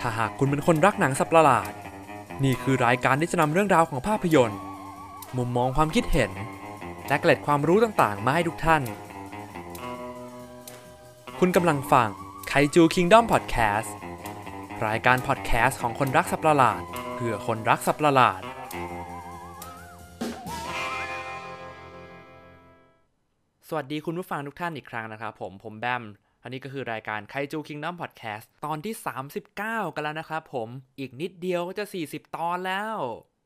ถ้าหากคุณเป็นคนรักหนังสับประหลาด นี่คือรายการที่จะนำเรื่องราวของภาพยนตร์ มุมมองความคิดเห็น และเกล็ดความรู้ต่างๆ มาให้ทุกท่าน คุณกำลังฟังไคจู Kingdom Podcast รายการพอดแคสต์ของคนรักสับประหลาดเพื่อคนรักสับประหลาดสวัสดีคุณผู้ฟังทุกท่านอีกครั้งนะครับผมผมแบม อันนี้ก็คือรายการไคจู Kingdom Podcast ตอนที่ 39 กันแล้วนะครับผมอีกนิดเดียวก็จะ 40 ตอนแล้ว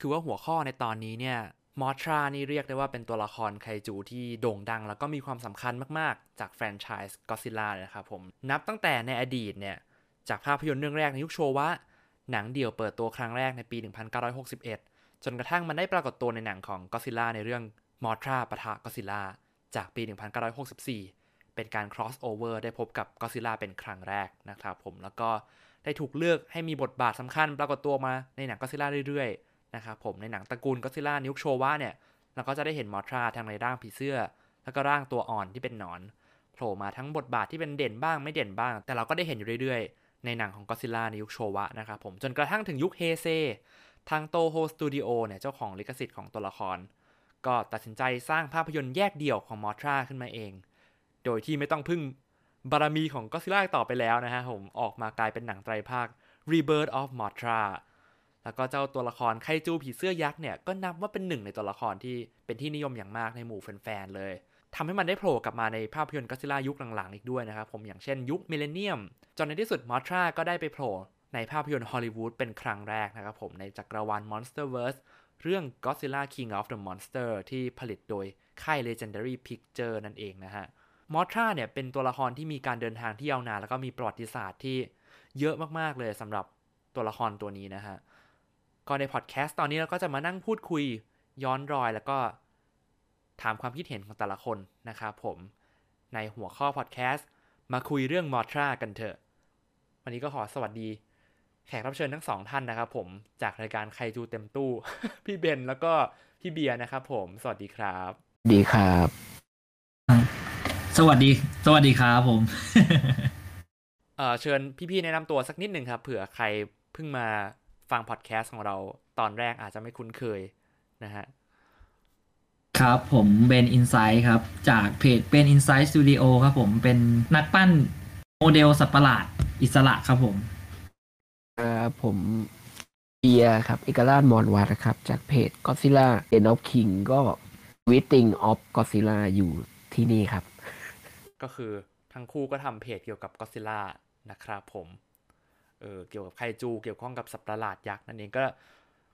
คือว่าหัวข้อในตอนนี้เนี่ยมอทรานี่เรียกได้ว่าเป็นตัวละครไคจูที่โด่งดัง แล้วก็มีความสำคัญมากๆ จากแฟรนไชส์ก็ซิล่านะครับผม นับตั้งแต่ในอดีตเนี่ย จากภาพยนตร์เรื่องแรกในยุคโชวะ หนังเดี่ยวเปิดตัวครั้งแรกในปี 1961 จนกระทั่งมันได้ปรากฏตัวในหนังของก็ซิล่าในเรื่องมอทราปะทะก็ซิล่าจากปี 1964 เป็นการ cross over ได้พบกับก็ซิล่าเป็นครั้งแรกนะครับผมแล้วก็ได้ถูกเลือกให้มีบทบาทสำคัญปรากฏตัวมาในหนังก็ซิล่าเรื่อยๆนะครับผมในหนังตระกูลก็ซิล่านิวโชวะเนี่ยเราก็จะได้เห็นมอทราทั้งในร่างผีเสื้อ แล้วก็ร่างตัวอ่อนที่เป็นหนอนโผล่มาทั้งบทบาทที่เป็นเด่นบ้างไม่เด่นบ้าง แต่เราก็ได้เห็นอยู่เรื่อยๆ ในหนังของก็ซิล่าในยุคโชวะนะครับผมจนกระทั่งถึงยุคเฮเซทางโตโฮสตูดิโอเนี่ยเจ้าของลิขสิทธิ์ของตัวละคร ก็ตัดสินใจสร้างภาพยนตร์แยกเดี่ยวของมอทราขึ้นมาเอง โดยที่ไม่ต้องพึ่งบารมีของก็อดซิลล่าต่อไปแล้วนะฮะผมออกมากลายเป็นหนังไตรภาค Rebirth of Mothra แล้วก็เจ้าตัวละครไคจูผีเสื้อยักษ์เนี่ยก็นับว่าเป็นหนึ่งในตัวละครที่เป็นที่นิยมอย่างมากในหมู่แฟนๆเลยทำให้มันได้โผล่กลับมาในภาพยนตร์ก็อดซิลล่ายุคหลังๆอีกด้วยนะครับผมอย่างเช่นยุค Millenniumจนในที่สุดมอทราก็ได้ไปโผล่ในภาพยนตร์ฮอลลีวูดเป็นครั้งแรกนะครับผมในจักรวาล Monsterverse เรื่อง Godzilla King of the Monster ที่ผลิตโดยค่าย Legendary Picture นั่นเองนะฮะ มอทราเนี่ยเป็นตัวละครที่มีการเดินทางที่ยาวนานแล้วก็มีประวัติศาสตร์ที่เยอะมากๆเลยสำหรับตัวละครตัวนี้นะฮะก็ในพอดแคสต์ตอนนี้เราก็จะมานั่งพูดคุยย้อนรอยแล้วก็ถามความคิดเห็นของแต่ละคนนะครับผมในหัวข้อพอดแคสต์มาคุยเรื่องมอทรากันเถอะ วันนี้ก็ขอสวัสดี แขกรับเชิญทั้งสองท่านนะครับผมจากรายการไคจูเต็มตู้ พี่เบนแล้วก็พี่เบียร์นะครับผม สวัสดีครับ ดีครับ สวัสดี สวัสดีครับผมเอ่อเชิญพี่ๆแนะนำตัวสักนิดหนึ่งครับ เผื่อใครเพิ่งมาฟังพอดแคสต์ของเราตอนแรกอาจจะไม่คุ้นเคยนะฮะ ครับผมเบนอินไซด์ครับ จากเพจเป็นอินไซด์สตูดิโอครับผมเป็นนักปั้นโมเดลสัตว์ประหลาดอิสระครับผมครับผมเบียร์ครับเอกราชมอนวัตครับ จากเพจ Godzilla e n of King ก็ Waiting of Godzilla อยู่ที่นี่ครับ ก็คือทั้งคู่ก็ทำเพจเกี่ยวกับก็ซิล่านะครับผมเออเกี่ยวกับไคจูเกี่ยวข้องกับสัตว์ประหลาดยักษ์นั่นเองก็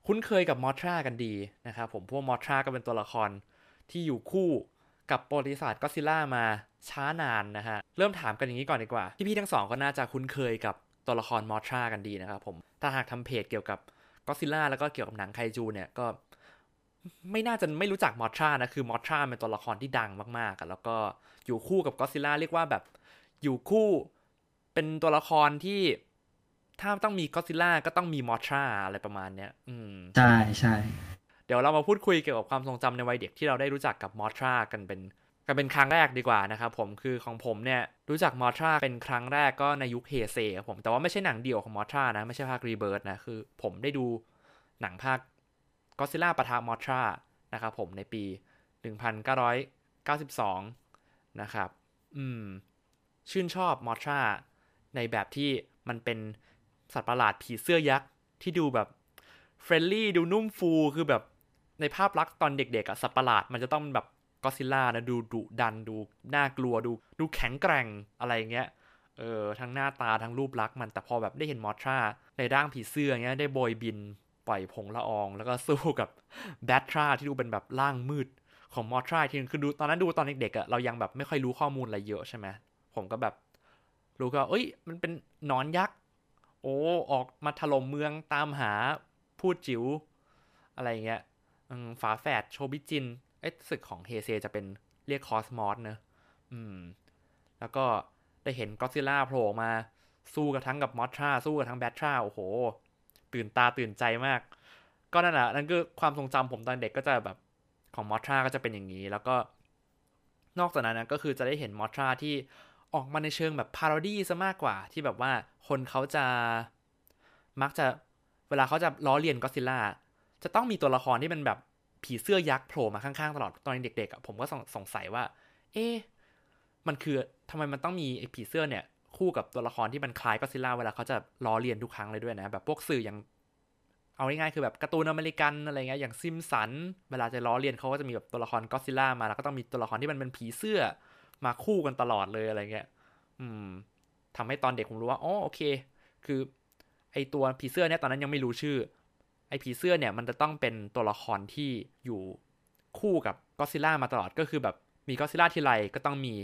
คุ้นเคยกับมอทรากันดีนะครับผมเพราะว่ามอทราก็เป็นตัวละครที่อยู่คู่กับประวัติศาสตร์ก็ซิล่ามาช้านานนะฮะ เริ่มถามกันอย่างนี้ก่อนดีกว่าพี่ๆทั้งสองก็น่าจะคุ้นเคยกับตัวละครมอทรากันดีนะครับผม ถ้าหากทำเพจเกี่ยวกับก็ซิล่าแล้วก็เกี่ยวกับหนังไคจูเนี่ยก็ ไม่น่าจะไม่รู้จักมอทรานะ คือมอทราเป็นตัวละครที่ดังมากๆอะแล้วก็อยู่คู่กับก็ซิล่าเรียกว่าแบบอยู่คู่เป็นตัวละครที่ถ้าต้องมีก็ซิล่าก็ต้องมีมอทราอะไรประมาณเนี้ย อืมใช่ใช่เดี๋ยวเรามาพูดคุยเกี่ยวกับความทรงจำในวัยเด็กที่เราได้รู้จักกับมอทรากันเป็นกันเป็นครั้งแรกดีกว่านะครับผมคือของผมเนี่ยรู้จักมอทราเป็นครั้งแรกก็ในยุคเฮเซครับผมแต่ว่าไม่ใช่หนังเดี่ยวของมอทรานะ ไม่ใช่ภาครีเบิร์ดนะคือ ผมได้ดูหนังภาค ก็ซิล่าปะทะมอทรานะครับผมในปี 1992 นะครับ อืม ชื่นชอบมอทราในแบบที่มันเป็นสัตว์ประหลาดผีเสื้อยักษ์ ที่ดูแบบเฟรนลี่ดูนุ่มฟูคือแบบในภาพลักษณ์ตอนเด็กๆอะสัตว์ประหลาดมันจะต้องแบบก็ซิล่านะดูดุดันดูน่ากลัวดูดูแข็งแกร่งอะไรเงี้ยเออทั้งหน้าตาทั้งรูปลักษณ์มันแต่พอแบบได้เห็นมอทราในร่างผีเสื้อเงี้ยได้โบยบิน ปล่อยผงละออง แล้วก็สู้กับแบททราที่ดูเป็นแบบร่างมืดของมอทราทีนึงคือดูตอนนั้นดูตอนเด็กๆอะเรายังแบบไม่ค่อยรู้ข้อมูลอะไรเยอะใช่ไหมผมก็แบบรู้ก็เอ้ย มันเป็นหนอนยักษ์โอ้ออกมาถล่มเมืองตามหาพูดจิ๋วอะไรเงี้ยฝาแฝดโชบิจินเอ๊ะศึกของเฮเซจะเป็นเรียกคอสมอสเนอะอืม แล้วก็ได้เห็นก็ซิล่าโผล่มาสู้กับทั้งกับมอสทราสู้กับทั้งแบททราโอ้โห ตื่นตาตื่นใจมาก ก็นั่นแหละนั่นคือความทรงจำผมตอนเด็กก็จะแบบของมอทราก็จะเป็นอย่างนี้ แล้วก็นอกจากนั้นนะก็คือจะได้เห็นมอทราที่ออกมาในเชิงแบบ parody ซะมากกว่าที่แบบว่าคนเขาจะมักจะเวลาเขาจะล้อเลียนก็อดซิลล่าจะต้องมีตัวละครที่เป็นแบบผีเสื้อยักษ์โผล่มาข้างๆตลอดตอนเด็กๆผมก็สงสงสัยว่า เอ๊ะมันคือทำไมมันต้องมีไอ้ผีเสื้อเนี่ย คู่กับตัวละครที่มันคล้ายก็อดซิลล่าเวลาเขาจะล้อเลียนทุกครั้งเลยด้วยนะ แบบพวกสื่ออย่าง เอาง่ายๆคือแบบการ์ตูนอเมริกันอะไรเงี้ยอย่างซิมสันเวลาจะล้อเลียนเขาก็จะมีแบบตัวละครก็ซิล่ามาแล้วก็ต้องมีตัวละครที่มันเป็นผีเสื้อมาคู่กันตลอดเลยอะไรเงี้ย อืมทำให้ตอนเด็กผมรู้ว่าอ๋อโอเค คือ ไอตัวผีเสื้อเนี่ยตอนนั้นยังไม่รู้ชื่อ ไอผีเสื้อเนี่ยมันจะต้องเป็นตัวละครที่อยู่คู่กับก็ซิล่ามาตลอดก็คือแบบมีก็ซิล่าทีไรก็ต้องมี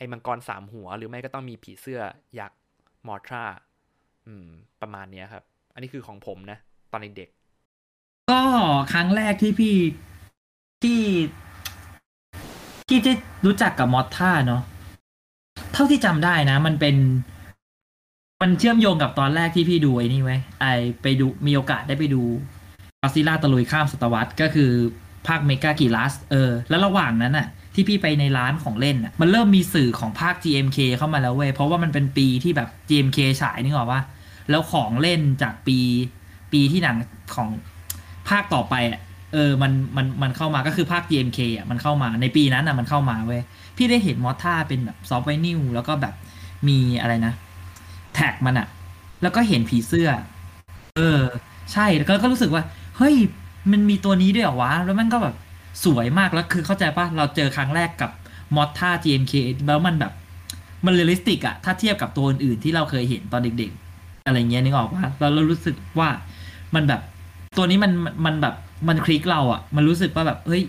อ้มังกรสามหัว หรือไม่ก็ต้องมีผีเสื้อยักษ์มอทราอืม ประมาณเนี้ยครับ อันนี้คือของผมนะ ตอนเด็กก็ครั้งแรกที่พี่ที่ที่ได้รู้จักกับมอสท่าเนาะเท่าที่จำได้นะ มันเป็น มันเชื่อมโยงกับตอนแรกที่พี่ดูไอ้นี่ไว้ไอไปดูมีโอกาสได้ไปดูกอซิล่าตะลุยข้ามศตวรรษก็คือภาคเมกากิลัสเออ แล้วระหว่างนั้นน่ะ ที่พี่ไปในร้านของเล่นน่ะมันเริ่มมีสื่อของภาค GMK เข้ามาแล้วเว้ยเพราะว่ามันเป็นปีที่แบบ GMK ฉายนึกออกปะแล้วของเล่นจากปีปีที่หนังของภาคต่อไปอะเออมันมันมันเข้ามาก็คือภาค GMK อะมันเข้ามาในปีนั้นอะมันเข้ามาเว้ยพี่ได้เห็นมอทราเป็นแบบ soft vinyl แล้วก็แบบมีอะไรนะ tag มันอะ แล้วก็เห็นผีเสื้อ เออ ใช่แล้วก็รู้สึกว่า เฮ้ย มันมีตัวนี้ด้วยเหรอวะ แล้วมันก็แบบ สวยมากแล้วคือเข้าใจปะเราเจอครั้งแรกกับมอทรา GMK แล้วมันแบบมัน realistic อะถ้าเทียบกับตัวอื่นที่เราเคยเห็นตอนเด็กๆ อะไรเงี้ยนึกออกปะแล้วเรารู้สึกว่ามันแบบตัวนี้มันมันแบบมันคลิกเราอะมันรู้สึกว่าแบบเฮ้ย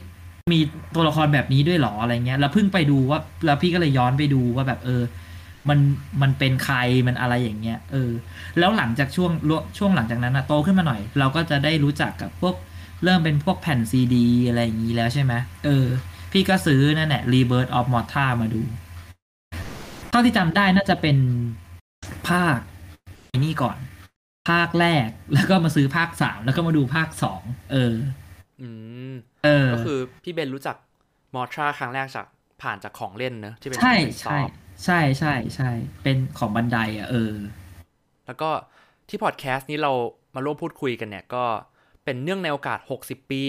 มีตัวละครแบบนี้ด้วยหรออะไรเงี้ย แล้วเพิ่งไปดูว่าแล้วพี่ก็เลยย้อนไปดูว่าแบบเออ มันมันเป็นใครมันอะไรอย่างเงี้ย เออ แล้วหลังจากช่วงช่วงหลังจากนั้นอะโตขึ้นมาหน่อย เราก็จะได้รู้จักกับพวก เริ่มเป็นพวกแผ่นซีดี อะไรอย่างนี้แล้วใช่ไหมเออ พี่ก็ซื้อนั่นแหละ Rebirth of Morta มาดู เท่าที่จำได้น่าจะเป็นภาคไอ้นี่ก่อน ภาคแรกแล้วก็มาซื้อภาคสามแล้วก็มาดูภาคสองเออๆอืม เออ ก็คือพี่เบนรู้จักมอทราครั้งแรกจากผ่านจากของเล่นเนอะที่เป็นใช่เป็นซอใช่ฟต์ใช่ใช่ใช่ เป็นของบันไดอะเออ แล้วก็ที่พอดแคสต์นี้เรามาร่วมพูดคุยกันเนี่ยก็ เป็นเนื่องในโอกาส 60 ปี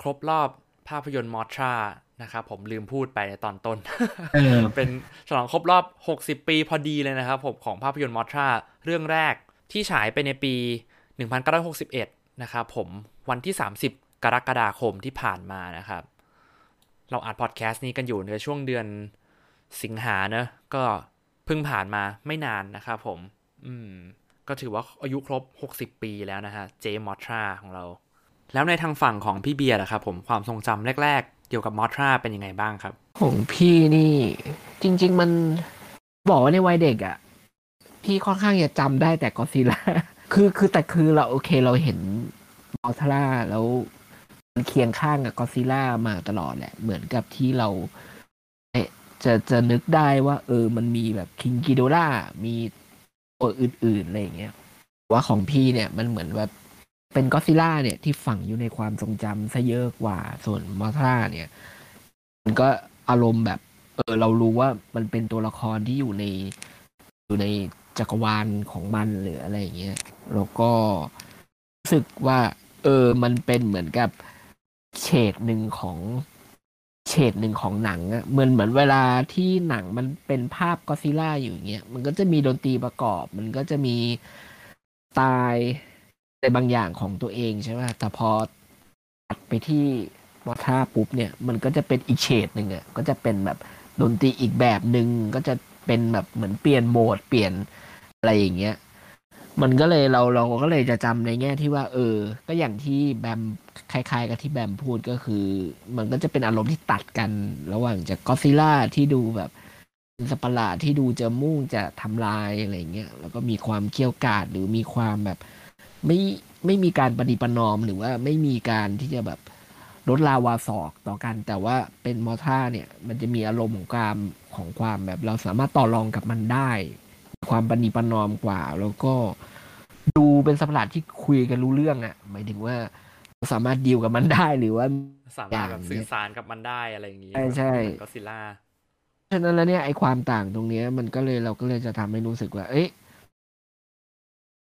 ครบรอบภาพยนตร์มอทรานะครับผมลืมพูดไปในตอนต้นเออเป็นฉลองครบรอบ 60 ปีพอดีเลยนะครับผมของภาพยนตร์มอทราเรื่องแรกที่ฉายไปในปี 1961 นะครับผมวันที่ 30 กรกฎาคมที่ผ่านมานะครับ เราอัดพอดแคสต์นี้กันอยู่ในช่วงเดือนสิงหาเนอะก็เพิ่งผ่านมาไม่นานนะครับผม อืม ก็ถือว่าอายุครบ 60 ปีแล้วนะฮะ เจมอทราของเรา แล้วในทางฝั่งของพี่เบียร์นะครับผมความทรงจำแรก ๆ เกี่ยวกับมอทราเป็นยังไงบ้างครับของพี่นี่จริง ๆ มันบอกว่าในวัยเด็กอะ่ะ พี่ค่อนข้างจะจำได้แต่กอซิล่าคือคือแต่คือเราโอเคเราเห็นมอทราแล้วมันเคียงข้างกับกอซิล่ามาตลอดแหละ เหมือนกับที่เราเอ๊จะจะนึกได้ว่า เออ มันมีแบบคิงกิโดล่ามี ตัวอื่นๆอะไรเงี้ยว่าของพี่เนี่ยมันเหมือนแบบเป็นก็ซิล่าเนี่ยที่ฝังอยู่ในความทรงจำซะเยอะกว่าส่วนมอทราเนี่ย มันก็อารมณ์แบบ เออ เรารู้ว่ามันเป็นตัวละครที่อยู่ในอยู่ในจักรวาลของมันหรืออะไรเงี้ยแล้วก็รู้สึกว่า เออ มันเป็นเหมือนกับเฉดหนึ่งของ เฉดหนึ่งของหนังอะเหมือนเหมือนเวลาที่หนังมันเป็นภาพก็อซิล่าอยู่อย่างเงี้ยมันก็จะมีดนตรีประกอบ มันก็จะมีตล์ในบางอย่างของตัวเองใช่ไหมแต่พอตัดไปที่มอท่าปุ๊บเนี่ย มันก็จะเป็นอีกเฉดหนึ่งอะก็จะเป็นแบบดนตรีอีกแบบหนึ่งก็จะเป็นแบบเหมือนเปลี่ยนโหมดเปลี่ยนอะไรอย่างเงี้ย มันก็เลยเราเราก็เลยจะจำในแง่ที่ว่า เออ ก็อย่างที่แบม คล้ายๆ กับที่แบมพูดก็คือ มันก็จะเป็นอารมณ์ที่ตัดกัน ระหว่างจากก็ซิล่าที่ดูแบบสตว์ประหลาที่ดูจะมุ่งจะทำลายอะไรเงี้ยแล้วก็มีความเคี่ยวกาดหรือมีความแบบ ไม่ไม่มีการปฏิปนอมหรือว่าไม่มีการที่จะแบบลดลาวาศอกต่อกัน แต่ว่าเป็นมอท่าเนี่ย มันจะมีอารมณ์ของความของความแบบ เราสามารถต่อรองกับมันได้ ความปฏิปนอมกว่า แล้วก็ดูเป็นสัตว์ประหลาที่คุยกันรู้เรื่องอะ่ะ หมายถึงว่า สามารถดีลกับมันได้หรือว่าสามารถแบบสื่อสารกับมันได้อะไรอย่างงี้ใช่ใช่ก็ซิล่าฉะนั้นแล้วเนี่ยไอ้ความต่างตรงเนี้ย มันก็เลยเราก็เลยจะทำให้รู้สึกว่า เอ้ย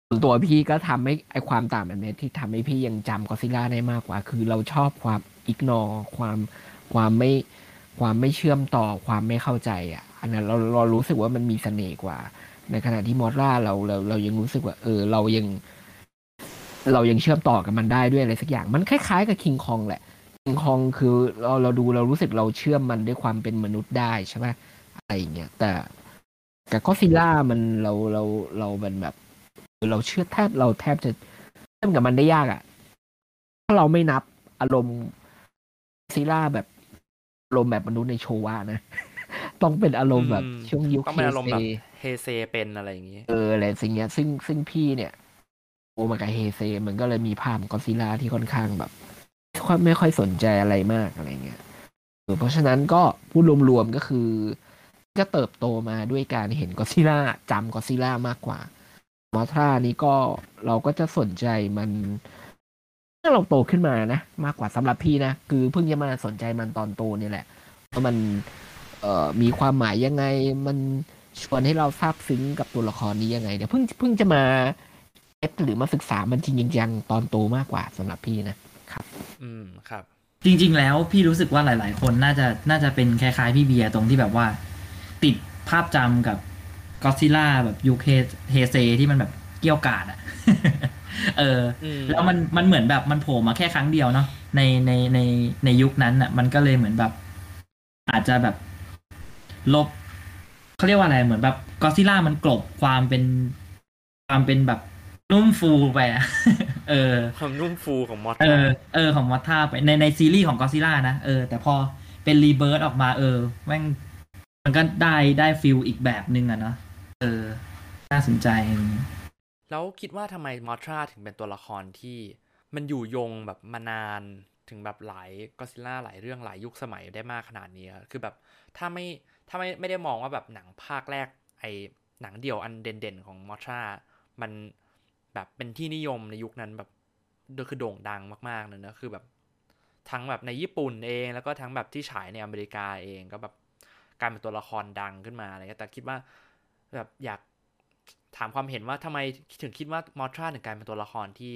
ส่วนตัวพี่ก็ทำให้ไอ้ความต่างแบบเนี้ยที่ทำให้พี่ยังจำก็ซิล่าได้มากกว่า คือเราชอบความอิกนอความความไม่ความไม่เชื่อมต่อความไม่เข้าใจ อะ อันนั้นเราเรารู้สึกว่ามันมีเสน่ห์กว่า ในขณะที่มอสล่าเราเราเรายังรู้สึกว่า เออ เรายัง เรายังเชื่อมต่อกับมันได้ด้วยอะไรสักอย่าง มันคล้ายๆกับคิงคองแหละคิงคองคือเราเราดูเรารู้สึกเราเชื่อมมันด้วยความเป็นมนุษย์ได้ใช่ไหมอะไรอย่างเงี้ยแต่กับก็ซิล่ามันเราเราเราเป็นแบบ เราเชื่อแทบเราแทบจะเชื่อมกับมันได้ยากอะ่ะถ้าเราไม่นับอารมณ์ซิล่าแบบอารมณ์แบบมนุษย์ในโชวะนะ ต้องเป็นอารมณ์แบบอืมช่วงยุคต้องเคเป็นอารมณ์เซแบบเฮเซเป็นอะไรอย่างงี้เอออะไรสิ่งเงี้ย ซึ่งซึ่งพี่เนี่ยโอ มากับเฮเซ มันก็เลยมีภาพก็ซิล่าที่ค่อนข้างแบบค่อยไม่ค่อยสนใจอะไรมากอะไรเงี้ยเออเพราะฉะนั้นก็พูดรวมๆก็คือ ก็เติบโตมาด้วยการเห็นก็ซิล่าจำก็ซิล่ามากกว่ามอทรานี้ก็เราก็จะสนใจมันเมื่อเราโตขึ้นมานะ มากกว่าสำหรับพี่นะ คือเพิ่งจะมาสนใจมันตอนโตเนี่ยแหละว่ามันเอ่อมีความหมายยังไงมันชวนให้เราซาบซึ้งกับตัวละครนี้ยังไงเดี๋ยวเพิ่งเพิ่งจะมา เอฟหรือมาศึกษามันจริงๆจังๆตอนโตมากกว่าสำหรับพี่นะครับ อืมครับ จริง ๆ แล้วพี่รู้สึกว่าหลาย ๆ คนน่าจะน่าจะเป็นคล้าย ๆ พี่เบียร์ตรงที่แบบว่า ติดภาพจำกับก็ซิล่าแบบยูเคเฮเซที่มันแบบเกี่ยวกาดอะเอออืมแล้วมันมันเหมือนแบบมันโผล่มาแค่ครั้งเดียวเนาะในในในในยุคนั้นอะมันก็เลยเหมือนแบบ อาจจะแบบลบเขาเรียกว่าอะไรเหมือนแบบก็ซิล่ามันกลบความเป็นความเป็นแบบ นุ่มฟูไปอะเออ ความนุ่มฟูของมอสเออ เออของมอสท่าไปในในซีรีส์ของก็ซิล่านะ เออ แต่พอเป็น Rebirth ออกมาเออแม่งมันก็ได้ได้ feel อีกแบบนึงอะเนาะเออ น่าสนใจอะไรอย่างเงี้ยแล้วคิดว่าทำไมมอทราถึงเป็นตัวละครที่มันอยู่ยงแบบมานานถึงแบบหลายก็อดซิลล่าหลายเรื่องหลายยุคสมัยได้มากขนาดนี้อะคือแบบถ้าไม่ถ้าไม่ไม่ได้มองว่าแบบหนังภาคแรกไอหนังเดี่ยวอันเด่นๆของมอทรามัน แบบเป็นที่นิยมในยุคนั้นแบบคือโด่งดังมากๆเลยนะคือแบบทั้งแบบในญี่ปุ่นเองแล้วก็ทั้งแบบที่ฉายในอเมริกาเองก็แบบกลารเป็นตัวละครดังขึ้นมาอะไรเงี้ยแต่คิดว่าแบบอยากถามความเห็นว่าทำไมถึงคิดว่ามอทราถึงกลายเป็นตัวละครที่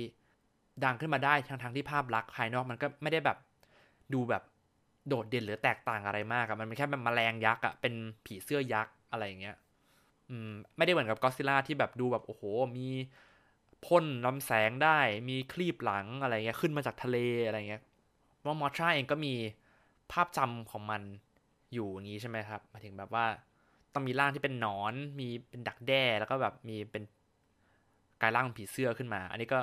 ดังขึ้นมาได้ทั้งทั้งที่ภาพลักษณ์ภายนอกมันก็ไม่ได้แบบดูแบบโดดเด่นหรือแตกต่างอะไรมากอะมันเป็นแค่เป็นแมลงยักษ์อะเป็นผีเสื้อยักษ์อะไรอย่างเงี้ย อืมไม่ได้เหมือนกับก็ซิล่าที่แบบดูแบบโอ้โห มี พ่นลำแสงได้มีคลีบหลังอะไรเงี้ยขึ้นมาจากทะเลอะไรเงี้ยว่ามอทราเองก็มีภาพจำของมันอยู่อย่างนี้ใช่ไหมครับมาถึงแบบว่าต้องมีร่างที่เป็นหนอนมีเป็นดักแด้แล้วก็แบบมีเป็นกายร่างผีเสื้อขึ้นมา อันนี้ก็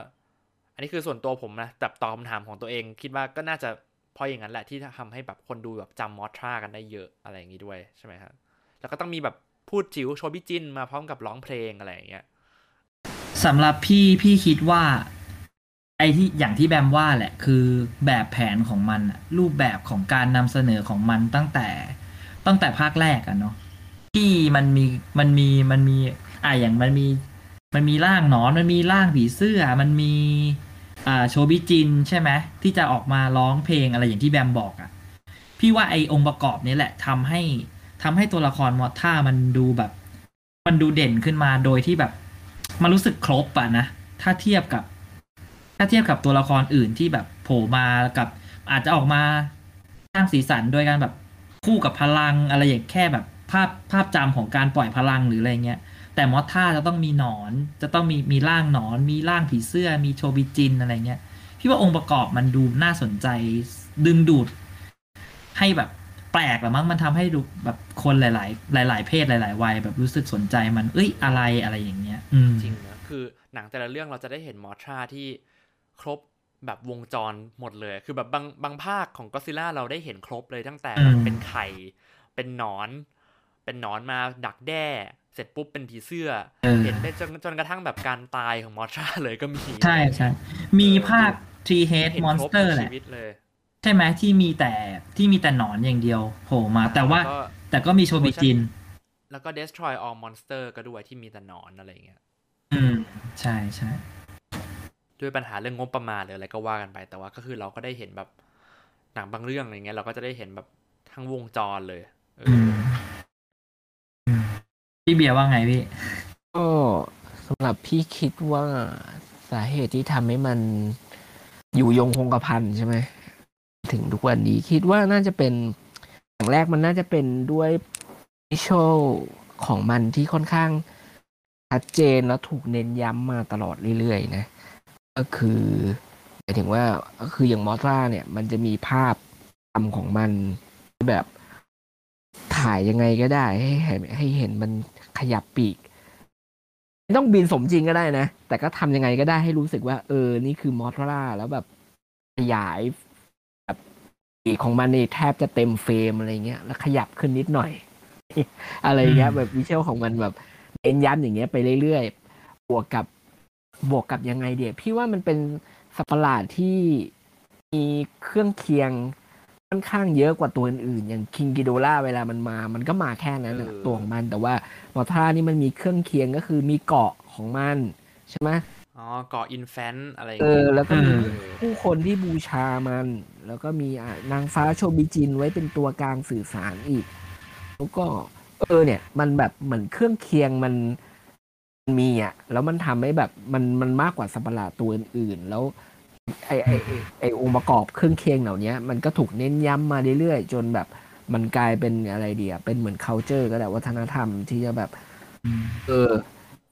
อันนี้คือส่วนตัวผมนะแต่ตอบคำถามของตัวเอง คิดว่าก็น่าจะเพราะอย่างนั้นแหละที่ทำให้แบบคนดูแบบจำมอทรากันได้เยอะอะไรอย่างนี้ด้วยใช่ไหมครับแล้วก็ต้องมีแบบพูดจิ๋วโชว์บิจินมาพร้อมกับร้องเพลงอะไรอย่างเงี้ย สำหรับพี่พี่คิดว่า ไอ้ที่อย่างที่แบมว่าแหละ คือแบบแผนของมันรูปแบบของการนำเสนอของมันตั้งแต่ตั้งแต่ภาคแรกอะเนาะที่มันมีมันมีมันมีอะอย่างมันมี มันมีร่างหนอนมันมีร่างผีเสื้อ มันมีอ่าโชบิจินใช่ไหมที่จะออกมาร้องเพลงอะไรอย่างที่แบมบอกอะพี่ว่าไอองค์ประกอบนี้แหละทำให้ทำให้ตัวละครมอทท่ามันดูแบบ มันดูเด่นขึ้นมาโดยที่แบบ มันรู้สึกครบอะนะ ถ้าเทียบกับ ถ้าเทียบกับตัวละครอื่นที่แบบโผล่มากับ อาจจะออกมาสร้างสีสันโดยการแบบคู่กับพลังอะไรอย่างแค่แบบภาพภาพจำของการปล่อยพลังหรืออะไรเงี้ย แต่มอสท่าจะต้องมีหนอน จะต้องมีมีร่างหนอน มีร่างผีเสื้อ มีโชบิจินอะไรเงี้ย พี่ว่าองค์ประกอบมันดูน่าสนใจดึงดูด ให้แบบ ปลกหรือมั้งมันทำให้ดูแบบคนหลาย ๆ หลาย ๆ เพศหลาย ๆ วัยแบบรู้สึกสนใจมันเอ้ยอะไรอะไรอย่างเงี้ยอืมจริงนะคือหนังแต่ละเรื่องเราจะได้เห็นมอทราที่ครบแบบวงจรหมดเลย คือแบบบางบางภาคของก็ซิล่าเราได้เห็นครบเลยตั้งแต่แบบอืมเป็นไข่ เป็นหนอน เป็นหนอนมาดักแด้ เสร็จปุ๊บเป็นผีเสื้อเออเห็นได้จนจนกระทั่งแบบการตายของมอทราเลยก็มี ใช่ใช่มีภาค Tree Head เห็นครบ Monster ทุกแหละชีวิตเลย ใช่ไหมที่มีแต่ที่มีแต่หนอนอย่างเดียวโผล่มา แต่ว่าล้ก็แต่ก็มีโชบิจิน แล้วก็ destroy all monster ก็ด้วยที่มีแต่หนอนอะไรอย่างเงี้ย อืม ใช่ใช่ด้วยปัญหาเรื่องงบประมาณหรืออะไรก็ว่ากันไป แต่ว่าก็คือเราก็ได้เห็นแบบหนังบางเรื่องอะไรเงี้ยเราก็จะได้เห็นแบบทั้งวงจรเลยเอออือมพี่เบียร์ว่าไงพี่ก็สำหรับพี่คิดว่าสาเหตุที่ทำให้มันอยู่ยงคงกระพันใช่ไหม ถึงทุกวันนี้ คิดว่าน่าจะเป็นอย่างแรกมันน่าจะเป็นด้วยวิชวลของมันที่ค่อนข้างชัดเจนแล้วถูกเน้นย้ำมาตลอดเรื่อยๆนะ ก็คือหมายถึงว่าก็คืออย่างมอสซาเนี่ย มันจะมีภาพทำของมันแบบถ่ายยังไงก็ได้ ให้เห็นให้เห็นมันขยับปีกไม่ต้องบินสมจริงก็ได้นะ แต่ก็ทำยังไงก็ได้ให้รู้สึกว่า เออ นี่คือมอสราแล้วแบบขยาย ของมันนี่แทบจะเต็มเฟรมอะไรเงี้ยแล้วขยับขึ้นนิดหน่อย อะไรเงี้ยอืมแบบวิชวลของมันแบบเน้นย้ำอย่างเงี้ยไปเรื่อยๆบวกกับบวกกับยังไงเดียพี่ว่ามันเป็นสัตว์ประหลาดที่มีเครื่องเคียงค่อนข้างเยอะกว่าตัวอื่นๆอย่างคิงกิโดล่าเวลามันมา มันก็มาแค่นั้นแหละเออตัวของมัน แต่ว่ามอท่านี่มันมีเครื่องเคียงก็คือมีเกาะของมันใช่ไหม อ๋อเกาะอินแฟนอะไรอย่างเอเงี้อยแล้วก็มีเออผู้คนที่บูชามัน แล้วก็มีอะนางฟ้าโชบิจินไว้เป็นตัวกลางสื่อสารอีก แล้วก็ เออ เนี่ย มันแบบเหมือนเครื่องเคียงมันมันมีอะ แล้วมันทำให้แบบมันมันมากกว่าสัตว์ประหลาดตัวอื่นๆ แล้ว ไอไอไอ้ไอองค์ประกอบเครื่องเคียงเหล่านี้มันก็ถูกเน้นย้ำมาเรื่อยๆ จนแบบมันกลายเป็นอะไรเดียเป็นเหมือน culture ก็ได้วัฒนธรรมที่จะแบบอืมเออ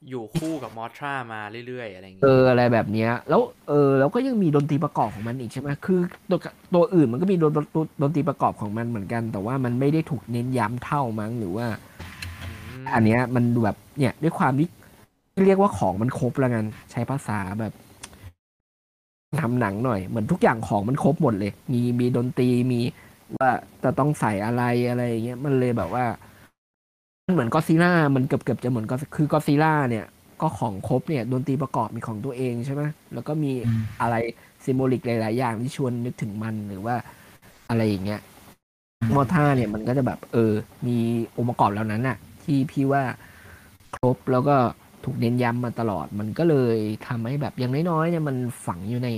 อยู่คู่กับมอทรามาเรื่อยๆอะไรอย่างเอเงี้ยออะไรแบบเนี้ย แล้วเออแล้วก็ยังมีดนตรีประกอบของมันอีกใช่ไหมคือตัวตัวอื่นมันก็มีดนดนดนตรีประกอบของมันเหมือนกัน แต่ว่ามันไม่ได้ถูกเน้นย้ำเท่ามั้งหรือว่า มอันเนี้ยมันดูแบบเนี่ยด้วยความที่เรียกว่าของมันครบแล้วกันใช้ภาษาแบบทำหนังหน่อย เหมือนทุกอย่างของมันครบหมดเลย มีมีดนตรีมีว่าจะต้องใส่อะไรอะไรอย่างเงี้ยมันเลยแบบว่ามัน เหมือนก็ซีล่ามันเกือบเกือบจะเหมือนก็คือก็ซีล่าเนี่ย ก็ของครบเนี่ยดนตรีประกอบมีของตัวเองใช่ไหมแล้วก็มีอืมอะไรซิมโบลิกหลาย ๆ อย่างที่ชวนนึกถึงมันหรือว่าอะไรอย่างเงี้ยมอท่าเนี่ยมันก็จะแบบ เออ มีองค์ประกอบเหล่านั้นน่ะ ที่พี่ว่าครบแล้วก็ถูกเน้นย้ำมาตลอด มันก็เลยทำให้แบบอย่างน้อยๆเนี่ยมันฝังอยู่ใน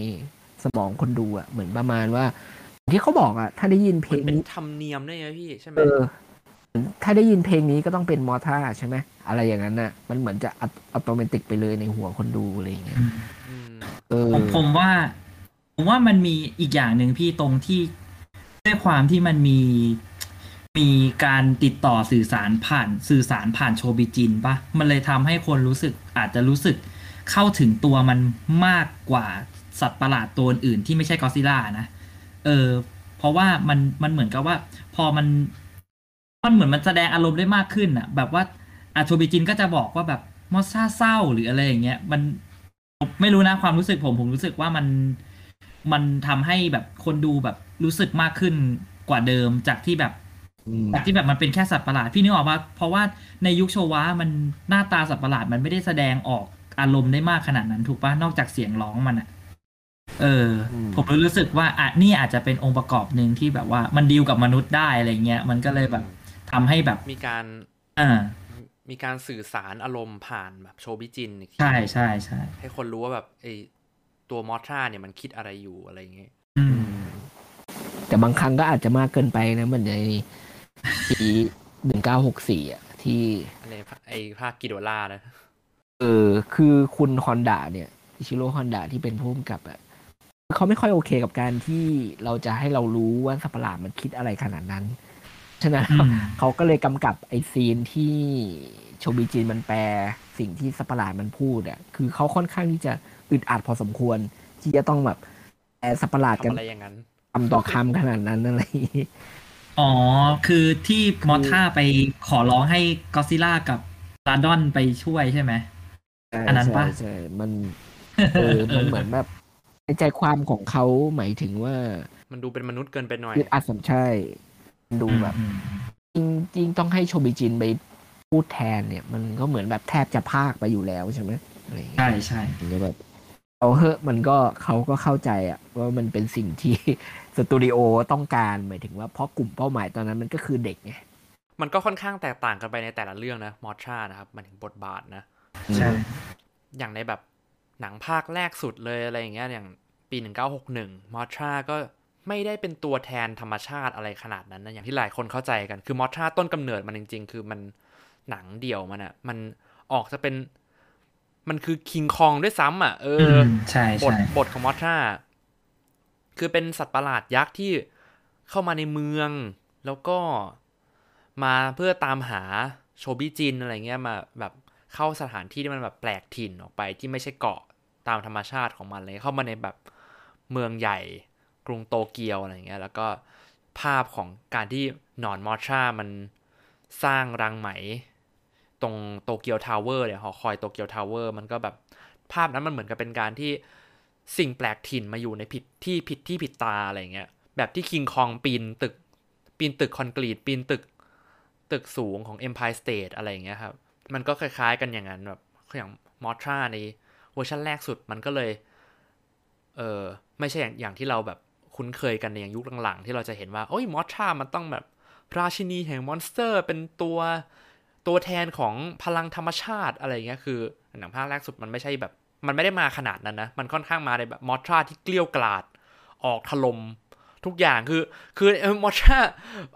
สมองคนดูอะเหมือนประมาณว่าอย่างที่เขาบอกอะถ้าได้ยินเพลมันงเป็นนี้ธรรมเนียมด้วยไงพี่ใช่ไหมเออ ถ้าได้ยินเพลงนี้ก็ต้องเป็นมอท่าใช่ไหมอะไรอย่างนั้นน่ะ มันเหมือนจะอัตโนมัติไปเลยในหัวคนดูอะไรอย่างเงี้ยอืมมเออผมผมว่า ผมว่ามันมีอีกอย่างหนึ่งพี่ตรงที่ด้วยความที่มันมีมีการติดต่อสื่อสารผ่านสื่อสารผ่านโชบิจินปะมันเลยทำให้คนรู้สึกอาจจะรู้สึกเข้าถึงตัวมันมากกว่าสัตว์ประหลาดตัวอื่นที่ไม่ใช่กอซิล่านะ เออ เพราะว่ามันมันเหมือนกับว่า พอมัน มันเหมือนมันแสดงอารมณ์ได้มากขึ้นอะแบบว่าอาโชบิจินก็จะบอกว่าแบบมอสซาเศร้าหรืออะไรอย่างเงี้ย มันผมไม่รู้นะความรู้สึกผมผมรู้สึกว่ามันมันทำให้แบบคนดูแบบรู้สึกมากขึ้นกว่าเดิมจากที่แบบอืมจากที่แบบมันเป็นแค่สัตว์ประหลาดพี่นึกออกว่าเพราะว่าในยุคโชวะมันหน้าตาสัตว์ประหลาดมันไม่ได้แสดงออกอารมณ์ได้มากขนาดนั้นถูกปะนอกจากเสียงร้องมันอะเอออมผมเลยรู้สึกว่าอะนี่อาจจะเป็นองค์ประกอบหนึ่งที่แบบว่ามันดีลกับมนุษย์ได้อะไรเงี้ย มันก็เลยแบบ ทำให้แบบมีการอ่ามีการสื่อสารอารมณ์ผ่านแบบโชบิจินอีกทีใช่ใช่ใช่ให้คนรู้ว่าแบบไอตัวมอทราเนี่ยมันคิดอะไรอยู่อะไรอย่างเงี้ยอืมแต่บางครั้งก็อาจจะมากเกินไปนะเหมือนในปีหนึ่งเก้าหกสี่อะ ที่ในไอภาคกิโดล่านะ เออ คือคุณฮอนดาเนี่ยอิชิโร่ฮอนดาที่เป็นผู้กำกับอะเขาไม่ค่อยโอเคกับการที่เราจะให้เรารู้ว่าสัตว์ประหลาดมันคิดอะไรขนาดนั้น ฉะนั้นอืมเขาก็เลยกำกับไอซีนที่โชบิจินมันแปลสิ่งที่สัตว์ประหลาดมันพูดอะคือเขาค่อนข้างที่จะอึดอัดพอสมควร ที่จะต้องแบบแปลสัตว์ประหลาดกัทำนอะไรอย่างนั้นคำต่อคำขนาดนั้นอะไรอย่างงี้อ๋อ คือที่มอท่าไปขอร้องให้กอซิล่ากับลาดอนไปช่วยใช่ไหมอันนั้นปะใช่ใช่มันเออมันเหมือนแบบในใจความของเขาหมายถึงว่า มันดูเป็นมนุษย์เกินไปหน่อยยึดอัดสัมใช่มัน ดูแบบอืมจริงๆต้องให้โชบิจินไปพูดแทนเนี่ย มันก็เหมือนแบบแทบจะพากไปอยู่แล้วใช่ไหมอะไรอย่างเงี้ยใช่ใช่มันจะแบบเอาเหอะมันก็เขาก็เข้าใจอะว่ามันเป็นสิ่งที่สตูดิโอต้องการหมายถึงว่าเพราะกลุ่มเป้าหมายตอนนั้นมันก็คือเด็กไงมันก็ค่อนข้างแตกต่างกันไปในแต่ละเรื่องนะมอทรานะครับมันถึงบทบาทนะใช่อย่างในแบบหนังภาคแรกสุดเลยอะไรอย่างเงี้ยอย่างปี1961มอทราก็ ไม่ได้เป็นตัวแทนธรรมชาติอะไรขนาดนั้นนะอย่างที่หลายคนเข้าใจกันคือมอทราต้นกำเนิดมันจริง ๆ คือมันหนังเดี่ยวมันอะมันออกจะเป็น มันคือคิงคองด้วยซ้ำอะเออือมใช่บทใช่บทของมอทราคือเป็นสัตว์ประหลาดยักษ์ที่เข้ามาในเมือง แล้วก็มาเพื่อตามหาโชบิจินอะไรเงี้ยมาแบบเข้าสถานที่ที่มันแบบแปลกถิ่นออกไปที่ไม่ใช่เกาะตามธรรมชาติของมันเลยเข้ามาในแบบเมืองใหญ่ กรุงโตเกียวอะไรเงี้ยแล้วก็ภาพของการที่หนอนมอทรามันสร้างรังไหม ตรงโตเกียวทาวเวอร์เนี่ยหอคอยโตเกียวทาวเวอร์มันก็แบบภาพนั้นมันเหมือนกับเป็นการที่สิ่งแปลกถิ่นมาอยู่ในผิดที่ผิดที่ผิดตาอะไรเงี้ยแบบที่คิงคองปีนตึกปีนตึกคอนกรีตปีนตึกตึกสูงของ Empire State อะไรอย่างเงี้ยครับ มันก็คล้ายๆกันอย่างนั้นแบบอย่างมอทราในเวอร์ชันแรกสุดมันก็เลยเออไม่ใช่อย่างอย่างที่เราแบบ คุ้นเคยกันในอย่างยุคหลังๆ ที่เราจะเห็นว่าโอ้ยมอทรามันต้องแบบราชินีแห่ง monster เป็นตัวตัวแทนของพลังธรรมชาติอะไรเงี้ยคือหนังภาคแรกสุดมันไม่ใช่แบบ มันไม่ได้มาขนาดนั้นนะ มันค่อนข้างมาในแบบมอทราที่เกรี้ยวกราดออกถล่มทุกอย่างคือ คือมอทรา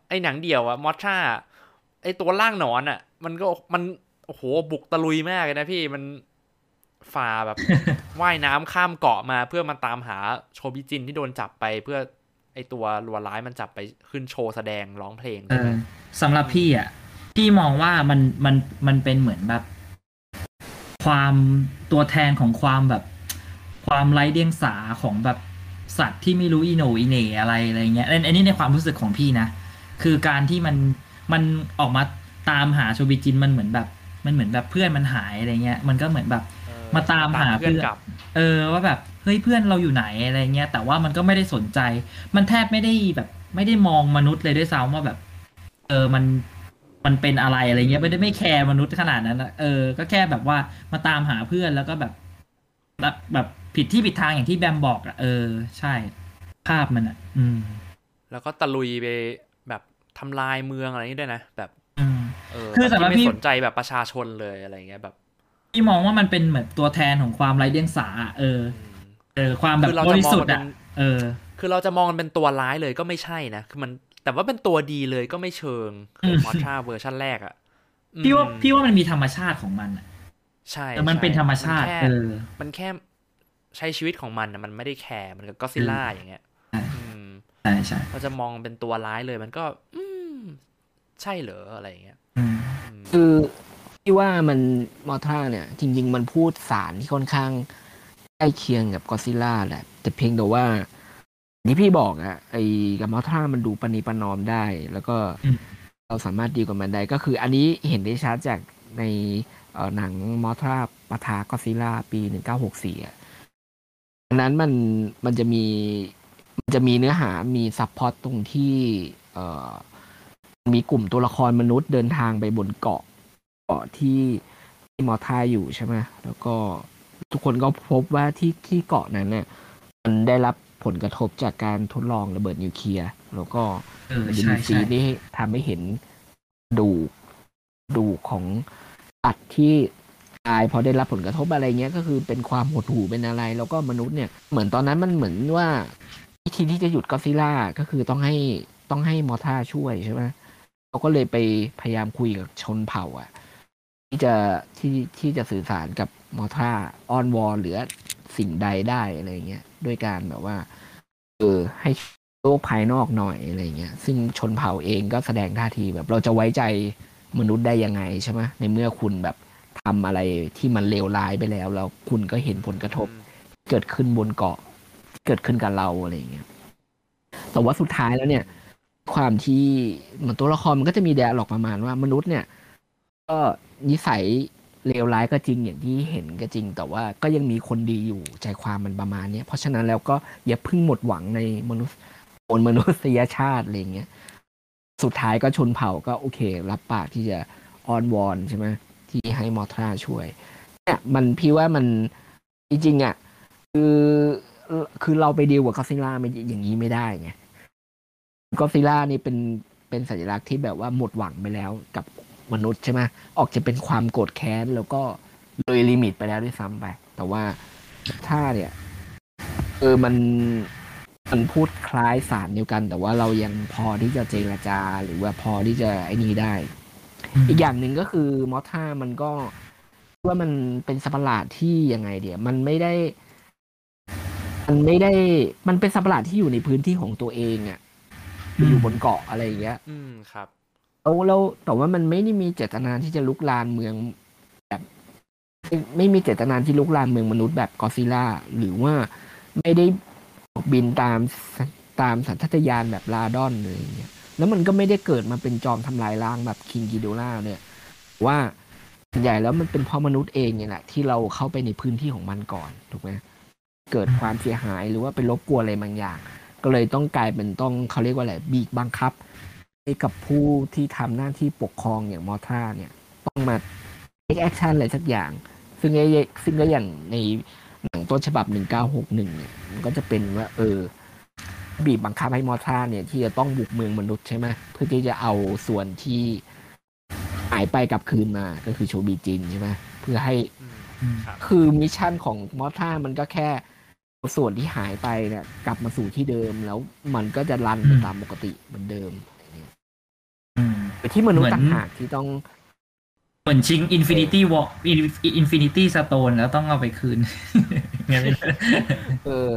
ไอหนังเดี่ยวอะมอทราไอตัวล่างหนอนอะมันก็มันโอ้โหบุกตะลุยมากเลยนะพี่มัน ฝ่าแบบว่ายน้ำข้ามเกาะมาเพื่อมาตามหาโชบิจินที่โดนจับไปเพื่อไอตัวรัวร้ายมันจับไปขึ้นโชว์แสดงร้องเพลงเออสำหรับพี่อะพี่มองว่ามันมันมันเป็นเหมือนแบบ ความตัวแทนของความแบบ ความไร้เดียงสาของแบบสัตว์ที่ไม่รู้อีโหนอีเหน่อะไรอะไรเงี้ยอันอันนี้ในความรู้สึกของพี่นะคือการที่มันมันออกมาตามหาโชบิจินมันเหมือนแบบ มันเหมือนแบบเพื่อนมันหายอะไรเงี้ย มันก็เหมือนแบบเออ มาตามหาเพื่อนเพื่อนกลับ เออว่าแบบเฮ้ยเพื่อนเราอยู่ไหนอะไรเงี้ยแต่ว่ามันก็ไม่ได้สนใจ มันแทบไม่ได้แบบ ไม่ได้มองมนุษย์เลยด้วยซ้ำว่าแบบ เออมันมันเป็นอะไรอะไรเงี้ยไม่ได้ไม่แคร์มนุษย์ขนาดนั้นอะเออก็แค่แบบว่ามาตามหาเพื่อนแล้วก็แบบ แบบแบบผิดที่ผิดทางอย่างที่แบมบอกอะเออ ใช่ ภาพมันอะอืม แล้วก็ตะลุยไปแบบทำลายเมืองอะไรอย่างนี้ด้วยนะแบบ อืม เออคือสำหรับที่พี่ไม่สนใจแบบประชาชนเลยอะไรเงี้ยแบบ พี่มองว่ามันเป็นเหมือนตัวแทนของความไร้เดียงสาอะเอออืมเออ ความแบบคือเราบจะริมองสุทมันธิ์เป็อะนเออ คือเราจะมองมันเป็นตัวร้ายเลยก็ไม่ใช่นะ คือมัน แต่ว่าเป็นตัวดีเลยก็ไม่เชิงคือมมอทราเวอร์ชันแรกอะพี่ว่าอืมพี่ว่ามันมีธรรมชาติของมันอะใช่เออมันเป็นใธรรมชาตินแค่เออ มันแค่ใช้ชีวิตของมันนะมันไม่ได้แคร์ มันกับก็ซิล่าอย่างเงี้ยใช่อืมใช่ใช่เราจะมองเป็นตัวร้ายเลยมันก็ อืมใช่เหรออะไรอย่างเงี้ยอืมอืมคือ ที่ว่ามันมอทราเนี่ย จริง ๆ มันพูดสารที่ค่อนข้างใกล้เคียงกับกอซิล่าแหละ แต่เพียงแต่ว่าที่พี่บอกอะไอ้กับมอทรามันดูประนีประนอมได้ แล้วก็อืมเราสามารถดีลกับมันได้ ก็คือ อันนี้เห็นได้ชัดจากในเอ่อหนังมอทราปะทะก็อดซิลล่าปีหนึ่งเก้าหกสี่อะอันนั้นมันมันจะมีมันจะมีเนื้อหามี subplot ตรงที่ เอ่อมีกลุ่มตัวละครมนุษย์เดินทางไปบนเกาะเกาะที่ที่มอทราอยู่ใช่ไหมแล้วก็ทุกคนก็พบว่าที่ที่เกาะนั้นเนี่ยมันได้รับผลกระทบจากการทดลองระเบิดนิวเคลียร์แล้วก็เออมันจะใช่มีซีใช่นที่ทำให้เห็นดูกดูกของสัตว์ที่ตายเพราะได้รับผลกระทบอะไรเงี้ยก็คือเป็นความหดหู่เป็นอะไร แล้วก็มนุษย์เนี่ยเหมือนตอนนั้นมันเหมือนว่าวิธีที่จะหยุดก็อดซิลล่าก็คือต้องให้ต้องให้มอท่าช่วยใช่ไหมเขาก็เลยไปพยายามคุยกับชนเผ่า อะ ที่จะที่ที่จะสื่อสารกับมอท่าอ้อนวอนหรือสิ่งใดได้อะไรเงี้ยด้วยการแบบว่า เออให้โลกภายนอกหน่อยอะไรเงี้ยซึ่งชนเผ่าเองก็แสดงท่าทีแบบ เราจะไว้ใจมนุษย์ได้ยังไงใช่ไหมในเมื่อคุณแบบทำอะไรที่มันเลวร้ายไปแล้ว แล้วคุณก็เห็นผลกระทบ เกิดขึ้นบนเกาะ เกิดขึ้นกับเราอะไรเงี้ยแต่ว่าสุดท้ายแล้วเนี่ย ความที่เหมือนตัวละครมันก็จะมีแดร์หลอกประมาณว่ามนุษย์เนี่ย ก็ นิสัยเลวร้ายก็จริงอย่างที่เห็นก็จริง แต่ว่าก็ยังมีคนดีอยู่ใจความมันประมาณเนี้ยเพราะฉะนั้นแล้วก็อย่าพิ่งหมดหวังในมนุษย์บนมนุษยชาติอะไรเงี้ยสุดท้ายก็ชนเผ่าก็โอเค รับปากที่จะอ้อนวอนใช่ไหมที่ให้มอทราช่วยเนี่ยมันพี่ว่ามันจริงๆอะคือคือเราไปดีลกับกอซิล่าไม่อย่างนี้ไม่ได้ไงกอซิล่านี่เป็นเป็นสัญลักษณ์ที่แบบว่าหมดหวังไปแล้วกับ มนุษย์ใช่ไหมออกจะเป็นความโกรธแค้นแล้วก็เลยลิมิตไปแล้วด้วยซ้ำไป แต่ว่าถ้าเนี่ย เออมันมันพูดคล้ายสารเดียวกัน แต่ว่าเรายังพอที่จะเจรจาหรือว่าพอที่จะไอ้นี้ได้ อีกอย่างหนึ่งก็คือมอท่ามันก็ว่ามันเป็นสัตว์ประหลาดที่ยังไงเดียวมันไม่ได้ มันไม่ได้ มันเป็นสัตว์ประหลาดที่อยู่ในพื้นที่ของตัวเองอะ่ะอยู่บนเกาะอะไรอย่างเงี้ย อืมครับ แล้วแล้วแต่ว่ามันไม่ได้มีเจตนาที่จะลุกลานเมืองแบบไม่มีเจตนาที่ลุกลานเมืองมนุษย์แบบกอซิล่าหรือว่าไม่ได้บินตามตามสัญชาตญาณแบบลาดอนเลยเงี้ยแล้วมันก็ไม่ได้เกิดมาเป็นจอมทำลายล้างแบบคิงกิโดล่าเนี่ยว่าส่วนใหญ่แล้วมันเป็นเพราะมนุษย์เองเนี่ยแหละที่เราเข้าไปในพื้นที่ของมันก่อนถูกไหมเกิดความเสียหายหรือว่าไปรบกวนอะไรบางอย่าง ก็เลยต้องกลายเป็นต้องเขาเรียกว่าอะไรบีบบังคับ กับผู้ที่ทำหน้าที่ปกครองอย่างมอท่าเนี่ย ต้องมา take action อะไรสักอย่าง ซึ่งไอ้ซึ่งก็อย่างในหนังต้นฉบับ 1961 เนี่ยมันก็จะเป็นว่า เออ บีบบังคับให้มอท่าเนี่ยที่จะต้องบุกเมืองมนุษย์ใช่ไหมเพื่อที่จะเอาส่วนที่หายไปกลับคืนมาก็คือโชบีจินใช่ไหมเพื่อให้อืมอืมครับคือ mission ของมอทรามันก็แค่เอาส่วนที่หายไปเนี่ย กลับมาสู่ที่เดิมแล้วมันก็จะ run ไปอืมตามปกติเหมือนเดิมอะไรเงี้ย อืม แต่ ที่มนุษย์เหมือนต่างหากที่ต้อง เหมือนชิง Infinity War Infinity Stone แล้วต้องเอาไปคืนไงไม่รู้เออ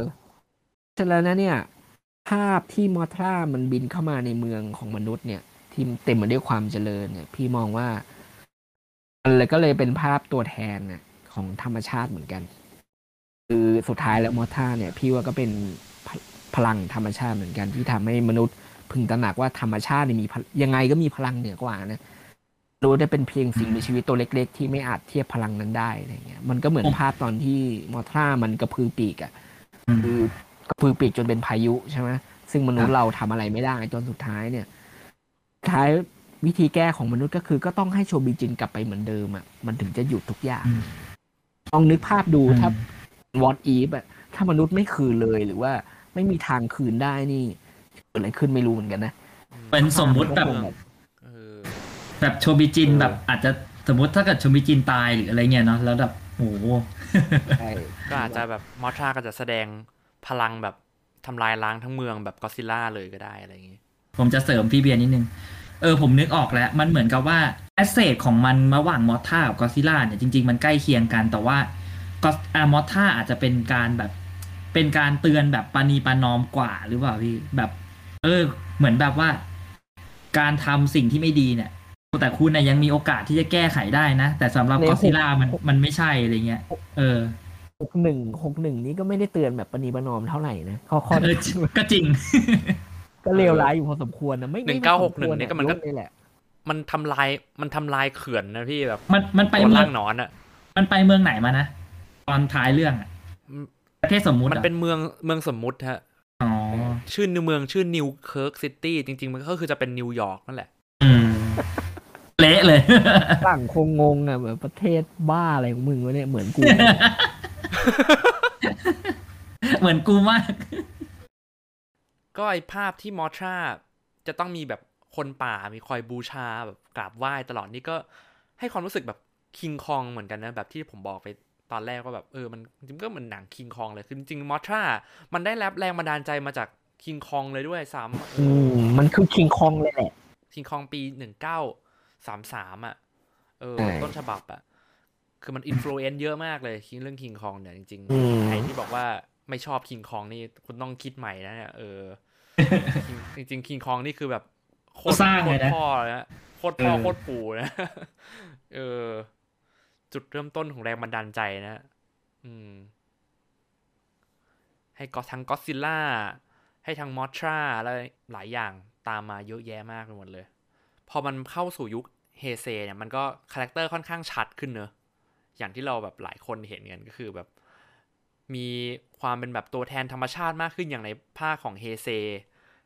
ฉะนั้นนะเนี่ย ภาพที่มอทรามันบินเข้ามาในเมืองของมนุษย์เนี่ย ที่เต็มไปด้วยความเจริญเนี่ย พี่มองว่ามันเลยก็เลยเป็นภาพตัวแทนเนี่ยของธรรมชาติเหมือนกัน คือสุดท้ายแล้วมอทราเนี่ย พี่ว่าก็เป็นพพลังธรรมชาติเหมือนกันที่ทำให้มนุษย์ พึงตระหนักว่าธรรมชาติเนี่ยมีพลยังไงก็มีพลังเหนือกว่านะรู้ได้เป็นเพียงสิ่งมีชีวิตตัวเล็ก ๆ ที่ไม่อาจเทียบพลังนั้นได้อะไรเงี้ย มันก็เหมือนภาพตอนที่มอทรามันกระพือปีกอะอืมคือกระพือปีกจนเป็นพายุใช่ไหมซึ่งมนุษย์เราทำอะไรไม่ได้จนสุดท้ายเนี่ยสุดท้ายวิธีแก้ของมนุษย์ก็คือก็ต้องให้โชบิจินกลับไปเหมือนเดิมอะมันถึงจะหยุดทุกอย่างอืมลองนึกภาพดูอืมถ้าวอตอีฟอะถ้ามนุษย์ไม่คืนเลยหรือว่าไม่มีทางคืนได้นี่ เกิดอะไรขึ้นไม่รู้เหมือนกันนะเป็นสมมุติแบบก็คงแบบเออแบบโชบิจินเออแบบอาจจะสมมติถ้าเกิดโชบิจินตายหรืออะไรเงี้ยเนาะแล้วแบบโอ้โหใช่ก็อาจจะแบบมอทราก็จะแสดงพลังแบบทำลายล้างทั้งเมืองแบบก็ซิล่าเลยก็ได้อะไรอย่างงี้ผมจะเสริมพี่เบียร์นิดนึง เออผมนึกออกแล้ว มันเหมือนกับว่าแอสเซทของมันระหว่างมอท่ากับกอซิล่าเนี่ยจริง ๆ มันใกล้เคียงกัน แต่ว่าก็อามอท่าอาจจะเป็นการแบบเป็นการเตือนแบบปานีปานอมกว่าหรือเปล่าพี่แบบเออ เหมือนแบบว่า การทำสิ่งที่ไม่ดีเนี่ย แต่คุณน่ยยังมีโอกาสที่จะแก้ไขได้นะ แต่สำหรับกอซิล่ามันมันไม่ใช่อะไรเงี้ย เออหกหนึ่งหกหนึ่งนี้ก็ไม่ได้เตือนแบบปณีประนอมเท่าไหร่นะข้อข้อเออก็จริง ก็เลวร้ายอยู่พอสมควรนะไม่หนึ่ไม่งเก้าหสกมหนึ่ควงรนี่ก็มันก็ลดเลยแหละมันทำลายมันทำลายเขื่อนนะพี่แบบ มันมันไปตัวเมือล่างงหนอนอะ มันไปเมืองไหนมานะ ตอนท้ายเรื่องอะอืมประเทศสมมุติมันอะเป็นเมืองเมืองสมมุติฮะอ๋อ ชื่อเมืองชื่อนิวเคิร์กซิตี้จริง ๆ มันก็คือจะเป็นนิวยอร์กนั่นแหละอืมเละเลยฝรั่งคงงงอะแบบประเทศบ้าอะไรของมึงวะเนี่ยเหมือนกู เหมือนกูมาก ก็ไอภาพที่มอทราจะต้องมีแบบคนป่ามีคอยบูชาแบบกราบไหว้ตลอดนี่ก็ให้ความรู้สึกแบบคิงคองเหมือนกันนะ แบบที่ผมบอกไปตอนแรกว่าแบบเออมันจริงๆก็เหมือนหนังคิงคองเลยคือจริงๆมอทรามันได้รับแรงบันดาลใจมาจาก คิงคองเลยด้วยซ้ำเออือมมันคือคิงคองเลยแหละคิงคองปีหนึ่งเก้าสามสามอะ เออใช่ต้นฉบับอะ คือมัน influence เยอะมากเลยคิงเรื่องคิงคองเนี่ยจริงอืมๆใครที่บอกว่าไม่ชอบคิงคองนี่คุณต้องคิดใหม่นะเนี่ยเออ จริงๆคิงคองนี่คือแบบโคตรสร้างโคเลตยรนะพ่อเลยนะโคตรพ่อเออโคตรปู่นะเออ จุดเริ่มต้นของแรงบันดาลใจนะ อืม ให้ก็ทั้งก็อดซิลล่า ให้ทั้งมอทราอะไรหลายอย่างตามมาเยอะแยะมากไปหมดเลย พอมันเข้าสู่ยุคเฮเซเนี่ยมันก็ character ค่อนข้างชัดขึ้นเนอะอย่างที่เราแบบหลายคนเห็นกันก็คือแบบ มีความเป็นแบบตัวแทนธรรมชาติมากขึ้นอย่างในภาคของเฮเซ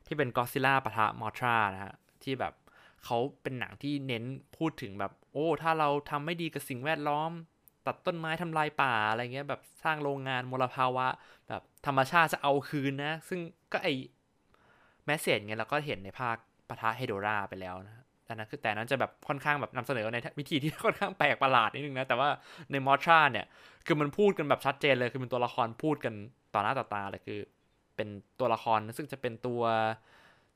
ที่เป็นก็อดซิลล่าปะทะมอทรานะฮะที่แบบเขาเป็นหนังที่เน้นพูดถึงแบบ โอ้ ถ้าเราทำไม่ดีกับสิ่งแวดล้อม ตัดต้นไม้ทำลายป่าอะไรเงี้ยแบบสร้างโรงงานมลภาวะ แบบธรรมชาติจะเอาคืนนะ ซึ่งก็ไอแมสเซจเงี้ยเราก็เห็นในภาคปะทะเฮโดราไปแล้วนะแต่นั้นคือแต่นั้นจะแบบค่อนข้างแบบนำเสนอในวิธีที่ค่อนข้างแปลกประหลาดนิดนึงนะ แต่ว่าในมอทราเนี่ย คือมันพูดกันแบบชัดเจนเลย คือเป็นตัวละครพูดกันต่อหน้าต่อตาเลยคือ เป็นตัวละครซึ่งจะเป็นตัว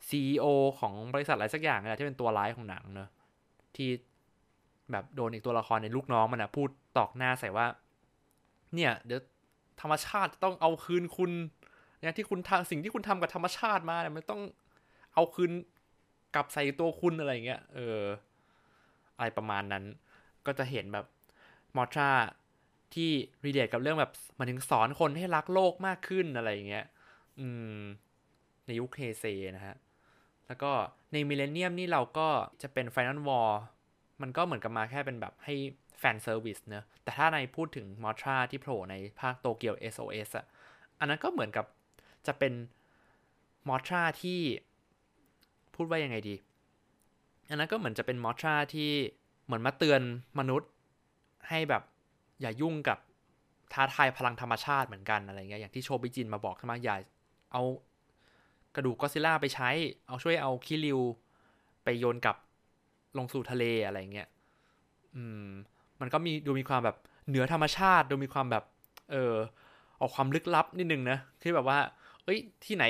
CEO ของบริษัทอะไรสักอย่างนะที่เป็นตัวร้ายของหนังเนอะที่ แบบโดนอีกตัวละครในลูกน้องมันอะพูดตอกหน้าใส่ว่า เนี่ย เดี๋ยวธรรมชาติต้องเอาคืนคุณเนี่ยที่คุณทำสิ่งที่คุณทำกับธรรมชาติมาเนี่ยมันต้องเอาคืนกลับใส่ตัวคุณอะไรเงี้ยเออ อะไรประมาณนั้น ก็จะเห็นแบบมอทราที่รีเลทกับเรื่องแบบมันถึงสอนคนให้รักโลกมากขึ้นอะไรอย่างเงี้ย อืม ในยุคเฮเซนะฮะ แล้วก็ในมิเลเนียมนี่เราก็จะเป็น Final War มันก็เหมือนกับมาแค่เป็นแบบให้ fan service เนอะแต่ถ้าในพูดถึงมอทราที่โผล่ในภาคโตเกียว SOS อะอันนั้นก็เหมือนกับจะเป็นมอทราที่พูดว่ายังไงดี อันนั้นก็เหมือนจะเป็นมอทราที่เหมือนมาเตือนมนุษย์ให้แบบอย่ายุ่งกับท้าทายพลังธรรมชาติเหมือนกันอะไรเงี้ยอย่างที่โชบิจินมาบอกใช่ไหมอย่าเอากระดูกก็ซิล่าไปใช้ เอาช่วยเอาคิริวไปโยนกลับ ลงสู่ทะเลอะไรเงี้ย อืม มันก็มีดูมีความแบบเหนือธรรมชาติ ดูมีความแบบ เออ ออกความลึกลับนิดนึงนะที่แบบว่า เอ้ย ที่ไหน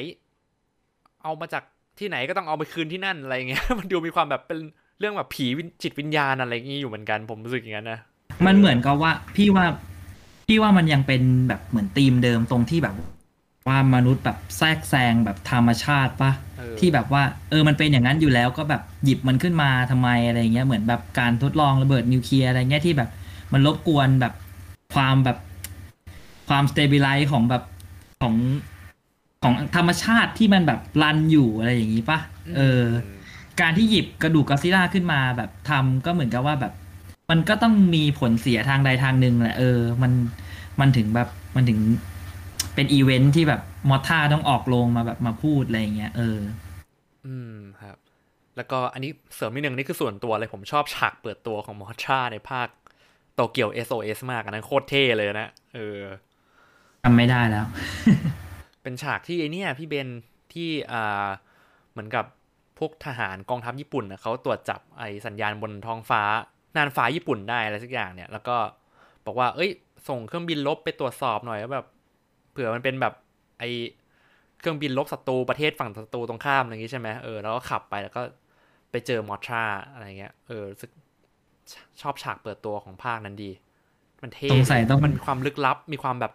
เอามาจากที่ไหนก็ต้องเอาไปคืนที่นั่นอะไรเงี้ย มันดูมีความแบบเป็นเรื่องแบบผีจิตวิญญาณอะไรอย่างงี้อยู่เหมือนกัน ผมรู้สึกอย่างนั้นนะ มันเหมือนกับว่าพี่ว่าพี่ว่ามันยังเป็นแบบเหมือนธีมเดิมตรงที่แบบ ว่ามนุษย์แบบแทรกแซงแบบธรรมชาติปะเออที่แบบว่าเออมันเป็นอย่างนั้นอยู่แล้วก็แบบหยิบมันขึ้นมาทำไมอะไรเงี้ยเหมือนแบบการทดลองระเบิดนิวเคลียร์อะไรเงี้ยที่แบบมันรบกวนแบบความแบบความสเตเบลไลซ์ของแบบของของธรรมชาติที่มันแบบรันอยู่อะไรอย่างงี้ปะเออ การที่หยิบกระดูกกอดซิลล่าขึ้นมาแบบทำก็เหมือนกับว่าแบบ มันก็ต้องมีผลเสียทางใดทางหนึ่งแหละเออ มันมันถึงแบบมันถึง เป็นอีเวนท์ที่แบบมอท่าต้องออกโรงมาแบบมาพูดอะไรอย่างเงี้ยเออ อืมครับ แล้วก็อันนี้เสริมนิดนึงนี่คือส่วนตัวเลยผมชอบฉากเปิดตัวของมอชาในภาคโตเกียว SOS มากอันนั้นโคตรเท่เลยนะ เออทำไม่ได้แล้ว เป็นฉากที่ไอเนี่ยพี่เบนที่อ่าเหมือนกับพวกทหารกองทัพญี่ปุ่นนะเขาตรวจจับไอสัญญาณบนท้องฟ้าน่านฟ้าญี่ปุ่นได้อะไรสักอย่างเนี่ย แล้วก็บอกว่า เอ้ย ส่งเครื่องบินลบไปตรวจสอบหน่อยว่าแบบ เผื่อมันเป็นแบบไอเครื่องบินลบศัตรูประเทศฝั่งศัตรูตรงข้ามอะไรอย่างงี้ใช่ไหมเออแล้วก็ขับไปแล้วก็ไปเจอมอทราอะไรเงี้ยเออรู้สึกชชอบฉากเปิดตัวของภาคนั้นดี มันเท่สงสัยต้องมันมีความลึกลับ มีความแบบ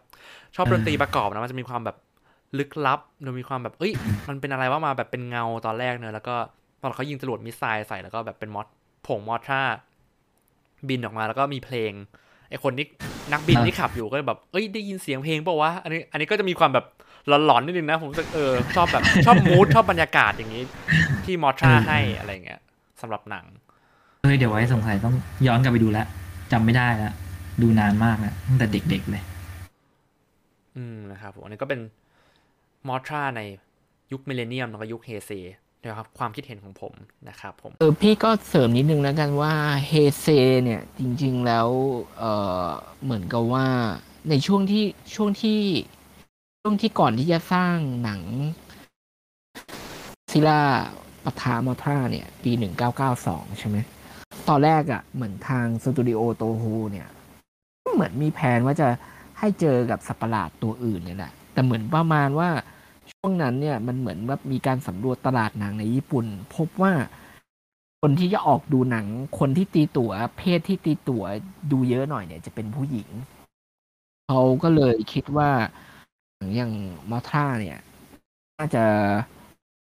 ชอบดนตรีประกอบนะมันจะมีความแบบลึกลับมันมีความแบบเอ้ย มันเป็นอะไรว่ามาแบบเป็นเงาตอนแรกเนอะแล้วก็ตอนเขายิงจรวดมิสไซล์ใส่แล้วก็แบบเป็นมอสผงมอทราบินออกมาแล้วก็มีเพลง ไอคนที่นักบินที่ขับอยู่ก็แบบเอ้ยได้ยินเสียงเพลงเปล่าวะอันนี้อันนี้ก็จะมีความแบบหลอนๆนิดนึงนะ ผมรู้สึกเออชอบแบบชอบมูดชอบบรรยากาศอย่างนี้ ที่มอทราให้อะไรเงี้ยสำหรับหนังเฮ้ยเดี๋ยวไว้สงสัยต้องย้อนกลับไปดูแล้วจำไม่ได้แล้วดูนานมากแล้วตั้งแต่เด็กๆเลย อืมนะครับผมอันนี้ก็เป็นมอทราในยุคมิเลเนียมแล้วก็ยุคเฮเซ นะครับความคิดเห็นของผมนะครับผมเออพี่ก็เสริมนิดนึงแล้วกันว่าเฮเซเนี่ยจริงๆแล้วเออเหมือนกับว่าในช่วงที่ช่วงที่ช่วงที่ก่อนที่จะสร้างหนังซิล่าปะทามอทราเนี่ย ปีหนึ่งเก้าเก้าสองใช่ไหมตอนแรกอะ่ะ เหมือนทางสตูดิโอโตฮูเนี่ย เหมือนมีแผนว่าจะให้เจอกับสัปหลาดตัวอื่นเนี่ยแหละแต่เหมือนประมาณว่า วงนั้นเนี่ยมันเหมือนว่ามีการสำรวจตลาดหนังในญี่ปุ่น พบว่าคนที่จะออกดูหนัง คนที่ตีตั๋ว เพศที่ตีตั๋วดูเยอะหน่อยเนี่ยจะเป็นผู้หญิง เขาก็เลยคิดว่าอย่างมอทราเนี่ย น่าจะ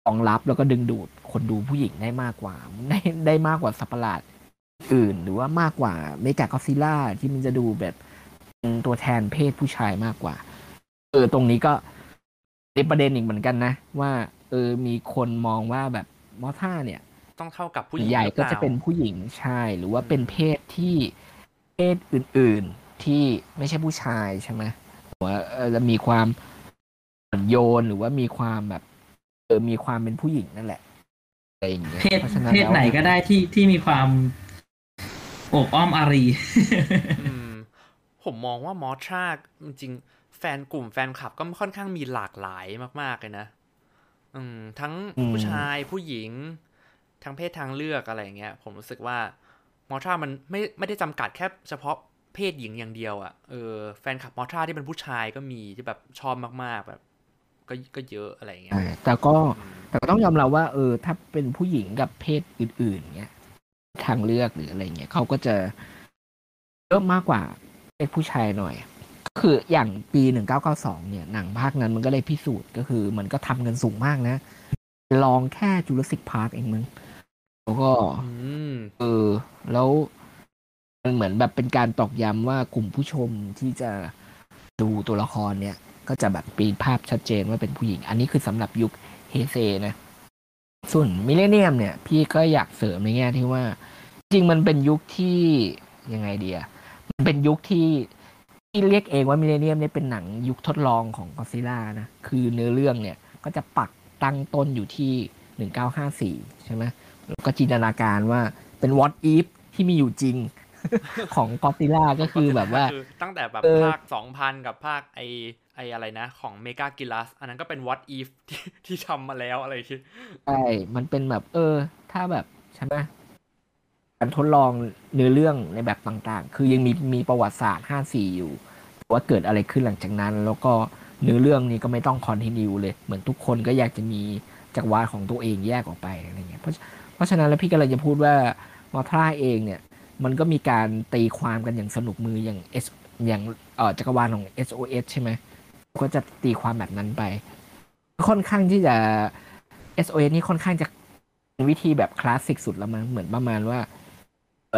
รองรับแล้วก็ดึงดูดคนดูผู้หญิงได้มากกว่า ได้ได้มากกว่าสัตว์ปหลาดอื่น หรือว่ามากกว่าเมกากอซิล่าที่มันจะดูแบบตัวแทนเพศผู้ชายมากกว่าเออตรงนี้ก็ เป็นประเด็นอีกเหมือนกันนะ ว่าเออมีคนมองว่าแบบมอท่าเนี่ย ต้องเท่ากับผู้หญิงใหญ่รือก็ปล่าจะเป็นผู้หญิงใช่หรือว่าเป็นเพศที่เพศอื่น ๆที่ไม่ใช่ผู้ชายใช่ไหมหรือว่าเออจะมีความอ่อนโยนหรือว่ามีความแบบ เออมีความเป็นผู้หญิงนั่นแหละอะไรอย่างเงี้ยเพศพราะฉะนั้นเพศแล้วไหนก็ได้ที่ที่มีความโอบอ้อมอารีอืมผมมองว่ามอทราจริงๆ แฟนกลุ่มแฟนคลับก็ค่อนข้างมีหลากหลายมาก ๆ เลยนะ อืม ทั้งผู้ชายผู้หญิง ทั้งเพศทางเลือกอะไรอย่างเงี้ย ผมรู้สึกว่ามอทรามันไม่ไม่ได้จำกัดแค่เฉพาะเพศหญิงอย่างเดียวอะ่ะเออแฟนคลับมอทราที่เป็นผู้ชายก็มีที่แบบชอบมาก ๆ แบบ ก็ก็เยอะอะไรอย่างเงี้ยใช่แต่ก็อืมแต่ก็ต้องยอมรับว่า เออ ถ้าเป็นผู้หญิงกับเพศอื่น ๆเงี้ยททางเลือกหรืออะไรเงี้ยเขาก็จะเยอะมากกว่าเด็กผู้ชายหน่อย ก็คืออย่างปีหนึ่งเก้าเก้าสองเนี่ยหนังภาคนั้นมันก็ได้พิสูจน์ก็คือมันก็ทำเงินสูงมากนะ ลองแค่จูราสสิกพาร์คเองมึงแล้วก็อืมเออ แล้วมันเหมือนแบบเป็นการตอกย้ำว่ากลุ่มผู้ชมที่จะดูตัวละครเนี่ย ก็จะแบบมีภาพชัดเจนว่าเป็นผู้หญิง อันนี้คือสำหรับยุคเฮเซนะ ส่วนมิเลเนียมเนี่ย พี่ก็อยากเสริมในแง่ที่ว่า จริงมันเป็นยุคที่ยังไงเดียมันเป็นยุคที่ ที่เรียกเองว่ามิเลเนียมเนี่ยเป็นหนังยุคทดลองของก็อดซิลล่านะ คือเนื้อเรื่องเนี่ยก็จะปักตั้งต้นอยู่ที่หนึ่งเก้าห้าสี่ใช่ไหมแล้วก็จินตนาการว่าเป็น what if ที่มีอยู่จริงของกอซิล่าก็คือแบบว่าคือตั้งแต่แบบเออภาค 2000 กับภาคไอไออะไรนะ ของเมกากิลัสอันนั้นก็เป็น what if ที่ที่ทำมาแล้วอะไรที่ใช่ มันเป็นแบบเออ ถ้าแบบใช่ไหม การทดลองเนื้อเรื่องในแบบต่างๆ คือยังมีมีประวัติศาสตร์ห้าสี่อยู่แต่ว่าเกิดอะไรขึ้นหลังจากนั้น แล้วก็เนื้อเรื่องนี้ก็ไม่ต้องคอนติเนียเลย เหมือนทุกคนก็อยากจะมีจักรวาลของตัวเองแยกออกไปอะไรเงี้ย เพราะเพราะฉะนั้นแล้วพี่ก็เลยจะพูดว่ามอทราเองเนี่ยมันก็มีการตีความกันอย่างสนุกมืออย่าง S อย่างเอ่อจักรวาลของ SOS ใช่ไหมก็จะตีความแบบนั้นไป ค่อนข้างที่จะ SOS นี่ค่อนข้างจะวิธีแบบคลาสสิกสุดแล้วมั้งเหมือนประมาณว่า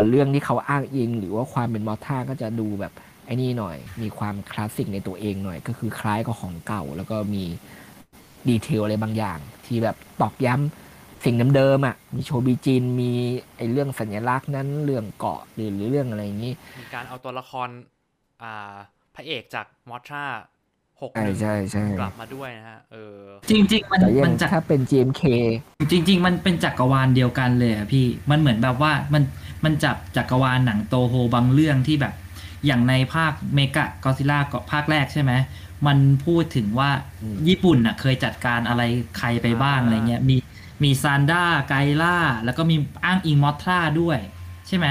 เรื่องที่เขาอ้างอิงหรือว่าความเป็นมอทราก็จะดูแบบไอ้นี่หน่อย มีความคลาสสิกในตัวเองหน่อย ก็คือคล้ายกับของเก่า แล้วก็มี detail อะไรบางอย่าง ที่แบบตอกย้ำสิ่งเดิมๆอะมีโชบีจินมีไอ้เรื่องสัญลักษณ์นั้นเรื่องเกาะหรือหรือเรื่องอะไรอย่างนี้ มีการเอาตัวละครอ่าพระเอกจากมอทรา หกใช่ใช่ใช่กลับมาด้วยนะฮะเออจริง ๆ มันแต่ยัมังนจะ ถ้าเป็น GMK จริง ๆ มันเป็นจักรวาลเดียวกันเลยอะพี่ มันเหมือนแบบว่ามันมันจับจักรวาลหนังโตโฮบางเรื่องที่แบบ อย่างในภาคเมกะกอซิล่าภาคแรกใช่ไหม มันพูดถึงว่าอืม ญี่ปุ่นน่ะเคยจัดการอะไรใครไปบ้างอ่าอะไรเงี้ย มีมีซานด้าไกร่า แล้วก็มีอ้างอิงมอทราด้วย ใช่ไหม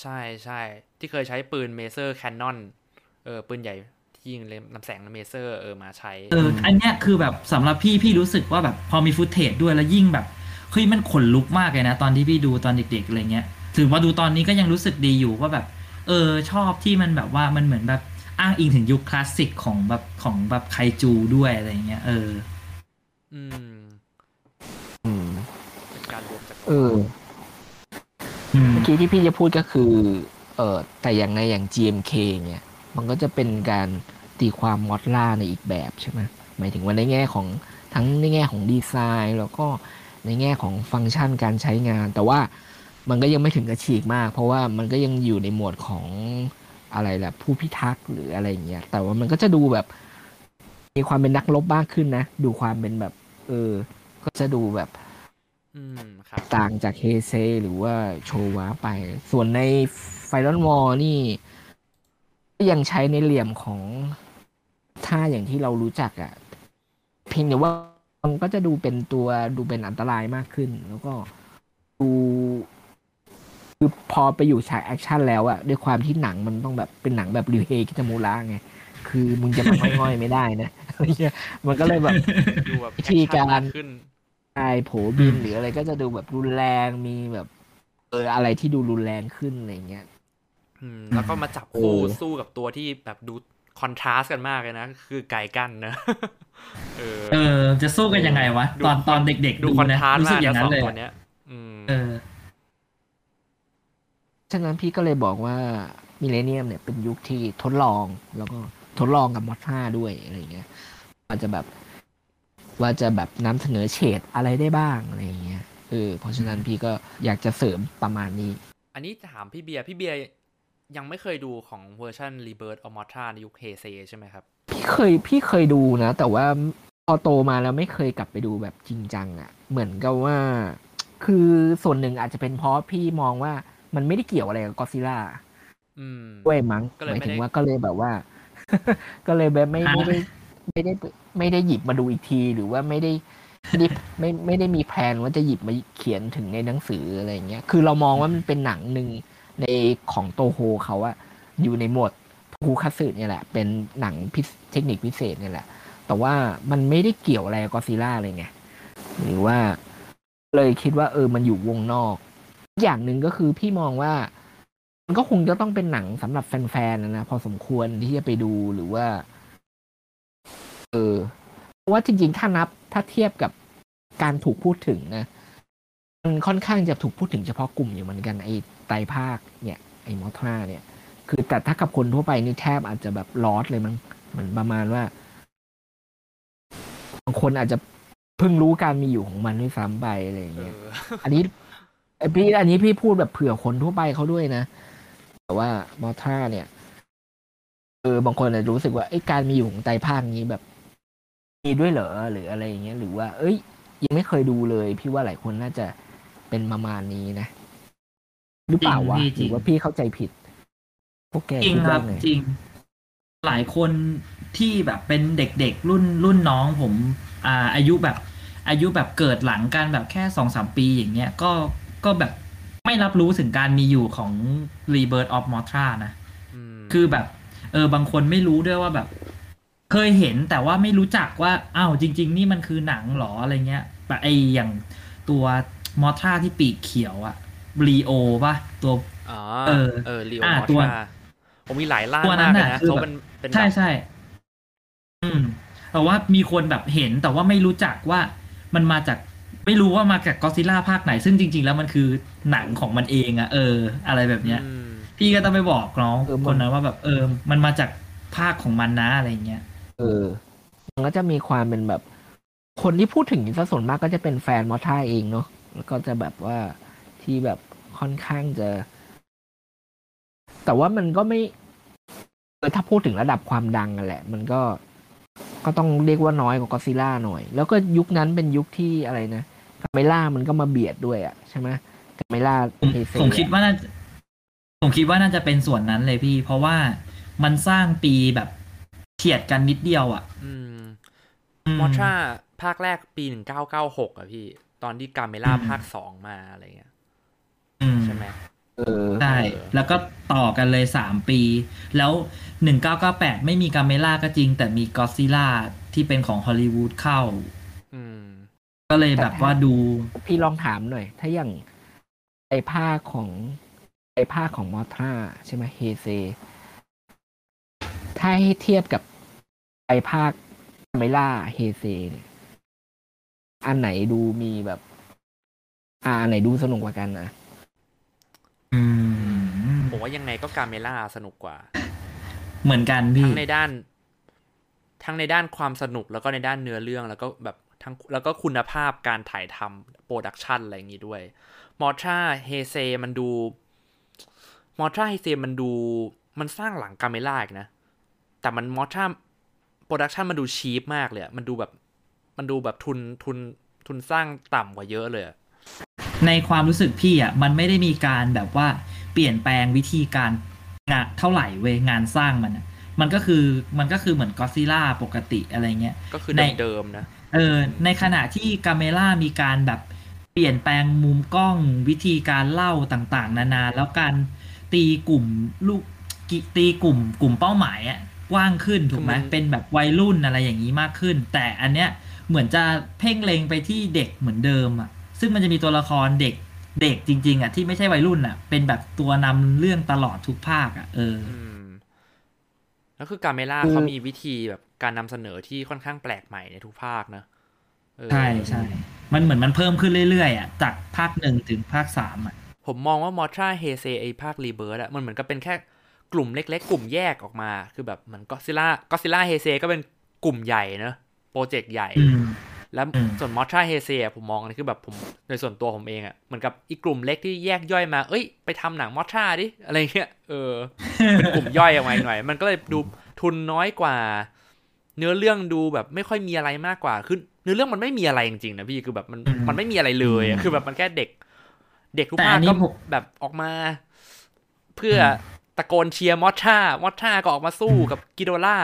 ใช่ใช่ที่เคยใช้ปืน maser cannon เออปืนใหญ่ที่ ยิงเป็นลำแสง maser เออมาใช้เอออันเนี้ยคือแบบสำหรับพี่พี่รู้สึกว่าแบบพอมีฟุตเทจด้วยแล้วยิ่งแบบเฮ้ยมันขนลุกมากเลยนะ ตอนที่พี่ดูตอนเด็กๆอะไรเงี้ยถือว่าดูตอนนี้ก็ยังรู้สึกดีอยู่ว่าแบบ เออชอบที่มันแบบว่ามันเหมือนแบบอ้างอิงถึงยุคคลาสสิกของแบบของแบบไคจูด้วยอะไรเงี้ยเออ อืม อืมเป็นการรวมจากรเอออืมเมื่อกี้ที่พี่จะพูดก็คือ เออแต่อย่างในอย่าง GMK เนี่ย มันก็จะเป็นการตีความมอดล่าในอีกแบบใช่ไหมหมายถึงว่าในแง่ของทั้งในแง่ของดีไซน์แล้วก็ในแง่ของฟังก์ชันการใช้งาน แต่ว่ามันก็ยังไม่ถึงกับฉีกมาก เพราะว่ามันก็ยังอยู่ในหมวดของอะไรแหละผู้พิทักษ์หรืออะไรอย่างเงี้ยแต่ว่ามันก็จะดูแบบ มีความเป็นนักรบมากขึ้นนะ ดูความเป็นแบบ เออ ก็จะดูแบบอืมครับต่างจากเฮเซหรือว่าโชวาไป ส่วนในไฟ o อนวอลนี่ก็ ยังใช้ในเหลี่ยมมอทราอย่างที่เรารู้จักอะเพียงแต่ว่ามันก็จะดูเป็นตัวดูเป็นอันตรายมากขึ้น แล้วก็ดูคือพอไปอยู่ฉากแอคชั่นแล้วอะด้วยความที่หนังมันต้องแบบเป็นหนังแบบริวเฮคิตามูระไงคือมึงจะมาง่อยๆไม่ได้นะอะไรเงี้ยมันก็เลยแบบดูแบบวิธีการแอคชั่นมขึ้นใช่โผบินหรืออะไรก็จะดูแบบรุนแรงมีแบบ เอออะไรที่ดูรุนแรงขึ้นอะไรเงี้ยอืม แล้วก็มาจับคู่เออสู้กับตัวที่แบบดูคอนทราสต์กันมากเลยนะ คือไก่กันนะเออ เออ จะสู้กันยังไงวะดูตอนตอนเด็กๆ ดูคอนนะทราสต์รู้สึมากกอย่านะงสนั้อนงเลยตัวเนี้ยอืมเออฉะนั้นพี่ก็เลยบอกว่ามิเลเนียมเนี่ยเป็นยุคที่ทดลองแล้วก็ทดลองกับมอท่าด้วยอะไรเงี้ยว่าจะแบบว่าจะแบบนำเสนอเฉดอะไรได้บ้างอะไรเงี้ยเออเพราะฉะนั้นพี่ก็อยากจะเสริมประมาณนี้ อันนี้ถามพี่เบียร์พี่เบียร์ ยังไม่เคยดูของเวอร์ชัน Rebirth of Mothra ในยุคเฮเซใช่ไหมครับ พี่เคยพี่เคยดูนะ แต่ว่าพอโตมาแล้วไม่เคยกลับไปดูแบบจริงจังอะ่ะ เหมือนกับว่า คือส่วนหนึ่งอาจจะเป็นเพราะพี่มองว่ามันไม่ได้เกี่ยวอะไรกับก็ซิล่าอืมด้วยมั้งก็เลยหมายไม่ถึงได้ว่าก็เลยแบบว่า ก็เลยแบบไม่อ่าไม่ได้ไม่ได้ไม่ได้หยิบมาดูอีกทีหรือว่าไม่ได้ไม่ได้ไม่ไม่ได้มีแพลนว่าจะหยิบมาเขียนถึงในหนังสืออะไรอย่างเงี้ย คือเรามองว่ามันเป็นหนังหนึ่ง ในของโตโฮเขาอะอยู่ในหมวดภูคัสึเนี่ยแหละ เป็นหนังพิเศษเทคนิคพิเศษเนี่ยแหละ แต่ว่ามันไม่ได้เกี่ยวอะไรกับซิล่าเลยไงหรือว่าเลยคิดว่าเออมันอยู่วงนอก อย่างหนึ่งก็คือพี่มองว่า มันก็คงจะต้องเป็นหนังสำหรับแฟนๆนะนะพอสมควรที่จะไปดูหรือว่า เออเพราะว่าจริงๆ ถ้านับถ้าเทียบกับการถูกพูดถึงนะ มันค่อนข้างจะถูกพูดถึงเฉพาะกลุ่มอยู่เหมือนกันไอ้ ไตรภาคเนี่ยไอ้มอทราเนี่ย คือแต่ถ้ากับคนทั่วไปนี่แทบอาจจะแบบลอสเลยมั้งเหมือนประมาณว่าบางคนอาจจะเพิ่งรู้การมีอยู่ของมันด้วยซ้ำไปอะไรอย่างเอเงี้ยออันนี้ไอพี่อันนี้พี่พูดแบบเผื่อคนทั่วไปเขาด้วยนะ แต่ว่ามอทราเนี่ยเออบางคนอาจจะรู้สึกว่าไอ้การมีอยู่ของไตรภาคนี้แบบ มีด้วยเหรอหรืออะไรอย่างเงี้ย หรือว่า เอ้ย ยังไม่เคยดูเลย พี่ว่าหลายคนน่าจะเป็นประมาณนี้นะ หรือเปล่าวะจริงพี่จริงหรือว่าพี่เข้าใจผิด พวกแกจริงคิดครัว่าบไงจริง หลายคนที่แบบเป็นเด็กๆ รุ่นรุ่นน้องผมอ่าอายุแบบอายุแบบเกิดหลังกันแบบแค่สองสามปีอย่างเงี้ยก็ก็แบบไม่รับรู้ถึงการมีอยู่ของ Rebirth of Mothra นะมคือแบบ เออบางคนไม่รู้ด้วยว่าแบบ เคยเห็นแต่ว่าไม่รู้จักว่าอ้าวจริง ๆ นี่มันคือหนังเหรออะไรเงี้ยแบบไออย่างตัวมอทราที่ปีกเขียวอะ รีโอป่ะตัวอ๋อเออเออลีโออ่ามอตัวทราผมมีหลายร่างตัวนั้มากนเลยน่ะนะคือเขาแบบเป็นเป็นใช่แบบใช่อืมแต่ว่ามีคนแบบเห็นแต่ว่าไม่รู้จักว่ามันมาจากไม่รู้ว่ามาจากก็ซิล่าภาคไหน ซึ่งจริง ๆ แล้วมันคือหนังของมันเองอะเออ อะไรแบบเนี้ยอืมพี่ก็ต้องไปบอกน้องเออมันคนนั้นว่าแบบเออ มันมาจากภาคของมันนะอะไรเงี้ย เออ มันก็จะมีความเป็นแบบ คนที่พูดถึงซะส่วนมากก็จะเป็นแฟนมอท่าเองเนาะแล้วก็จะแบบว่าที่แบบ ค่อนข้างจะ แต่ว่ามันก็ไม่เออถ้าพูดถึงระดับความดังกันแหละ มันก็ก็ต้องเรียกว่าน้อยกว่ากอซิล่าหน่อย แล้วก็ยุคนั้นเป็นยุคที่อะไรนะกาเมล่ามันก็มาเบียดด้วยอะใช่ไหมกาเมล่าผมเอเซผมคิดว่าน่าจะผมคิดว่าน่าจะเป็นส่วนนั้นเลยพี่ เพราะว่ามันสร้างปีแบบเฉียดกันนิดเดียวอะ อืมอืมอทราภาคแรกปีหนึ่งเก้าเก้าหกอะพี่ ตอนที่กาเมล่าอืมภาคสองมาอะไรเงี้ยอืม ใช่ไหมเออใช่เออแล้วก็ต่อกันเลยสามปี แล้วหนึ่งเก้าเก้าแปดไม่มีกาเมล่าก็จริง แต่มีกอซิล่าที่เป็นของฮอลลีวูดเข้าอืมก็เลยแบบว่าดู พี่ลองถามหน่อย ถ้าอย่างไอภาคของไอภาคของมอทราใช่ไหมเฮเซถ้าให้เทียบกับไอภาคกาเมล่าเฮเซเนี่ยอันไหนดูมีแบบ อ่าอันไหนดูสนุกกว่ากันนะ อืม ผมว่ายังไงก็กาเมล่าสนุกกว่า เหมือนกันพี่ ทั้งในด้าน ทั้งในด้านความสนุกแล้วก็ในด้านเนื้อเรื่องแล้วก็แบบทั้งแล้วก็คุณภาพการถ่ายทำ production อะไรอย่างงี้ด้วย มอทราเฮเซมันดู มอทราเฮเซมันดู มันสร้างหลังกาเมล่าอีกนะ แต่มันมอทรา production มันดู cheap มากเลยอะมันดูแบบ มันดูแบบทุนทุนทุนสร้างต่ำกว่าเยอะเลยอะ ในความรู้สึกพี่อะมันไม่ได้มีการแบบว่าเปลี่ยนแปลงวิธีการงานเท่าไหร่เวยงานสร้างมันอะมันก็คือมันก็คือเหมือนก็ซิล่าปกติอะไรเงี้ยก็คือในเดิมๆนะเออในขณะที่กาเมล่ามีการแบบเปลี่ยนแปลงมุมกล้องวิธีการเล่าต่างๆ นานา แล้วการตีกลุ่มลูกกิตีกลุ่มกลุ่มเป้าหมายอะกว้างขึ้นถูกไหมคือมันเป็นแบบวัยรุ่นอะไรอย่างนี้มากขึ้น แต่อันเนี้ยเหมือนจะเพ่งเล็งไปที่เด็กเหมือนเดิมอะ ซึ่งมันจะมีตัวละครเด็กเด็กจริง ๆอะที่ไม่ใช่วัยรุ่นอะเป็นแบบตัวนำเรื่องตลอดทุกภาคอะเอออืมแล้วคือกาเมล่าคือเขามีวิธีแบบการนำเสนอที่ค่อนข้างแปลกใหม่ในทุกภาคนะเออใช่ใช่ มันเหมือนมันเพิ่มขึ้นเรื่อยๆอะจากภาคหนึ่งถึงภาคสามอะ ผมมองว่ามอทราเฮเซไอภาค Rebirth อะมันเหมือนกับเป็นแค่กลุ่มเล็ก ๆ กลุ่มแยกออกมา คือแบบเหมือนก็ซิล่าก็ซิล่าเฮเซก็เป็นกลุ่มใหญ่เนอะโปรเจกต์ใหญ่อืม แล้วอืมส่วนมอทราเฮเซผมมองอันนี้คือแบบผมโดยส่วนตัวผมเองอะเหมือนกับอีกกลุ่มเล็กที่แยกย่อยมา เอ้ยไปทำหนังมอทราดิอะไรเงี้ยเออเป็นกลุ่มย่อยออกมาอีกหน่อย มันก็เลยดูทุนน้อยกว่า เนื้อเรื่องดูแบบไม่ค่อยมีอะไรมากกว่าคือเนื้อเรื่องมันไม่มีอะไรจริงๆนะพี่คือแบบมันอืมมันไม่มีอะไรเลยอะคือแบบมันแค่เด็ก เด็กทุกแต่ภาอัคนนี้ก็ผมแบบออกมา เพื่อตะโกนเชียร์มอทรามอทราก็ออกมาสู้กับกิโดล่า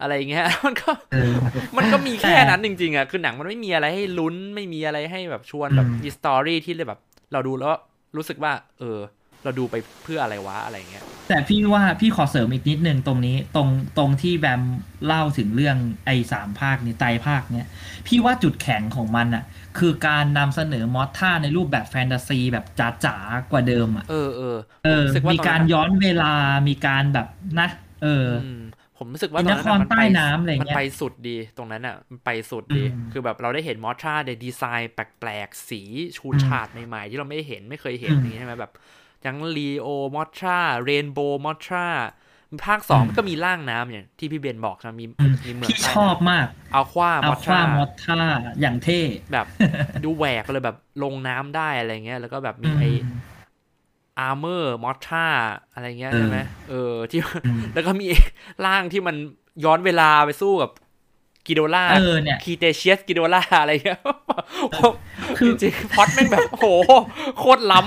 อืมอะไรอย่างเงี้ยมันก็เออมันก็มีแค่แต่นั้นจริงๆอะคือหนังมันไม่มีอะไรให้ลุ้นไม่มีอะไรให้แบบชวนแบบอืมมีสตอรี่ที่เลยแบบ เราดูแล้วรู้สึกว่า เออ เราดูไปเพื่ออะไรวะอะไรเงี้ย แต่พี่ว่าพี่ขอเสริมอีกนิดนึงตรงนี้ตรงตรงที่แบมเล่าถึงเรื่องไอ้สามภาคนี้ไตรภาคเนี้ยพี่ว่าจุดแข็งของมันอะ คือการนำเสนอมอสท่าในรูปแบบแฟนตาซีแบบจ๋าๆกว่าเดิมอะเออเออเออรู้สึกว่ามีตอนนั้นการย้อนเวลามีการแบบนะ เอออืม ผมรู้สึกว่ามีตอนนั้นนครอะมันใต้ไปน้ำอะไรเงี้ยมันไปสุดดีตรงนั้นอะมันไปสุดดีอืมคือแบบเราได้เห็นมอสทราในดีไซน์แปลกๆ สีชูดอืมฉาดใหม่ๆ ที่เราไม่เห็นไม่เคยเห็นอืมอย่างนี้ใช่ไหมแบบยังลีโอมอสทราเรนโบว์มอสทราภาคสองอืมมันก็มีร่างน้ำอย่างที่พี่เบนบอกใช่ไหมมีอืมมีเมืองพี่ใต้ชอบมากอัลความเอาอสคทราว้ามอสท่าอย่างเท่แบบดูแหวกเลยแบบลงน้ำได้อะไรเงี้ย แล้วก็แบบมีอืมไอ อาร์เมอร์มอสทราอะไรเงี้ยเออใช่ไหมเออที่อืมแล้วก็มีร่างที่มันย้อนเวลาไปสู้กับกิโดล่าเออเนี่ยคีเตเชียสกิโดล่าอะไรเงี้ยคือจริงๆพล็อดแม่งแบบโหโคตรล้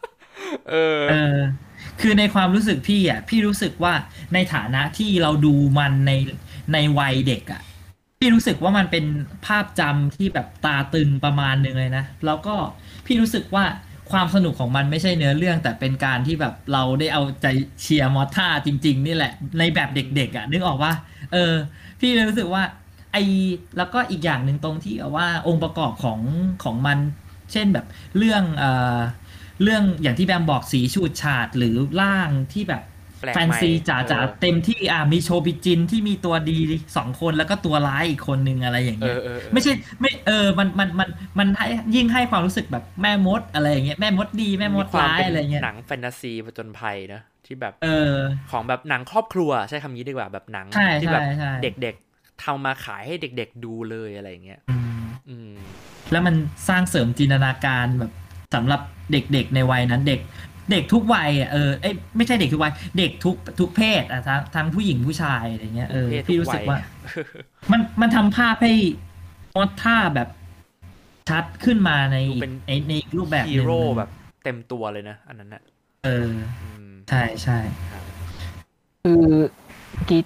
ำเออเออคือในความรู้สึกพี่อะ พี่รู้สึกว่าในฐานะที่เราดูมันในในวัยเด็กอะ พี่รู้สึกว่ามันเป็นภาพจำที่แบบตาตึงประมาณหนึ่งเลยนะ แล้วก็พี่รู้สึกว่า ความสนุกของมันไม่ใช่เนื้อเรื่องแต่เป็นการที่แบบเราได้เอาใจเชียร์มอท่าจริง ๆ นี่แหละ ในแบบเด็กๆอะนึกออกว่าเออ พี่เลยรู้สึกว่าไอแล้วก็อีกอย่างหนึ่งตรงที่ว่าองค์ประกอบของของมัน เช่นแบบเรื่องเอ่อเรื่องอย่างที่แบมบอกสีชูดฉาดหรือร่างที่แบบ แปลกแฟนซีใหม่จ๋าเออๆเต็มที่อะมีโชบิจินที่มีตัวดีสองคนแล้วก็ตัวร้ายอีกคนนึงอะไรอย่างเอเงี้ยอเออเออไม่ใช่ไม่เออมันมันมันมันให้ยิ่งให้ความรู้สึกแบบแม่มดอะไรอย่างเงี้ยแม่มดดีแม่มดควร้ายเป็นอะไรเงี้ยหนังแฟนตาซีผจญภัยนะที่แบบเออของแบบหนังครอบครัวใช้คำนี้ดีกว่าแบบหนังใช่ที่แบบใช่ใช่เด็กๆทำมาขายให้เด็ก ๆดูเลยอะไรอย่างเงี้ยอืมอืมแล้วมันสร้างเสริมจินตนาการแบบสำหรับเด็กๆในวัยนั้นเด็ก เด็กทุกวัยอะเออเอ้ยไม่ใช่เด็กทุกวัยเด็กทุกทุกเพศอะทั้งทั้งผู้หญิงผู้ชายอะไรเงี้ยเออเพศทุกพี่รู้สึกวัยว่า มันมันทำภาพให้มอสท่าแบบชัดขึ้นมาในอีกในในอีกรูปแบบหฮีนึ่งโร่แบบเต็มตัวเลยนะ อันนั้นน่ะเอออืมใช่ใช่คือกิด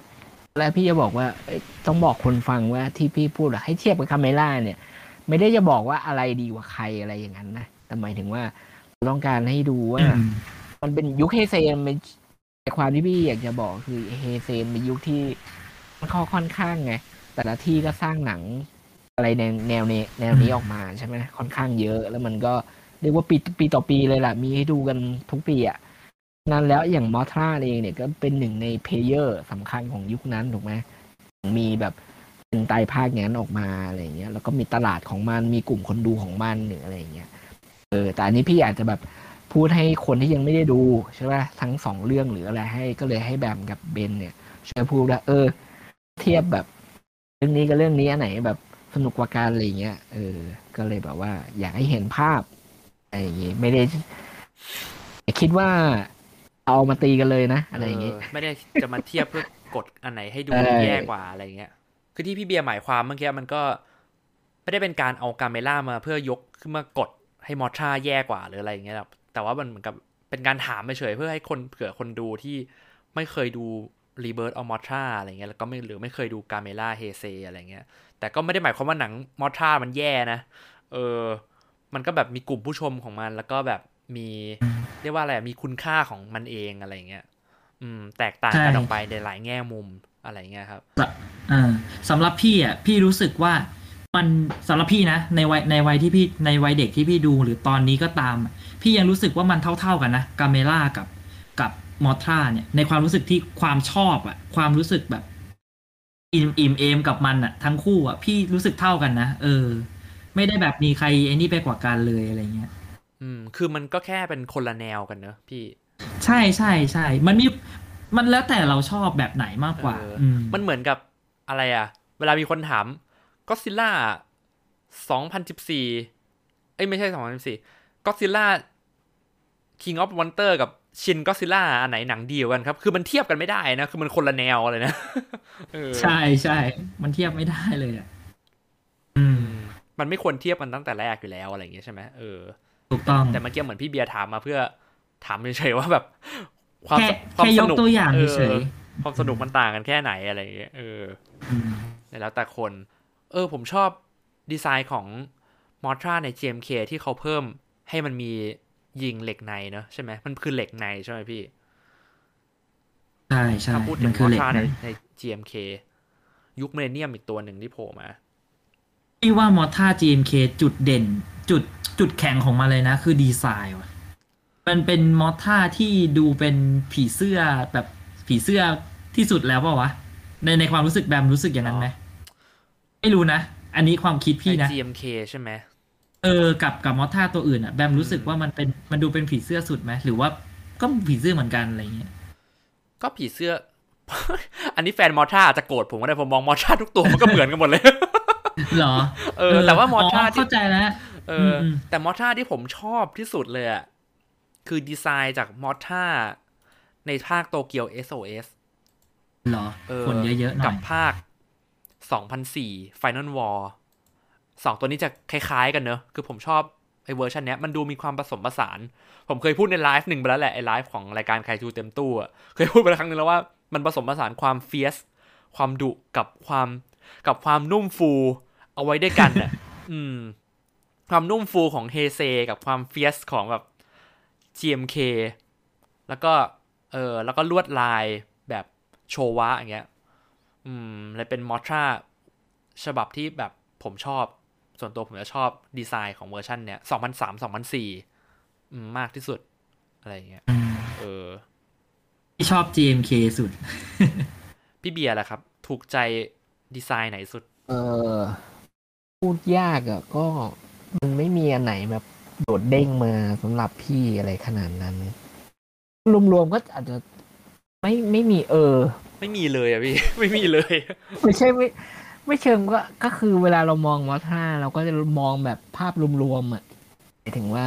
แล้วพี่จะบอกว่าเอ้ยต้องบอกคนฟังว่าที่พี่พูดอะให้เทียบกับคาเมล่าเนี่ย ไม่ได้จะบอกว่าอะไรดีกว่าใครอะไรอย่างนั้นนะแต่หมายถึงว่า ต้องการให้ดูว่าอืมมันเป็นยุคเฮเซนเป็นแต่ความที่พี่อยากจะบอกคือเฮเซนเป็นยุคที่มันค่อนค่อนข้างไงแต่ละที่ก็สร้างหนังอะไรแนวแนวนี้แนวนี้ออกมาใช่ไหมค่อนข้างเยอะ แล้วมันก็เรียกว่าปีปีต่อปีเลยล่ะ มีให้ดูกันทุกปีอะนั้นแล้วอย่างมอทราเองเนี่ยก็เป็นหนึ่งในเพลเยอร์สำคัญของยุคนั้นถูกไหมมีแบบเป็นไตรภาคอย่างนั้นออกมาอะไรอย่างเงี้ย แล้วก็มีตลาดของมันมีกลุ่มคนดูของมันหรืออะไรอย่างเงี้ย เออแต่อันนี้พี่อาจจะแบบพูดให้คนที่ยังไม่ได้ดูใช่ไหมทั้งสองเรื่องหรืออะไรให้ก็เลยให้แบมกับเบนเนี่ยช่วยพูดว่าเออ เทียบแบบ เรื่องนี้กับเรื่องนี้อันไหนแบบสนุกกว่ากันอะไรเงี้ยเออ ก็เลยแบบว่า อยากให้เห็นภาพอะไรอย่างงี้ไม่ได้อย่าคิดว่าเอามาตีกันเลยนะอะไรอย่างงี้เออไม่ได้จะมาเทียบเพื่อกดอันไหนให้ดูเออแย่กว่าอะไรเงี้ย คือที่พี่เบียร์หมายความเมื่อกี้มันก็ ไม่ได้เป็นการเอาการเมล่ามาเพื่อยกขึ้นมากด ให้มอทราแย่กว่าหรืออะไรอย่างเงี้ยหรอกแต่ว่ามันเหมือนกับเป็นการถามเฉยเพื่อให้คนเผื่อคนดูที่ไม่เคยดูRebirth of มอทราอะไรเงี้ยแล้วก็ไม่หรือไม่เคยดูกาเมล่าเฮเซอะไรเงี้ย แต่ก็ไม่ได้หมายความว่าหนังมอทรามันแย่นะ เออ มันก็แบบมีกลุ่มผู้ชมของมันแล้วก็แบบมีเรียกว่าอะไรมีคุณค่าของมันเองอะไรเงี้ย อืม แตกต่างกันออกไปในหลายแง่มุมอะไรเงี้ยครับอ่าสำหรับพี่อะพี่รู้สึกว่า มันสำหรับพี่นะ ในวัยในวัยที่พี่ในวัยเด็กที่พี่ดูหรือตอนนี้ก็ตามอะพี่ยังรู้สึกว่ามันเท่า ๆกันนะกาเมล่ากับกับมอทราเนี่ย ในความรู้สึกที่ความชอบอะความรู้สึกแบบอิ่มอิ่มเอมกับมันอะทั้งคู่อะพี่รู้สึกเท่ากันนะเออ ไม่ได้แบบมีใครไอ้นี่ไปกว่ากันเลยอะไรเงี้ย อืม คือมันก็แค่เป็นคนละแนวกันเนอะพี่ ใช่ใช่ใช่มันมีมันแล้วแต่เราชอบแบบไหนมากกว่าเอออืมมันเหมือนกับอะไรอะเวลามีคนถาม ก็ซิล่าสองพันสิบสี่เอ้ยไม่ใช่สองพันสิบสี่ก็ซิล่า King of Monster กับชินก็ซิล่าอันไหนหนังดีกว่ากันครับ คือมันเทียบกันไม่ได้นะ คือมันคนละแนวเลยนะเออใช่ใช่มันเทียบไม่ได้เลยอะอืมอืม มันไม่ควรเทียบกันตั้งแต่แรกอยู่แล้วอะไรอย่างเงี้ยใช่ไหมเออถูกต้องแต่เมื่อกี้เหมือนพี่เบียร์ถามมาเพื่อถามเฉยๆว่าแบบ ความแค่ความแค่สยกนุกตัวอย่างเอเฉอยความสนุกมันต่างกันแค่ไหนอะไรอย่างเงี้ยเออๆอืมแล้วแต่คน เออผมชอบดีไซน์ของมอทราใน GMK ที่เขาเพิ่มให้มันมียิงเหล็กในเนอะใช่ไหมมันคือเหล็กในใช่ไหมพี่ใช่ใช่ถ้าพูดถึมังนคือมอเหล็กท่าในนะใน GMK ยุคเมเนียมอีกตัวหนึ่งที่โผล่มาพี่ว่ามอท่า GMK จุดเด่น จุดจุดแข็งของมันเลยนะ คือดีไซน์ว่ะมันเป็นมอท่าที่ดูเป็นผีเสื้อแบบผีเสื้อที่สุดแล้วเปล่าวะในในความรู้สึกแบมรู้สึกอย่างนั้นไหม ไม่รู้นะ อันนี้ความคิดพี่ในนะ GMK ใช่ไหมเออกับกับมอท่าตัวอื่นอะแบมรู้สึกว่ามันเป็นมันดูเป็นผีเสื้อสุดไหมหรือว่าก็ผีเสื้อเหมือนกันอะไรเงี้ยก็ผีเสื้อ อันนี้แฟนมอท่าอาจจะโกรธผมก็ได้ผมมองมอท่าทุกตัวมันก็เหมือนกันหมดเลยเหรอ เออ แต่ว่ามอท่าที่เข้าใจแล้วเอออมแต่มอท่าที่ผมชอบที่สุดเลยอะคือดีไซน์จากมอทราในภาคโตเกียว SOS เหรอเออคนเยอะๆหน่อย กับภาค 2004 Final War สองตัวนี้จะคล้ายๆกันเนอะคือผมชอบไอ้เวอร์ชันเนี้ยมันดูมีความผสมผสาน ผมเคยพูดในไลฟ์หนึ่งไปแล้วแหละ ไอ้ไลฟ์ของรายการไคจูเต็มตู้อะเคยพูดไปแล้วครั้งนึงแล้วว่ามันผสมผสานความ fierce ความดุกับความกับความนุ่มฟูเอาไว้ด้วยกันอะอืม ความนุ่มฟูของเฮเซกับความเฟียสของแบบ GMK แล้วก็เออแล้วก็ลวดลายแบบโชวะอย่างเงี้ย อืมเลยเป็นมอทราฉบับที่แบบผมชอบ ส่วนตัวผมจะชอบดีไซน์ของเวอร์ชันเนี้ย2003 2004อืมมากที่สุด อะไรอย่างเงี้ยอืมเออที่ชอบ GMK สุด พี่เบียร์ล่ะครับ ถูกใจดีไซน์ไหนสุด เออ พูดยากอะก็มันไม่มีอันไหนแบบโดดเด้งมาสำหรับพี่อะไรขนาดนั้น รวมๆก็อาจจะไม่ไม่มีเออ ไม่มีเลยอะพี่ ไม่มีเลย ไม่ใช่ไม่ไม่เชิงก็ก็คือเวลาเรามองมอท่าเราก็จะมองแบบภาพรวมๆอะหมายถึงว่า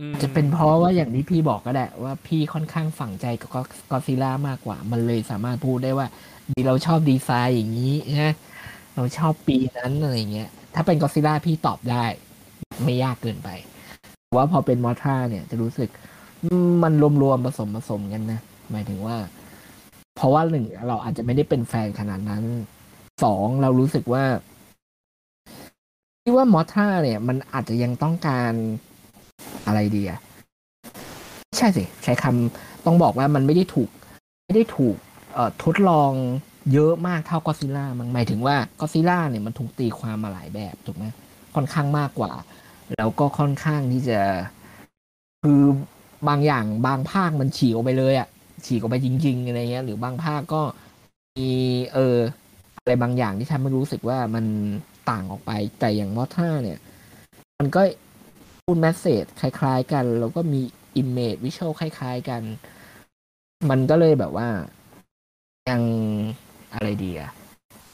อืมจะเป็นเพราะว่าอย่างที่พี่บอกก็ได้ ว่าพี่ค่อนข้างฝังใจกับกอซิล่ามากกว่า มันเลยสามารถพูดได้ว่า ดีเราชอบดีไซน์อย่างนี้นะเราชอบปีนั้นอะไรเงี้ย ถ้าเป็นกอซิล่าพี่ตอบได้ ไม่ยากเกินไปแต่ว่าพอเป็นมอท่าเนี่ยจะรู้สึกอืมมันรวมๆผสมผสมกันนะหมายถึงว่า เพราะว่าหนึ่งเราอาจจะไม่ได้เป็นแฟนขนาดนั้นสองเรารู้สึกว่าที่ว่ามอท่าเนี่ย มันอาจจะยังต้องการอะไรดีอะใช่สิ ใช้คำต้องบอกว่ามันไม่ได้ถูก ไม่ได้ถูกเอ่อทดลองเยอะมากเท่ากอซิล่ามันหมายถึงว่ากอซิล่าเนี่ยมันถูกตีความมาหลายแบบถูกไหมค่อนข้างมากกว่า แล้วก็ค่อนข้างที่จะคือบางอย่างบางภาคมันฉีกออกไปเลยอะ ฉีกออกไปจริง ๆ อะไรเงี้ย หรือบางภาคก็มีเอออะไรบางอย่างที่ทำให้รู้สึกว่ามันต่างออกไป แต่อย่างมอทราเนี่ย มันก็พูด message คล้าย ๆ กัน แล้วก็มี image visual คล้าย ๆ กัน มันก็เลยแบบว่ายังอะไรดีอะ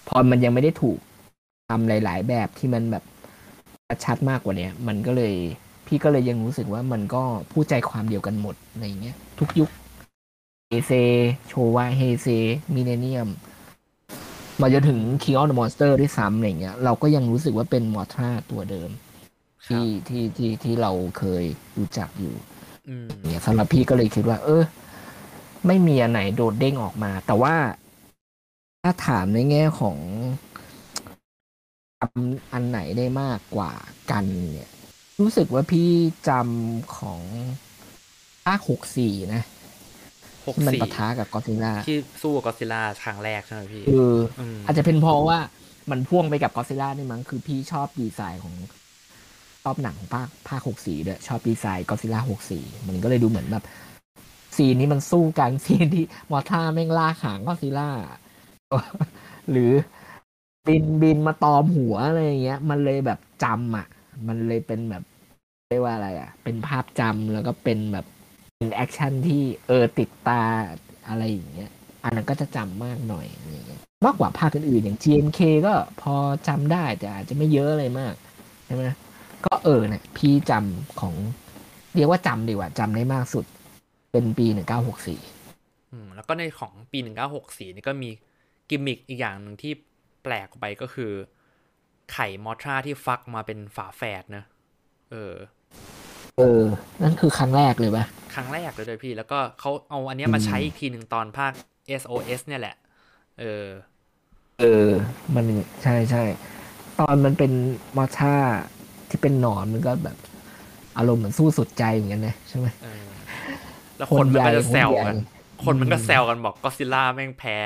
พอมันยังไม่ได้ถูกทำหลาย ๆ แบบที่มันแบบชัดมากกว่าเนี้ยมันก็เลย พี่ก็เลยยังรู้สึกว่ามันก็พูดใจความเดียวกันหมดอะไรเงี้ยทุกยุค เฮเซโชวาเฮเซมิเลเนียมมาจนถึง King of the Monster ด้วยซ้ำอะไรเงี้ย เราก็ยังรู้สึกว่าเป็นมอทราตัวเดิมครับที่ที่ที่ที่เราเคยรู้จักอยู่อืมเนี่ยสำหรับพี่ก็เลยคิดว่า เออ ไม่มีอันไหนโดดเด้งออกมา แต่ว่าถ้าถามในแง่ของจำอันไหนได้มากกว่ากัน เนี่ย รู้สึกว่าพี่จำของภาคหกสี่นะ หกที่มันสี่ปะทะกับกอซิล่าที่สู้กับก็อดซิลล่าครั้งแรกใช่ไหมพี่คืออืมอาจจะเป็นเพราะว่ามันพ่วงไปกับกอซิล่านี่มั้งคือพี่ชอบดีไซน์ของชอบหนังภาคภาคหกสี่ด้วยชอบดีไซน์กอซิล่าหกสี่มันก็เลยดูเหมือนแบบ scene นี้มันสู้กัน scene ที่มอทราแม่งล่าหางกอซิล่า หรือบินบินมาตอมหัวอะไรอย่างเงี้ย มันเลยแบบจำอะ มันเลยเป็นแบบเรียกว่าอะไรอะ เป็นภาพจำแล้วก็เป็นแบบ เป็นแอคชั่นที่เออติดตาอะไรอย่างเงี้ย อันนั้นก็จะจำมากหน่อยอย่างเงี้ยมากกว่าภาคอื่นๆอย่าง GMK ก็พอจำได้แต่อาจจะไม่เยอะอะไรมากใช่ไหมก็เออเนี่ยพี่จำของ เรียกว่าจำดีกว่าจำได้มากสุด เป็นปีหนึ่งเก้าหกสี่อืมแล้วก็ในของปีหนึ่งเก้าหกสี่นี่ก็มีกิมมิคอีกอย่างหนึ่งที่แปลกออกไปก็คือ ไข่มอทราที่ฟักมาเป็นฝาแฝดเนอะเออ เออ นั่นคือครั้งแรกเลยปะครั้งแรกเลยด้วยพี่ แล้วก็เขาเอาอันเนี้ยมาใช้อีกทีหนึ่งตอนภาค SOS เนี่ยแหละ เออ เออ มันใช่ใช่ ตอนมันเป็นมอท่าที่เป็นหนอนมันก็แบบ อารมณ์เหมือนสู้สุดใจเหมือนกันนะใช่ไหมเออแล้วคนมันก็จะแซวกัน คนใหญ่คนมันก็อืมแซวกันบอกก็ซิล่าแม่งแพ้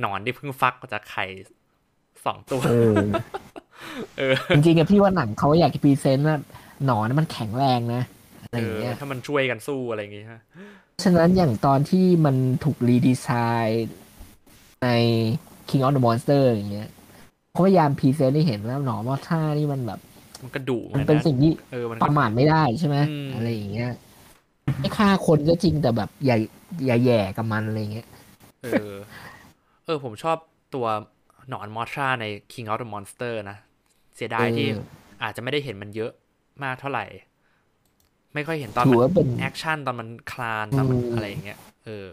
หนอนที่เพิ่งฟักมาจากไข่สองตัว เออเออจริงๆอะพี่ว่าหนังเขาอยากจะพรีเซนต์ว่า หนอนมันแข็งแรงนะอะไรเออย่างอเงี้ยถ้ามันช่วยกันสู้อะไรอย่างงี้ฮะฉะนั้นอย่างตอนที่มันถูกรีดีไซน์ใน King of the Monster อย่างเงี้ยเขาพยายามพรีเซนต์ให้เห็นว่าหนอนมอท่านี่มันแบบ มันก็ดุเหมืมัอนนเป็นนะสิ่งที่เออมันปก็ระมาทไม่ได้ใช่ไหมอืมอะไรอย่างเงี้ยไม่ฆ่าคนก็จริงแต่แบบอย่าอย่าแย่กับมันอะไรเงี้ยเออ เออผมชอบตัวหนอน Mothra ใน King of the Monster นะ เสียดายที่เอออาจจะไม่ได้เห็นมันเยอะ มากเท่าไหร่ ไม่ค่อยเห็นตอนถือว่ามันเป็น action ตอนมันคลานตอนมันอืมอะไรอย่างเงี้ยเออ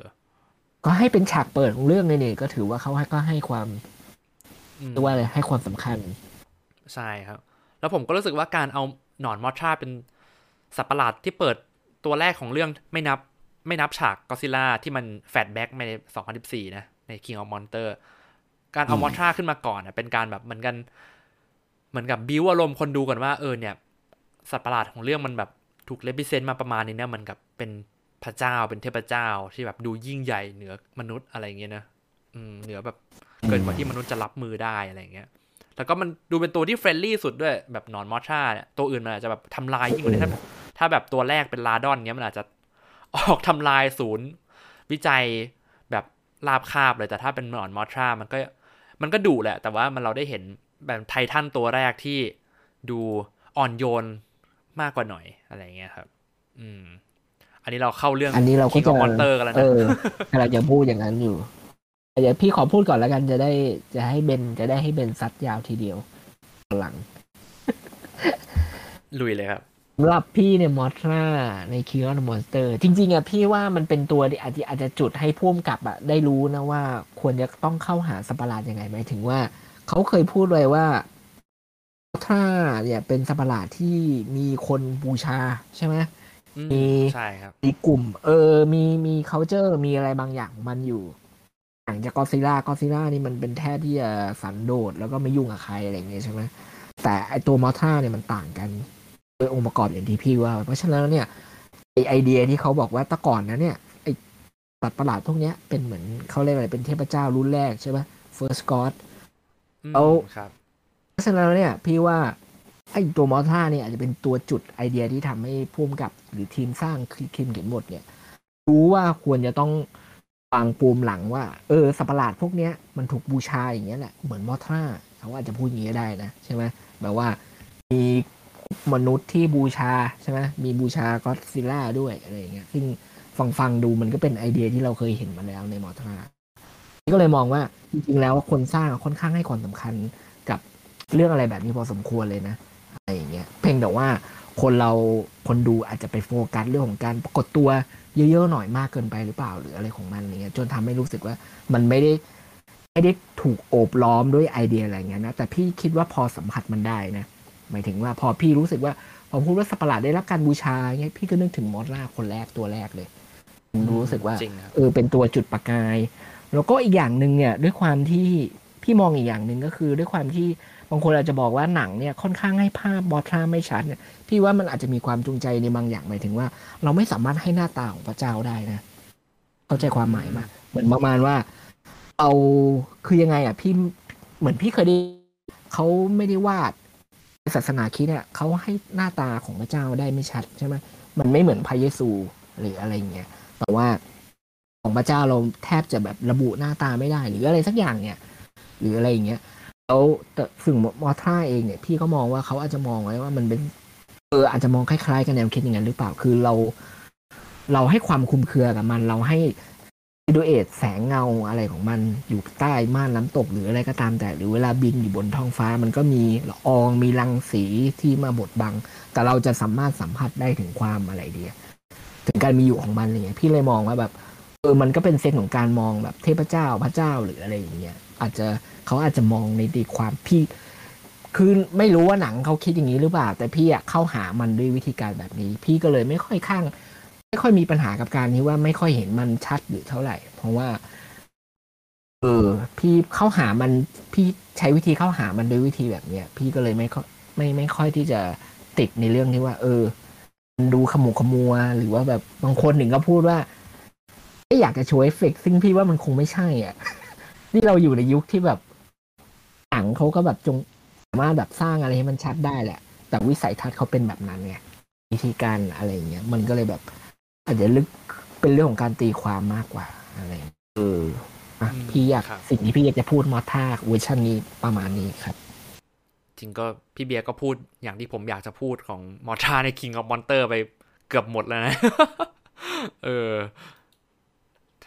ก็ให้เป็นฉากเปิดของเรื่องเลยนี่ก็ถือว่าเขาให้ก็ให้ความอืมเรียกว่าอะไรให้ความสำคัญใช่ครับ แล้วผมก็รู้สึกว่าการเอาหนอน Mothra เป็นสัตว์ประหลาดที่เปิดตัวแรกของเรื่องไม่นับไม่นับฉากก็ซิล่าที่มัน flashback ใน 2014 นะ ใน King of Monster การเอาอืมมอทราขึ้นมาก่อนนะเป็นการแบบเหมือนกัน เหมือนกับบิวอารมณ์คนดูก่อนว่าเออเนี่ย สัตว์ประหลาดของเรื่องมันแบบถูก represent มาประมาณนี้เนี่ย มันเหมือนกับเป็นพระเจ้าเป็นเทพเจ้าที่แบบดูยิ่งใหญ่เหนือมนุษย์อะไรเงี้ยนะอืมเหนือแบบเกินกว่าที่มนุษย์จะรับมือได้อะไรเงี้ยแล้วก็มันดูเป็นตัวที่ friendly สุดด้วยแบบหนอนมอชาเนี่ยตัวอื่นมันอาจจะแบบทำลายยิ่งกว่านี้ถ้าถ้าแบบตัวแรกเป็น Rodan เงี้ยมันอาจจะออกทำลายศูนย์ วิจัยแบบราบคาบเลยแต่ถ้าเป็นหนอนมอชามันก็มันก็ดุแหละ แต่ว่ามันเราได้เห็นแบบไททันตัวแรกที่ดูอ่อนโยน มากกว่าหน่อยอะไรเงี้ยครับ อืม อันนี้เราเข้าเรื่องอันนี้เราก็ King จะ of Monster กันแล้วเอนะอกำลังจะพูดอย่างนั้นอยู่เดี๋ยวพี่ขอพูดก่อนแล้วกันจะได้จะให้เบนจะได้ให้เบนซัดยาวทีเดียวหลัง ลุยเลยครับสำหรับพี่เนี่ยมอทราใน King of the Monster จริงๆอะพี่ว่ามันเป็นตัวที่อาจจะอาจจะจุดให้พ่วมกับอะได้รู้นะว่าควรจะต้องเข้าหาสัตว์ประหลาดยังไงหมายถึงว่า เขาเคยพูดไว้ว่า มอทราเนี่ยเป็นสัตว์ประหลาดที่มีคนบูชาใช่ไหมอืมมีใช่ครับมีกลุ่ม เออ มีมี culture มีอะไรบางอย่างของมันอยู่อย่างจากกอซิล่ากอซิล่านี่มันเป็นแท้ที่จะสันโดษแล้วก็ไม่ยุ่งกับใครอะไรอย่างเงี้ยใช่ไหมแต่ไอตัวมอท่าเนี่ยมันต่างกันโดยองค์ประกอบอย่างที่พี่ว่า เพราะฉะนั้นเนี่ยไอไอเดียที่เขาบอกว่าแตะก่อนนะเนี่ยไอสัตว์ประหลาดพวกเนี้ยเป็นเหมือนเขาเรียกอะไรเป็นเทพเจ้ารุ่นแรกใช่ไหม first god อืมเอาค ราะฉะนั้นเนี่ยพี่ว่าไอ้ตัวมอท่าเนี่ยอาจจะเป็นตัวจุดไอเดียที่ทำให้พุ่มกับ หรือทีมสร้างทีมเขียนบทเนี่ย รู้ว่าควรจะต้องวางปูมหลังว่า เออสัปหลาดพวกเนี้ยมันถูกบูชาอย่างเงี้ยแหละเหมือนมอท่าเขาอาจจะพูดอย่างนี้ได้นะใช่ไหมแบบว่ามีมนุษย์ที่บูชาใช่ไหมมีบูชาก็ซิล่าด้วยอะไรอย่างเงี้ยซึ่งฟังฟังๆดูมันก็เป็นไอเดียที่เราเคยเห็นมาแล้วในมอท่าก็เลยมองว่าจริงๆแล้วคนสร้างค่อนข้างให้ความสำคัญ เรื่องอะไรแบบนี้พอสมควรเลยนะอะไรอย่างเงี้ยเพียงแต่ว่าคนเราคนดูอาจจะไปโฟกัสเรื่องของการปรากฏตัวเยอะๆหน่อยมากเกินไปหรือเปล่าหรืออะไรของมันอะไรเงี้ยจนทำให้รู้สึกว่ามันไม่ได้ไม่ได้ถูกโอบล้อมด้วยไอเดียอะไรเงี้ยนะแต่พี่คิดว่าพอสัมผัสมันได้นะหมายถึงว่าพอพี่รู้สึกว่าพอพูดว่าสัตว์ประหลาดได้รับการบูชาเงี้ยพี่ก็นึกถึงมอสล่าคนแรกตัวแรกเลยรู้สึกว่าจริงครับเออเป็นตัวจุดประกาย แล้วก็อีกอย่างหนึ่งเนี่ยด้วยความที่พี่มองอีกอย่างหนึ่งก็คือด้วยความที่บางคนอาจจะบอกว่าหนังเนี่ยค่อนข้างให้ภาพบอทราไม่ชัดเนี่ยพี่ว่ามันอาจจะมีความจูงใจในบางอย่างหมายถึงว่า เราไม่สามารถให้หน้าตาของพระเจ้าได้นะ เข้าใจความหมายมาเหมือนประมาณว่า เอาคือยังไงอะพี่เหมือนพี่เคยได้เขาไม่ได้วาดศาสนาคิดเนี่ยเขาให้หน้าตาของพระเจ้าได้ไม่ชัดใช่ไหมมันไม่เหมือนพระเยซูหรืออะไรเงี้ยแต่ว่าของพระเจ้าเราแทบจะแบบระบุหน้าตาไม่ได้ หรืออะไรสักอย่างเนี่ย หรืออะไรอย่างเงี้ย แล้วแต่ซึ่งมอท่าเองเนี่ยพี่ก็มองว่าเขาอาจจะมองไว้ว่ามันเป็นเอออาจจะมองคล้ายๆ กันแนวคิดอย่างนั้นหรือเปล่าคือเรา เราให้ความคุมเครือกับมัน เราให้ดูเอทแสงเงาอะไรของมันอยู่ใต้ม่านน้ำตกหรืออะไรก็ตามแต่ หรือเวลาบินอยู่บนท้องฟ้า มันก็มีละอองมีรังสีที่มาบดบัง แต่เราจะสามารถสัมผัสได้ถึงความอะไรเดีอะถึงการมีอยู่ของมันอะไรเงี้ยพี่เลยมองว่าแบบ เออมันก็เป็นเซนของการมองแบบเทพเจ้าพระเจ้าหรืออะไรอย่างเงี้ย อาจจะเขาอาจจะมองในดีความพี่ คือไม่รู้ว่าหนังเขาคิดอย่างนี้หรือเปล่า แต่พี่อะเข้าหามันด้วยวิธีการแบบนี้ พี่ก็เลยไม่ค่อยข้าง ไม่ค่อยมีปัญหากับการที่ว่าไม่ค่อยเห็นมันชัดหรือเท่าไหร่ เพราะว่าเออพี่เข้าหามันพี่ใช้วิธีเข้าหามันด้วยวิธีแบบเนี้ยพี่ก็เลยไม่ค่อยไม่ไม่ค่อยที่จะติดในเรื่องที่ว่า เออ มันดูขมุกขมัว หรือว่าแบบบางคนหนึ่งก็พูดว่าไม่อยากจะโชว์เอฟเฟกต์ซึ่งพี่ว่ามันคงไม่ใช่อะ นี่เราอยู่ในยุคที่แบบหนังเขาก็แบบจงสามารถแบบสร้างอะไรให้มันชัดได้แหละ แต่วิสัยทัศน์เขาเป็นแบบนั้นไงวิธีการอะไรอย่างเงี้ยมันก็เลยแบบ อาจจะลึกเป็นเรื่องของการตีความมากกว่าอะไรอย่างเงี้ยเอออะอืมพี่อยากครับสิ่งที่พี่อยากจะพูดมอท่าเวอร์ชันนี้ประมาณนี้ครับ จริงก็พี่เบียร์ก็พูดอย่างที่ผมอยากจะพูดของมอทราใน King of Monster ไปเกือบหมดแล้วนะ เออ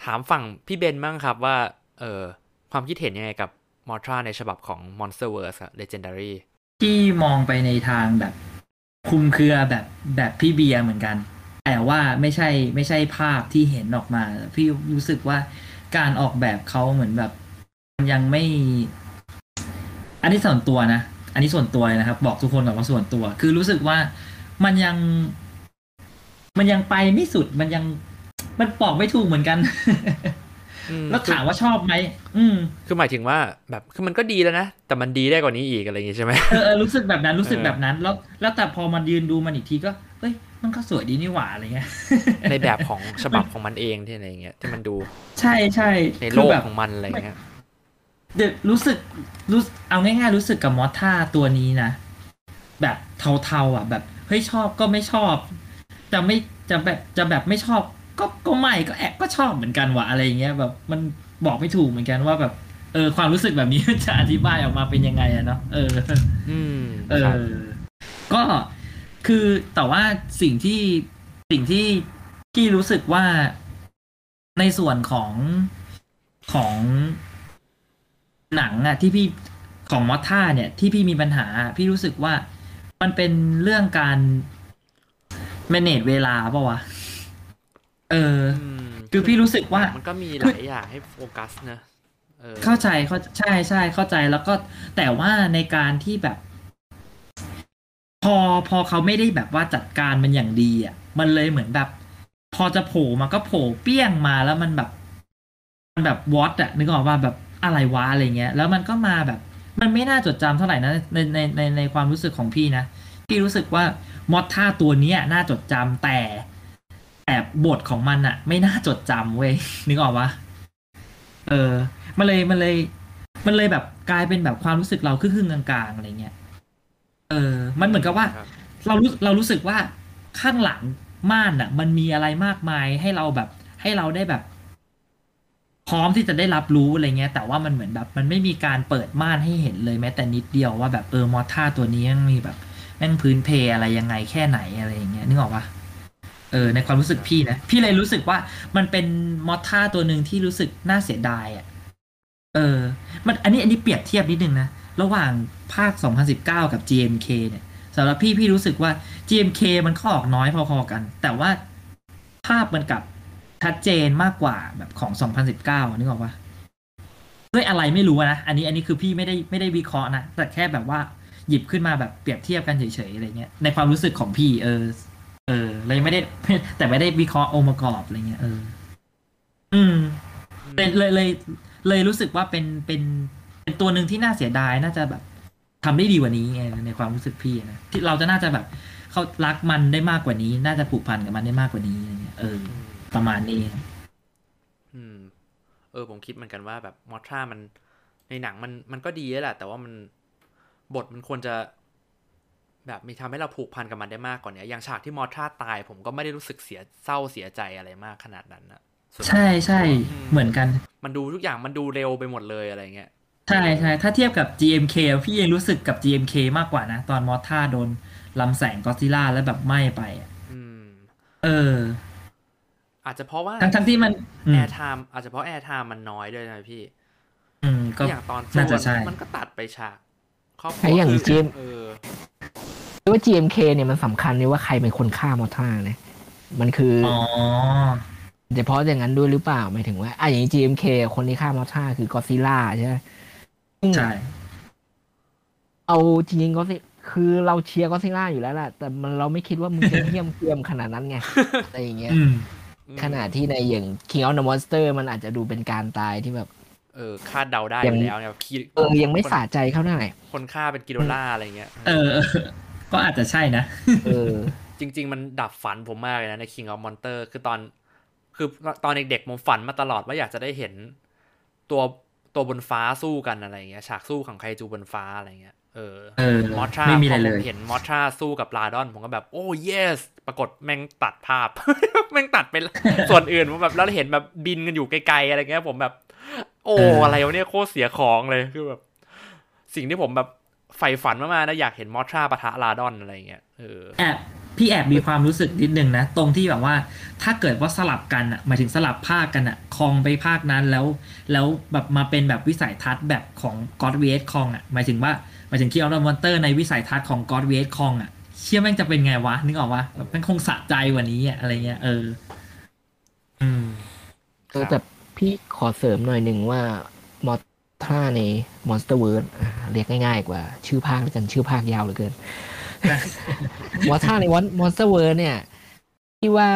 ถามฝั่งพี่เบนบ้างครับว่า เออ ความคิดเห็นยังไงกับมอทราในฉบับของ Monsterverse อะ Legendary ที่มองไปในทางแบบคุมเครือแบบแบบพี่เบียร์เหมือนกัน แต่ว่าไม่ใช่ไม่ใช่ภาพที่เห็นออกมา พี่รู้สึกว่าการออกแบบเขาเหมือนแบบมันยังไม่ อันนี้ส่วนตัวนะ อันนี้ส่วนตัวนะครับ บอกทุกคนก่อนว่าส่วนตัว คือรู้สึกว่ามันยัง มันยังไปไม่สุดมันยังมันบอกไม่ถูกเหมือนกัน แล้วถามว่าชอบไหมอืม คือหมายถึงว่าแบบคือมันก็ดีแล้วนะ แต่มันดีได้กว่านี้อีกอะไรอย่างงี้ใช่ไหมเออเออรู้สึกแบบนั้นรู้สึกเออแบบนั้น แล้ว แล้วแต่พอมันยืนดูมันอีกทีก็เฮ้ยมันก็สวยดีนี่หว่าอะไรเงี้ย ในแบบของฉบับของมันเองที่อะไรอย่างเงี้ยที่มันดู ใช่ใช่ในคืโลกแบบของมันอะไรอย่างเงี้ยเดี๋ยวรู้สึกรู้เอาง่ายๆ รู้สึกกับมอสท่าตัวนี้นะแบบเทาๆอะ แบบเฮ้ยชอบก็ไม่ชอบ จะไม่จะแบบจะแบบไม่ชอบ ก็ก็ไม่ก็แอบก็ชอบเหมือนกันว่ะอะไรอย่างเงี้ยแบบมันบอกไม่ถูกเหมือนกันว่าแบบเออความรู้สึกแบบนี้จะอธิบายออกมาเป็นยังไงอะเนาะเอออืมเอครับอก็คือแต่ว่าสิ่งที่สิ่งที่ที่รู้สึกว่าในส่วนของของหนังอะที่พี่ของมอสท่าเนี่ย ที่พี่มีปัญหา พี่รู้สึกว่ามันเป็นเรื่องการ manage เวลาเปล่าวะ เอออืมคือพี่รู้สึกว่ามันก็มีหลายอย่างให้โฟกัสนะออเข้าใจเข้าใช่ใช่เข้าใจแล้วก็แต่ว่าในการที่แบบ พอพอเขาไม่ได้แบบว่าจัดการมันอย่างดีอะ มันเลยเหมือนแบบ พอจะโผล่มาก็โผล่เปี้ยงมาแล้วมันแบบ มันแบบวอตอะนึกออกว่าแบบอะไรวะอะไรเงี้ย แล้วมันก็มาแบบ มันไม่น่าจดจำเท่าไหร่นะในในในในความรู้สึกของพี่นะพี่รู้สึกว่ามอดท่าตัวเนี้ยน่าจดจำแต่แต่ บทของมันอะไม่น่าจดจำเว้ยนึกออกปะเออ มันเลยมันเลย มันเลยแบบกลายเป็นแบบความรู้สึกเราครึ่งๆกลางๆอะไรเงี้ยเออ มันเหมือนกับว่าครับเรารู้เรารู้สึกว่าข้างหลังม่านอะมันมีอะไรมากมายให้เราแบบ ให้เราได้แบบ พร้อมที่จะได้รับรู้อะไรเงี้ย แต่ว่ามันเหมือนแบบ มันไม่มีการเปิดม่านให้เห็นเลยแม้แต่นิดเดียวว่าแบบเออมอท่าตัวนี้มันมีแบบแม่งพื้นเพอะไรยังไงแค่ไหนอะไรอย่างเงี้ยนึกออกปะ เออในความรู้สึกพี่นะ พี่เลยรู้สึกว่ามันเป็นมอท่าตัวหนึ่งที่รู้สึกน่าเสียดายอะเออ มันอันนี้อันนี้เปรียบเทียบนิดนึงนะ ระหว่างภาค 2019 กับ GMK เนี่ยสำหรับพี่พี่รู้สึกว่า GMK มันก็ออกน้อยพอๆกัน แต่ว่าภาพมันกลับชัดเจนมากกว่าแบบของ 2019นึกออกปะด้วยอะไรไม่รู้นะ อันนี้อันนี้คือพี่ไม่ได้ไม่ได้วิเคราะห์นะ แต่แค่แบบว่าหยิบขึ้นมาแบบเปรียบเทียบกันเฉยๆอะไรเงี้ยในความรู้สึกของพี่เออ เออเลยไม่ได้ แต่ไม่ได้วิเคราะห์องค์ประกอบอะไรเงี้ยเออ อืมเลยเลยเลย เลยรู้สึกว่าเป็นเป็นเป็นตัวหนึ่งที่น่าเสียดายน่าจะแบบทำได้ดีกว่านี้ไงในความรู้สึกพี่นะที่เราจะน่าจะแบบเขารักมันได้มากกว่านี้ น่าจะผูกพันกับมันได้มากกว่านี้อะไรเงี้ยเอออืมประมาณนี้อืม เออ ผมคิดเหมือนกันว่าแบบมอทรามันในหนังมันมันก็ดีแล้วแหละแต่ว่ามันบทมันควรจะ แบบมีทำให้เราผูกพันกับมันได้มากกว่านี้อย่างฉากที่มอทราตาย ผมก็ไม่ได้รู้สึกเสียเศร้าเสียใจอะไรมากขนาดนั้นนะส่วนใช่ใช่อืมเหมือนกัน มันดูทุกอย่างมันดูเร็วไปหมดเลยอะไรเงี้ยใช่ใช่ถ้าเทียบกับ GMK พี่ยังรู้สึกกับ GMK มากกว่านะ ตอนมอสท่าโดนลำแสงก็อดซิลล่าแล้วแบบไหม้ไปอะอืม เออ อาจจะเพราะว่าทั้งทั้งที่มันอืแอมร์ไทม์อาจจะเพราะแอร์ไทม์มันน้อยด้วยนะพี่ อืมก็อย่างตอนน่าจะสู้ใช่มันก็ตัดไปฉาก ครอบครัไอ้อย่างคืเจมส์เออว่า GMK เนี่ยมันสำคัญเลยว่าใครเป็นคนฆ่ามอท่าเนี่ยมันคือออ๋อ เฉพาะอย่างนั้นด้วยหรือเปล่าหมายถึงว่าอะอย่าง GMK คนที่ฆ่ามอท่าคือกอซิล่าใช่ไหมซึ่งใช่ เอาจริงๆก็คือเราเชียร์ก็ซิล่าอยู่แล้วแหละแต่มันเราไม่คิดว่ามึงจะเยี่ยมเยี่ยมขนาดนั้นไงอะไรอย่างเงี้ย อืมขนาดที่ในอย่าง King of the Monster มันอาจจะดูเป็นการตายที่แบบ เออคาดเดาได้อยังยู่แล้วเนี่ยคีเออยังไม่สะใจเขาเท่าไหร่คนฆ่าเป็นกิโดล่าอะไรเงี้ย เออ ก็อาจจะใช่นะเออ จริง ๆ มันดับฝันผมมากเลยนะใน King of Monster คือตอน คือตอนเด็กๆผมฝันมาตลอดว่าอยากจะได้เห็น ตัวตัวบนฟ้าสู้กันอะไรเงี้ยฉากสู้ของไคจูบนฟ้าอะไรเงี้ยเออเออมอทราไม่มีอะไรพอเลผมยเห็นมอทราสู้กับลาดอนผมก็แบบ โอ้ yes ปรากฏแม่งตัดภาพ แม่งตัดไปส่วนอื่นผมแบบแล้วเห็นแบบบินกันอยู่ไกลๆอะไรเงี้ยผมแบบ โอ้อะไรวะเนี่ยโคตรเสียของเลยคือแบบ สิ่งที่ผมแบบใฝ่ฝันมากๆนะอยากเห็นมอทราปะทะลาดอนอะไรเงี้ยเออแอบพี่แอบมีความรู้สึกนิดนึงนะ ตรงที่แบบว่า ถ้าเกิดว่าสลับกันอะหมายถึงสลับภาคกันอะคองไปภาคนั้นแล้ว แล้วแบบมาเป็นแบบวิสัยทัศน์แบบของ God v s Kong อะหมายถึงว่าหมายถึง King of the Monster ในวิสัยทัศน์ของ God v s Kong อะเชื่อแม่งจะเป็นไงวะนึกออกวะแบบแม่งคงสะใจกว่านี้อะอะไรเงี้ยเออ อืมเออแต่ พี่ขอเสริมหน่อยหนึ่งว่ามอทราใน Monster World อะเรียกง่ายๆกว่าชื่อภาคแล้วกันชื่อภาคยาวเหลือเกินมอทราใน Monster World เนี่ยที่ว่า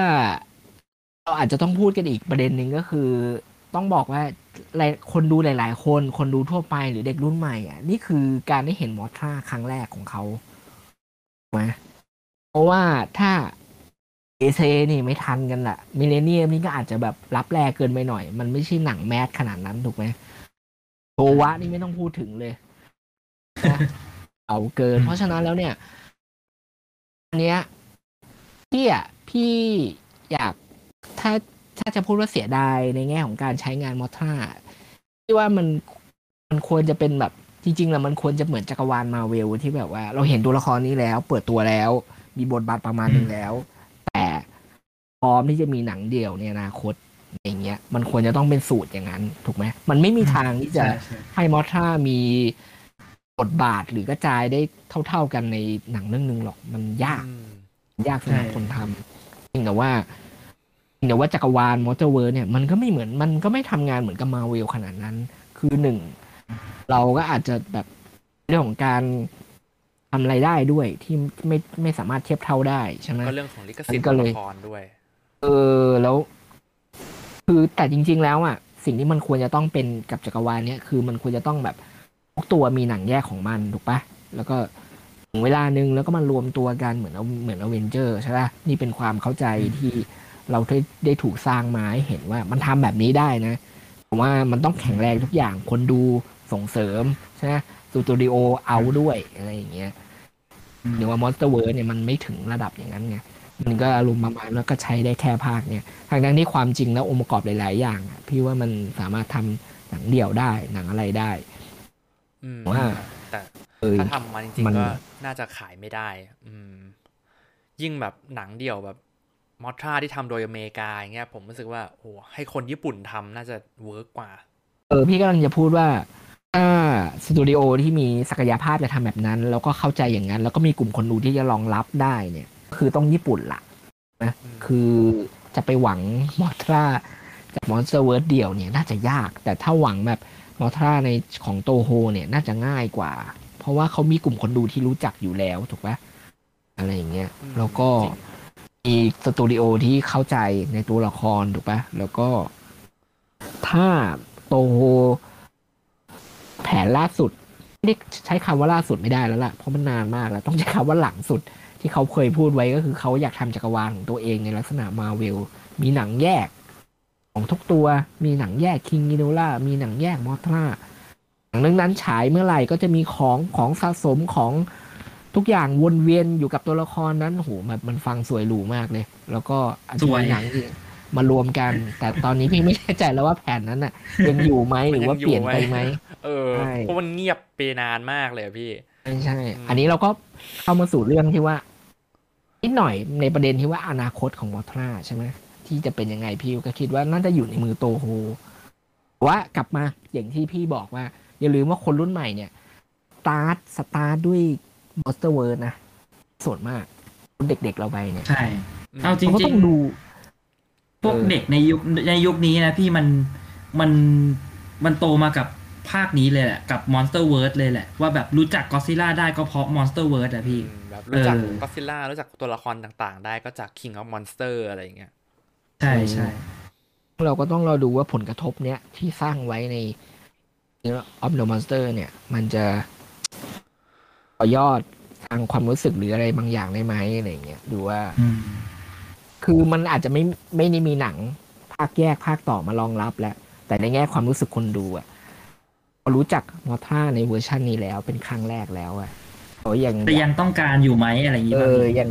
เราอาจจะต้องพูดกันอีกประเด็นหนึ่งก็คือ ต้องบอกว่าคนดูหลาย ๆ คน คนดูทั่วไปหรือเด็กรุ่นใหม่อะนี่คือการได้เห็นมอทราครั้งแรกของเขาไหมเพราะว่าถ้า เอเซนี่ไม่ทันกันละมิเลเนียมนี่ก็อาจจะแบบรับแรเกินไปหน่อย มันไม่ใช่หนังแมสขนาดนั้นถูกไหมโทวะนี่ไม่ต้องพูดถึงเลยเอาเกิน เพราะฉะนั้นแล้วเนี่ยอันเนี้ยพี่อะพี่อยากถ้าถ้าจะพูดว่าเสียดายในแง่ของการใช้งานมอท่าพี่ว่ามันมันควรจะเป็นแบบจริงๆแล้วมันควรจะเหมือนจักรวาลมาเวลที่แบบว่า เราเห็นตัวละครนี้แล้ว เปิดตัวแล้ว มีบทบาทประมาณหนึ่งแล้ว แต่พร้อมที่จะมีหนังเดี่ยวในอนาคตอย่างเงี้ย มันควรจะต้องเป็นสูตรอย่างนั้น ถูกไหมมันไม่มีทางที่จะใช่ใช่ให้มอท่ามีบทบาทหรือกระจายได้เท่า ๆกันในหนังเรื่องหนึ่งหรอกมันยากอืมยากสำหรับคนทำจริงแต่ว่าจริงแต่ว่าจักรวาลมอเตอร์เวิร์เนี่ยมันก็ไม่เหมือนมันก็ไม่ทำงานเหมือนกับมาเวลขนาดนั้น คือหนึ่ง เราก็อาจจะแบบเรื่องของการ ทำรายได้ด้วยที่ไม่ไม่สามารถเทียบเท่าได้ใช่ไหมก็เรื่องของลิขสิทธิ์ก็ตัวเลยละครด้วย เออแล้ว คือแต่จริง ๆ แล้วอะสิ่งที่มันควรจะต้องเป็นกับจักรวาลเนี้ยคือมันควรจะต้องแบบทุกตัวมีหนังแยกของมันถูกปะแล้วก็ถึงเวลานึงแล้วก็มารวมตัวกันเหมือนเอาเหมือนอเวนเจอร์ใช่ปะนี่เป็นความเข้าใจที่เราได้ได้ถูกสร้างมาให้เห็นว่ามันทำแบบนี้ได้นะผมว่ามันต้องแข็งแรงทุกอย่างคนดูส่งเสริมใช่ไหมสตูดิโอเอาด้วยอะไรอย่างเงี้ย หรือว่า MonsterVerse เนี่ยมันไม่ถึงระดับอย่างนั้นไงมันก็อารมณ์ประมาณแล้วก็ใช้ได้แค่ภาคเนี่ยทางด้านที่ความจริงแล้วองค์ประกอบหลาย ๆ อย่างอะพี่ว่ามันสามารถทำหนังเดี่ยวได้หนังอะไรได้อืมว่าแต่เออถ้าทำมาจริงๆ มันก็น่าจะขายไม่ได้ อืม ยิ่งแบบหนังเดี่ยวแบบ Mothra ที่ทำโดยอเมริกาอย่างเงี้ย ผมรู้สึกว่าโอ้ให้คนญี่ปุ่นทำน่าจะ work กว่า เออ พี่กำลังจะพูดว่า ถ้าสตูดิโอที่มีศักยภาพจะทำแบบนั้น แล้วก็เข้าใจอย่างนั้น แล้วก็มีกลุ่มคนดูที่จะรองรับได้เนี่ย คือต้องญี่ปุ่นละนะอืมคือจะไปหวัง Mothra จาก MonsterVerse เดี่ยวเนี่ยน่าจะยาก แต่ถ้าหวังแบบ Mothra ในของ Toho เนี่ยน่าจะง่ายกว่า เพราะว่าเขามีกลุ่มคนดูที่รู้จักอยู่แล้วถูกปะอะไรอย่างเงี้ยอืมแล้วก็จริงมีสตูดิโอที่เข้าใจในตัวละครถูกปะแล้วก็ถ้า Toho แผนล่าสุดไม่ใช้คำว่าล่าสุดไม่ได้แล้วล่ะเพราะมันนานมากแล้ว ต้องใช้คำว่าหลังสุด ที่เขาเคยพูดไว้ก็คือเขาอยากทำจักรวาลของตัวเองในลักษณะมาเวลมีหนังแยก ของทุกตัวมีหนังแยกคิงกิโนล่ามีหนังแยกมอทราหนังเรื่องนั้นฉายเมื่อไหร่ก็จะมีของของสะสมของทุกอย่างวนเวียนอยู่กับตัวละครนั้นโหแบบมันฟังสวยหรูมากเลย แล้วก็อาจจะสวยหนัง มารวมกัน แต่ตอนนี้พี่ไม่แน่ใจแล้วว่าแผนนั้นน่ะยังอยู่ไหมหรือว่าเปลี่ยนไปไหมเออใช่เพราะมันเงียบไปนานมากเลยอะพี่ไม่ใช่อืมอันนี้เราก็เข้ามาสู่เรื่องที่ว่านิดหน่อยในประเด็นที่ว่าอนาคตของ Mothra ใช่ไหมที่จะเป็นยังไงพี่ก็คิดว่าน่าจะอยู่ในมือ Toho แต่ว่ากลับมาอย่างที่พี่บอกว่า อย่าลืมว่าคนรุ่นใหม่เนี่ย start start ด้วย MonsterVerse นะส่วนมากเด็กๆเราไปเนี่ยใช่เอาจเขาก็ต้องดู พวกเออเด็กในยุคในยุคนี้นะพี่มันมันมันโตมากับภาคนี้เลยแหละ กับ MonsterVerse เลยแหละ ว่าแบบรู้จักก็ซิล่าได้ก็เพราะ MonsterVerse อะพี่อืมแบบรู้จักเออก็ซิล่ารู้จักตัวละครต่างๆ ได้ก็จาก King of Monster อะไรอย่างเงี้ยใช่ใช่เราก็ต้องเราดูว่าผลกระทบเนี้ยที่สร้างไว้ใน of the Monster เนี่ย มันจะต่อยอดทางความรู้สึกหรืออะไรบางอย่างได้ไหมอะไรเงี้ยดูว่าอืม คือมันอาจจะไม่ไม่ได้มีหนังภาคแยกภาคต่อมารองรับแล้ว แต่ในแง่ความรู้สึกคนดูอะพอรู้จักมอท่าในเวอร์ชันนี้แล้วเป็นครั้งแรกแล้วอะเขายังแต่ยังต้องการอยู่ไหมอะไรอย่างงี้เอป่ะอพี่ยัง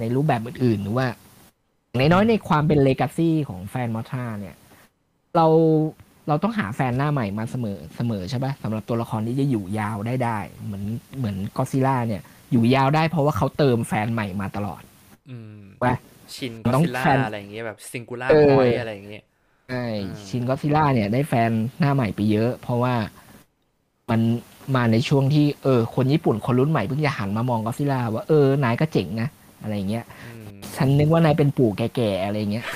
ในรูปแบบอื่นๆหรือว่าในน้อยๆในความเป็นเลกาซี่ของแฟนมอท่าเนี่ย เราเราต้องหาแฟนหน้าใหม่มาเสมอเสมอใช่ปะสำหรับตัวละครที่จะอยู่ยาวได้ได้ เหมือนเหมือนก็ซิล่าเนี่ย อยู่ยาวได้เพราะว่าเขาเติมแฟนใหม่มาตลอดอืมว่า ชินต้ก็องซิล่าแฟนอะไรอย่างเงี้ยแบบซิงคูล่าเออพอยอะไรอย่างเงี้ยใช่อืมชินก็ซิล่าเนี่ย ได้แฟนหน้าใหม่ไปเยอะ เพราะว่ามันมาในช่วงที่เออ คนญี่ปุ่นคนรุ่นใหม่เพิ่งจะหันมามองก็ซิล่าว่าเออนายก็เจ๋งนะอะไรเงี้ยอืมฉันนึกว่านายเป็นปู่แก่ๆอะไรเงี้ย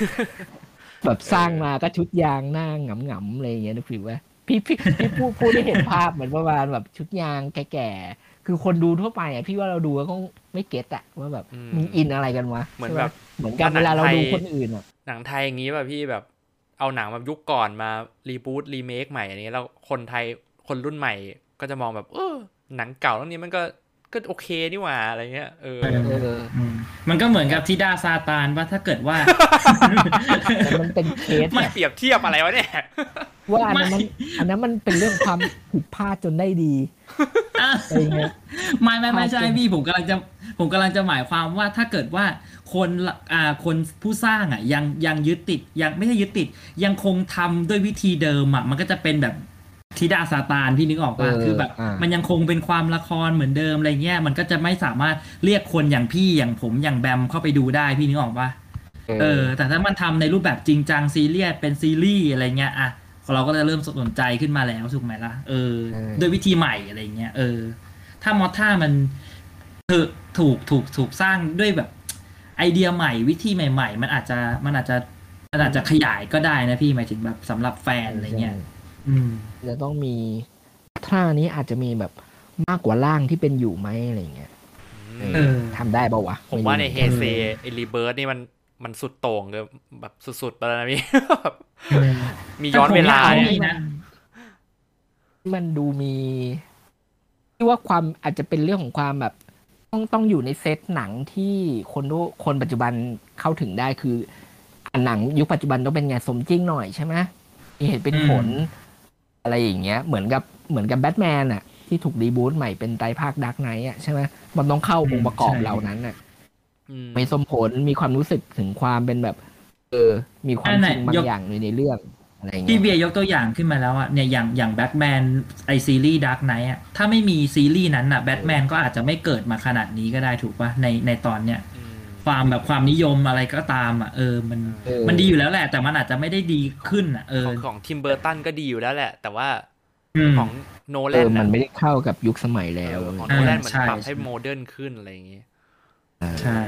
แบบสร้างมาก็ชุดยางหน้าหงำๆอะไรเงี้ยนึกผิดว่าพี่พี่พี่พูดพูดได้เห็นภาพเหมือนประมาณแบบชุดยางแก่ๆ คือคนดูทั่วไปอะพี่ว่าเราดูแล้วก็ไม่เก็ตอะว่าแบบมึงอินอะไรกันวะเหมือนใช่แบปะบเหมือนกับเวลาเราดูคนอื่นอะหนังไทยอย่างงี้แบบพี่แบบเอาหนังแบบยุคก่อนมารีบูตรีเมคใหม่อันนี้แล้วคนไทยคนรุ่นใหม่ก็จะมองแบบ เออหนังเก่าเรื่องนี้มันก็ ก็โอเคนี่หว่าอะไรเงี้ยเออเออเอออืมมันก็เหมือนกับทิดาซาตานว่าถ้าเกิดว่าแต่มันเป็นเคสไม่อะเปรียบเทียบอะไรวะเนี่ยว่าอันนั้นไม่มันอันนั้นมันเป็นเรื่องความผิดพลาดจนได้ดีอะไรเงี้ยไม่ไม่ไม่ใช่ภาพจริงพี่ผมกำลังจะผมกำลังจะหมายความว่าถ้าเกิดว่าคนละอ่าคนผู้สร้างอะยังยังยึดติดยังไม่ใช่ยึดติด ยังคงทำด้วยวิธีเดิมอะมันก็จะเป็นแบบ ธิดาซาตานพี่นึกออกป่ะเออคือแบบอ่ามัมันยังคงเป็นความละครเหมือนเดิมอะไรเงี้ยมันก็จะไม่สามารถเรียกคนอย่างพี่อย่างผมอย่างแบมเข้าไปดูได้พี่นึกออกป่ะเออ แต่ถ้ามันทำในรูปแบบจริงจังซีเรียสเป็นซีรีส์อะไรเงี้ยอะเราก็จะเริ่มสนใจขึ้นมาแล้วถูกไหมล่ะเออเออด้วยวิธีใหม่อะไรเงี้ยเออ ถ้ามอท่ามันถูกถูกถูกถูกสร้างด้วยแบบ ไอเดียใหม่วิธีใหม่ ๆ มันอาจจะมันอาจจะมันอาจจะขยายก็ได้นะพี่หมายถึงแบบสำหรับแฟนอะไรเงี้ยอืม จะต้องมีท่านี้อาจจะมีแบบมากกว่าร่างที่เป็นอยู่ไหมอะไรเงี้ยเออทำได้ปะวะ ผมว่าในไรู้เฮเซไอรีเบิร์ดนี่มันมันสุดโต่งเลยแบบสุดๆไปแล้วนะพี่มีย้อนเวลาแต่ผมอยากเนี่ยให้นะมันดูมีที่ว่าความอาจจะเป็นเรื่องของความแบบ ต้องต้องอยู่ในเซตหนังที่คนดูคนปัจจุบันเข้าถึงได้คืออะหนังยุคปัจจุบันต้องเป็นไงสมจริงหน่อยใช่ไหมมีเหตุเป็นผล อะไรอย่างเงี้ยเหมือนกับเหมือนกับแบทแมนอะที่ถูก reboot ใหม่เป็นไตรภาค Dark Knight อะใช่ไหมมันต้องเข้าองค์ประกอบใช่เหล่านั้นอะอืมมีสมผลมีความรู้สึกถึงความเป็นแบบ เออ มีความอันไหนจริงบางยกอย่างอยู่ในเรื่องอะไรอย่างพี่เงี้ยเบียร์ยกตัวอย่างขึ้นมาแล้วอะเนี่ยอย่างอย่างแบทแมนไอซีรีส์ Dark Knight อะถ้าไม่มีซีรีส์นั้นอะแบทแมนก็อาจจะไม่เกิดมาขนาดนี้ก็ได้ถูกปะในในตอนเนี้ยอืม ความแบบความนิยมอะไรก็ตามอะเออมันเออมันดีอยู่แล้วแหละ แต่มันอาจจะไม่ได้ดีขึ้นอะเออของของทิมเบอร์ตันก็ดีอยู่แล้วแหละ แต่ว่าอืมของโนแลเออนมันน่ะไม่ได้เข้ากับยุคสมัยเอแล้วอของอะไรโนเงี้ยแลนมันใช่ปรับให้ใช่โมเดิร์นขึ้นอะไรอย่างงี้ใช่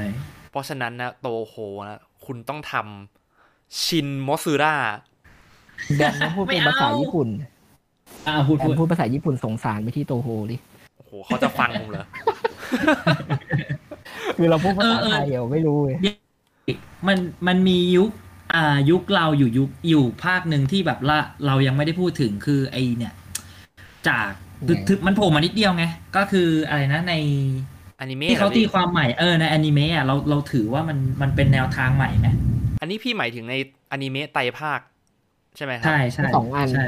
เพราะฉะนั้นนะโตโฮนะคุณต้องทำชินมอสึระแบนมาพูดเป็นภาษาญี่ปุ่นอ่าพูดแบพูนดพูดภาษาญี่ปุ่นสงสารไปที่โตโฮดิโอ้โหเขาจะฟังผมเหรอ คือเราพูดภาษาเออเออไทยเราไม่รู้เลยมันมันมียุคอ่ายุคเราอยู่ยุคอยู่ภาคหนึ่งที่แบบละเรายังไม่ได้พูดถึงคือไอเนี่ย จากถึงถึงมันโผล่มานิดเดียวไง ก็คืออะไรนะในอนิเมะที่เขาหรอตีพี่ความใหม่เออในอนิเมะอะเราเราถือว่ามันมันเป็นแนวทางใหม่ไหมอันนี้พี่หมายถึงในอนิเมะไตรภาค ใช่ไหมครัใช่ใช่สองอันใช่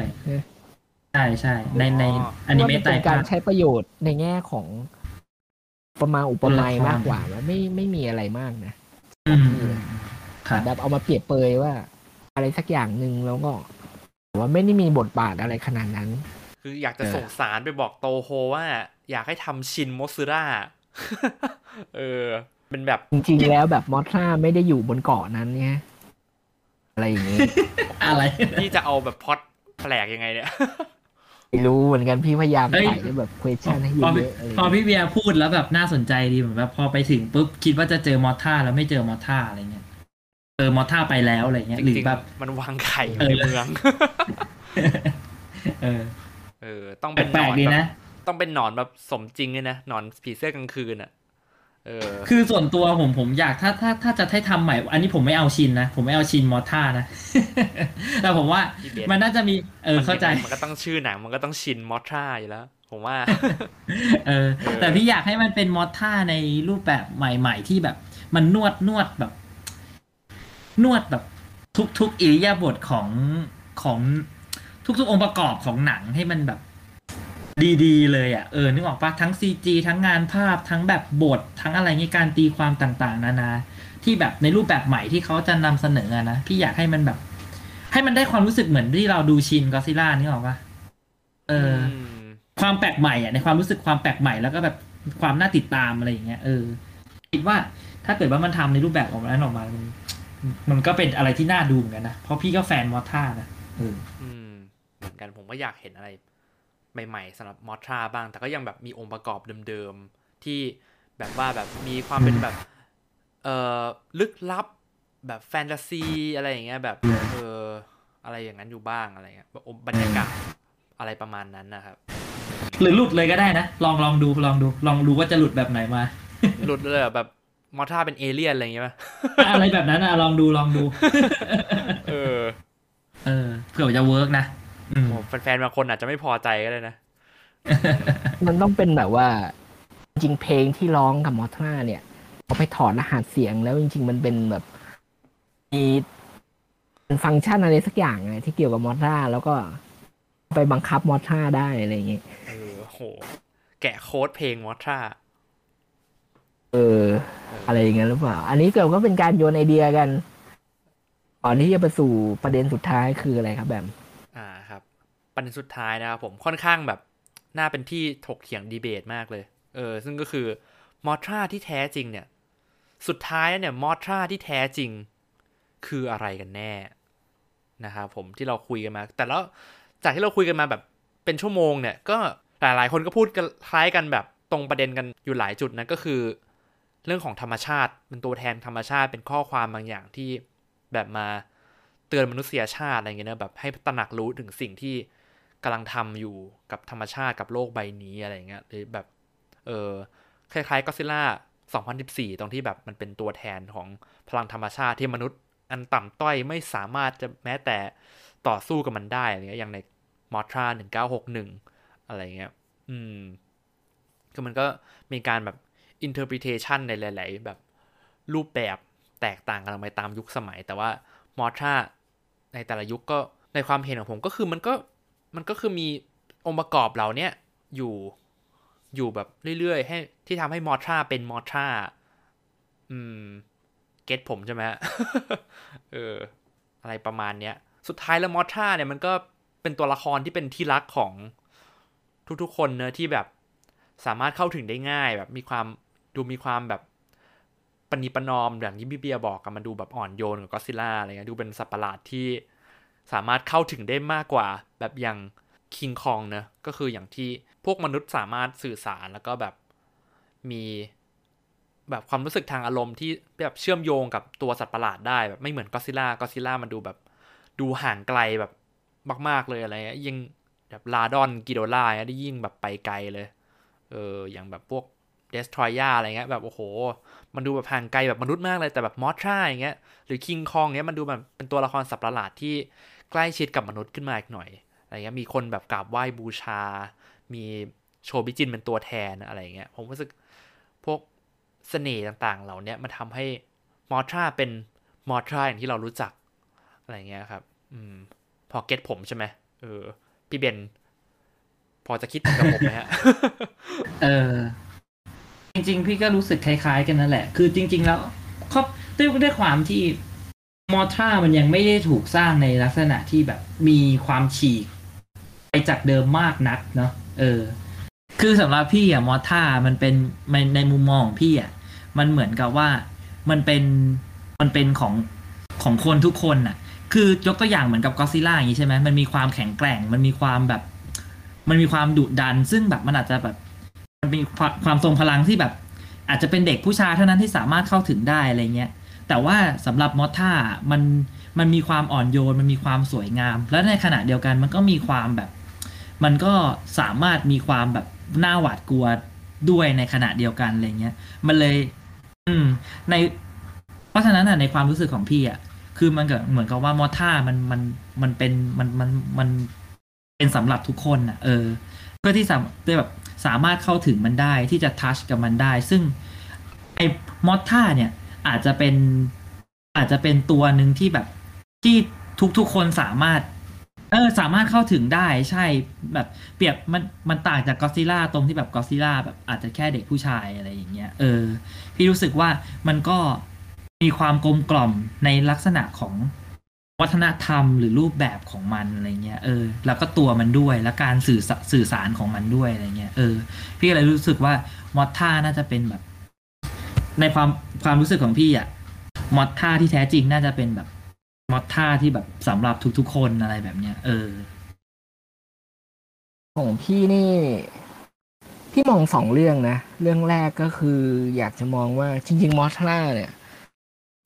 ใช่ใช่ในในอ๋ออนิเมะว่าไตรเป็นกาภารคใช้ประโยชน์ในแง่ของ ประมาณอุปมาละครมากกว่าว่าไม่ไม่มีอะไรมากนะอืมอืมครับ แบบเอามาเปรียบเปยว่า อะไรสักอย่างหนึ่งแล้วก็แต่ว่าไม่ได้มีบทบาทอะไรขนาดนั้น คืออยากจะเออ ส่งสารไปบอกโตโฮว่า อยากให้ทำชินมอสึระเออ เป็นแบบ จริงๆแล้วแบบมอสซาไม่ได้อยู่บนเกาะนั้นไงอะไรอย่างงี้อะไรพี่จะเอาแบบพล็อดแปลกยังไงเนี่ย ไม่รู้เหมือนกันพี่พยายามเอ้ยใส่ให้แบบ question ให้เยพออะๆอะไรอย่างพอเงี้ยพี่เบียร์พูดแล้วแบบน่าสนใจดีเหมือนแบบพอไปถึงปุ๊บคิดว่าจะเจอมอท่าแล้วไม่เจอมอท่าอะไรเงี้ยเออมอท่าไปแล้วอะไรเงี้ยจหรือริงแบบ ๆมันวางไข่อยู่เออในเมือง เออเออ ต้องเป็นหแปลนกอนๆดีแบบนะ ต้องเป็นหนอนแบบสมจริงเลยนะหนอนผีเสื้อกลางคืนอะเออ คือส่วนตัวผมผมอยากถ้าถ้าถ้าจะให้ทำใหม่ อันนี้ผมไม่เอาชินนะ ผมไม่เอาชินมอท่านะ แต่ผมว่าพี่เบสมันน่าจะมี เออเข้าใจมันก็ต้องชื่อหนังมันก็ต้องชินมอทราอยู่แล้ว ผมว่าเออเออ แต่พี่อยากให้มันเป็นมอสท่าในรูปแบบใหม่ ๆ ที่แบบ มันนวดนวดแบบ นวดแบบ ทุกๆอิริยาบถของของทุกๆองค์ประกอบของหนังให้มันแบบ ดีๆ เลยอะเออนึกออกปะทั้งซีจีทั้งงานภาพทั้งแบบบท ทั้งอะไรเงี้ยการตีความต่างๆ นานาที่แบบในรูปแบบใหม่ที่เขาจะนำเสนออะนะพี่อยากให้มันแบบ ให้มันได้ความรู้สึกเหมือนที่เราดูชินก็ซิล่านึกออกปะเอออมความแปลกใหม่อะในความรู้สึกความแปลกใหม่แล้วก็แบบความน่าติดตามอะไรอย่างเงี้ยเออคิดว่าถ้าเกิดว่ามันทำในรูปแบบออกมาแล้วออกมา มันมันก็เป็นอะไรที่น่าดูเหมือนกันนะเพราะพี่ก็แฟนมอท่านะเอออืมเหมือนกันผมก็อยากเห็นอะไร ใหม่ๆสำหรับมอทราบ้าง แต่ก็ยังแบบมีองค์ประกอบเดิมๆ ที่แบบว่าแบบมีความเป็นแบบเอ่อลึกลับแบบแฟนตาซีอะไรอย่างเงี้ยแบบเอออะไรอย่างนั้นอยู่บ้างอะไรเงี้ยแบบบรรยากาศอะไรประมาณนั้นนะครับ หรือหลุดเลยก็ได้นะ ลองลองดูลองดูลองดูว่าจะหลุดแบบไหนมา หลุดเลยอะแบบ Mothra เป็นเอเลี่ยนอะไรอย่างเงี้ยป่ะอะไรแบบนั้นอะลองดูลองดู เออ เออเผื่อจะ work นะอืมโอ้ แฟนๆบางคนอาจจะไม่พอใจก็ได้นะ มันต้องเป็นแบบว่า จริงๆเพลงที่ร้องกับมอทราเนี่ยเขาไปถอดรหัสเสียงแล้วจริง ๆ มันเป็นแบบมีเป็นฟังก์ชันอะไรสักอย่างไงที่เกี่ยวกับมอทราแล้วก็ไปบังคับมอทราได้อะไรอย่างเงี้ยเออโห แกะโค้ดเพลงมอทราเออ อะไรอย่างเงี้ยหรือเปล่า อันนี้เกิดก็เป็นการโยนไอเดียกันก่อนที่จะไปสู่ประเด็นสุดท้ายคืออะไรครับแบมอ่าครับ ประเด็นสุดท้ายนะครับผมค่อนข้างแบบน่าเป็นที่ถกเถียงดีเบตมากเลย เออ ซึ่งก็คือมอทราที่แท้จริงเนี่ย สุดท้ายเนี่ยมอทราที่แท้จริง คืออะไรกันแน่นะครับผมที่เราคุยกันมา แต่แล้วจากที่เราคุยกันมาแบบเป็นชั่วโมงเนี่ย ก็หลายๆ คนก็พูดกันคล้ายกันแบบตรงประเด็นกันอยู่หลายจุดนะก็คือ เรื่องของธรรมชาติเป็นตัวแทนธรรมชาติเป็นข้อความบางอย่างที่แบบมาเตือนมนุษยชาติอะไรเงี้ยนะแบบให้ตระหนักรู้ถึงสิ่งที่ กำลังทำอยู่กับธรรมชาติกับโลกใบนี้อะไรเงี้ยหรือแบบเออคล้ายๆก็ซิล่า2014 ตรงที่แบบมันเป็นตัวแทนของพลังธรรมชาติที่มนุษย์อันต่ำต้อยไม่สามารถจะแม้แต่ต่อสู้กับมันได้อะไรเงี้ยอย่างในมอทรา1961 อะไรเงี้ยอืมคือมันก็มีการแบบ interpretation ในหลาย ๆ แบบรูปแบบแตกต่างกันไปตามยุคสมัย แต่ว่ามอทราในแต่ละยุคก็ในความเห็นของผมก็คือมันก็ มันก็คือมีองค์ประกอบเหล่าเนี้ยอยู่อยู่แบบเรื่อยๆ ให้ที่ทำให้มอทราเป็นมอทราอืม เก็ตผมใช่ไหมเออ อะไรประมาณเนี้ย สุดท้ายแล้วมอทราเนี่ยมันก็เป็นตัวละครที่เป็นที่รักของทุกๆ คนเนอะที่แบบสามารถเข้าถึงได้ง่าย แบบมีความดูมีความแบบปณิประนอมอย่างที่พี่เบียบอกกันมันดูแบบอ่อนโยนกับก็ซิล่าอะไรเงี้ยดูเป็นสัตว์ประหลาดที่ สามารถเข้าถึงได้มากกว่า แบบอย่างคิงคองเนอะก็คืออย่างที่พวกมนุษย์สามารถสื่อสารแล้วก็แบบมีแบบความรู้สึกทางอารมณ์ที่แบบเชื่อมโยงกับตัวสัตว์ประหลาดได้แบบไม่เหมือนก็ซิล่าก็ซิล่ามันดูแบบ ดูห่างไกลแบบมากๆเลยอะไรเงี้ยยิ่งแบบลาดอนกิโดล่าเนี่ยได้ยิ่งแบบไปไกลเลย เอออย่างแบบพวกเดสทรอยาอะไรเงี้ยแบบโอ้โห มันดูแบบห่างไกลแบบมนุษย์มากเลยแต่แบบมอสทราอย่างเงี้ยหรือคิงคองเงี้ยมันดูแบบเป็นตัวละครสัตว์ประหลาดที่ ใกล้ชิดกับมนุษย์ขึ้นมาอีกหน่อยอะไรเงี้ยมีคนแบบกราบไหว้บูชา มีโชบิจินเป็นตัวแทนอะไรเงี้ยผมรู้สึกพวกเสน่ห์ต่างๆ เหล่านี้มันทำให้มอทราเป็นมอทราอย่างที่เรารู้จักอะไรเงี้ยครับ อืม พอเก็ตผมใช่ไหมเออ พี่เบน พอจะคิดกับผมไหมฮะเออจริง ๆ พี่ก็รู้สึกคล้าย ๆ กันนั่นแหละ คือจริง ๆ แล้วก็ด้วยด้วยความที่ มอทรามันยังไม่ได้ถูกสร้างในลักษณะที่แบบมีความฉีก ไปจากเดิมมากนักเนาะเออ คือสำหรับพี่อะมอทรามันเป็นในในมุมมองของพี่อะมันเหมือนกับว่ามันเป็นมันเป็นของของคนทุกคนน่ะคือยกตัวอย่างเหมือนกับก็ซิล่าอย่างนี้ใช่ไหมมันมีความแข็งแกร่ง มันมีความแบบ มันมีความดุดัน ซึ่งแบบมันอาจจะแบบ มันมีความทรงพลังที่แบบ อาจจะเป็นเด็กผู้ชายเท่านั้นที่สามารถเข้าถึงได้อะไรเงี้ย แต่ว่าสำหรับมอท่ามันมันมีความอ่อนโยนมันมีความสวยงาม และในขณะเดียวกันมันก็มีความแบบ มันก็สามารถมีความแบบน่าหวาดกลัวด้วยในขณะเดียวกันอะไรเงี้ย มันเลย อืม ใน เพราะฉะนั้นอะในความรู้สึกของพี่อะคือมันก็เหมือนกับว่ามอท่ามันมันมันเป็นมันมันมันเป็นสำหรับทุกคนอะ เออ เพื่อที่สามจะแบบสามารถเข้าถึงมันได้ที่จะทัชกับมันได้ ซึ่งไอ้มอท่าเนี่ย อาจจะเป็นอาจจะเป็นตัวหนึ่งที่แบบที่ทุกๆคนสามารถ เออสามารถเข้าถึงได้ใช่แบบเปรียบมันมันต่างจากกอซิล่าตรงที่แบบกอซิล่าแบบอาจจะแค่เด็กผู้ชายอะไรอย่างเงี้ยเออ พี่รู้สึกว่ามันก็มีความกลมกล่อมในลักษณะของวัฒนธรรมหรือรูปแบบของมันอะไรเงี้ยเออแล้วก็ตัวมันด้วยและการสื่อสื่อสารของมันด้วยอะไรเงี้ยเออ พี่เลยรู้สึกว่ามอท่าน่าจะเป็นแบบ ในความความรู้สึกของพี่อะมอตท่าที่แท้จริงน่าจะเป็นแบบมอตท่าที่แบบสำหรับทุกๆคนอะไรแบบเนี้ย เออ ของพี่นี่ พี่มองสองเรื่องนะ เรื่องแรกก็คืออยากจะมองว่าจริง ๆ มอสล่าเนี่ย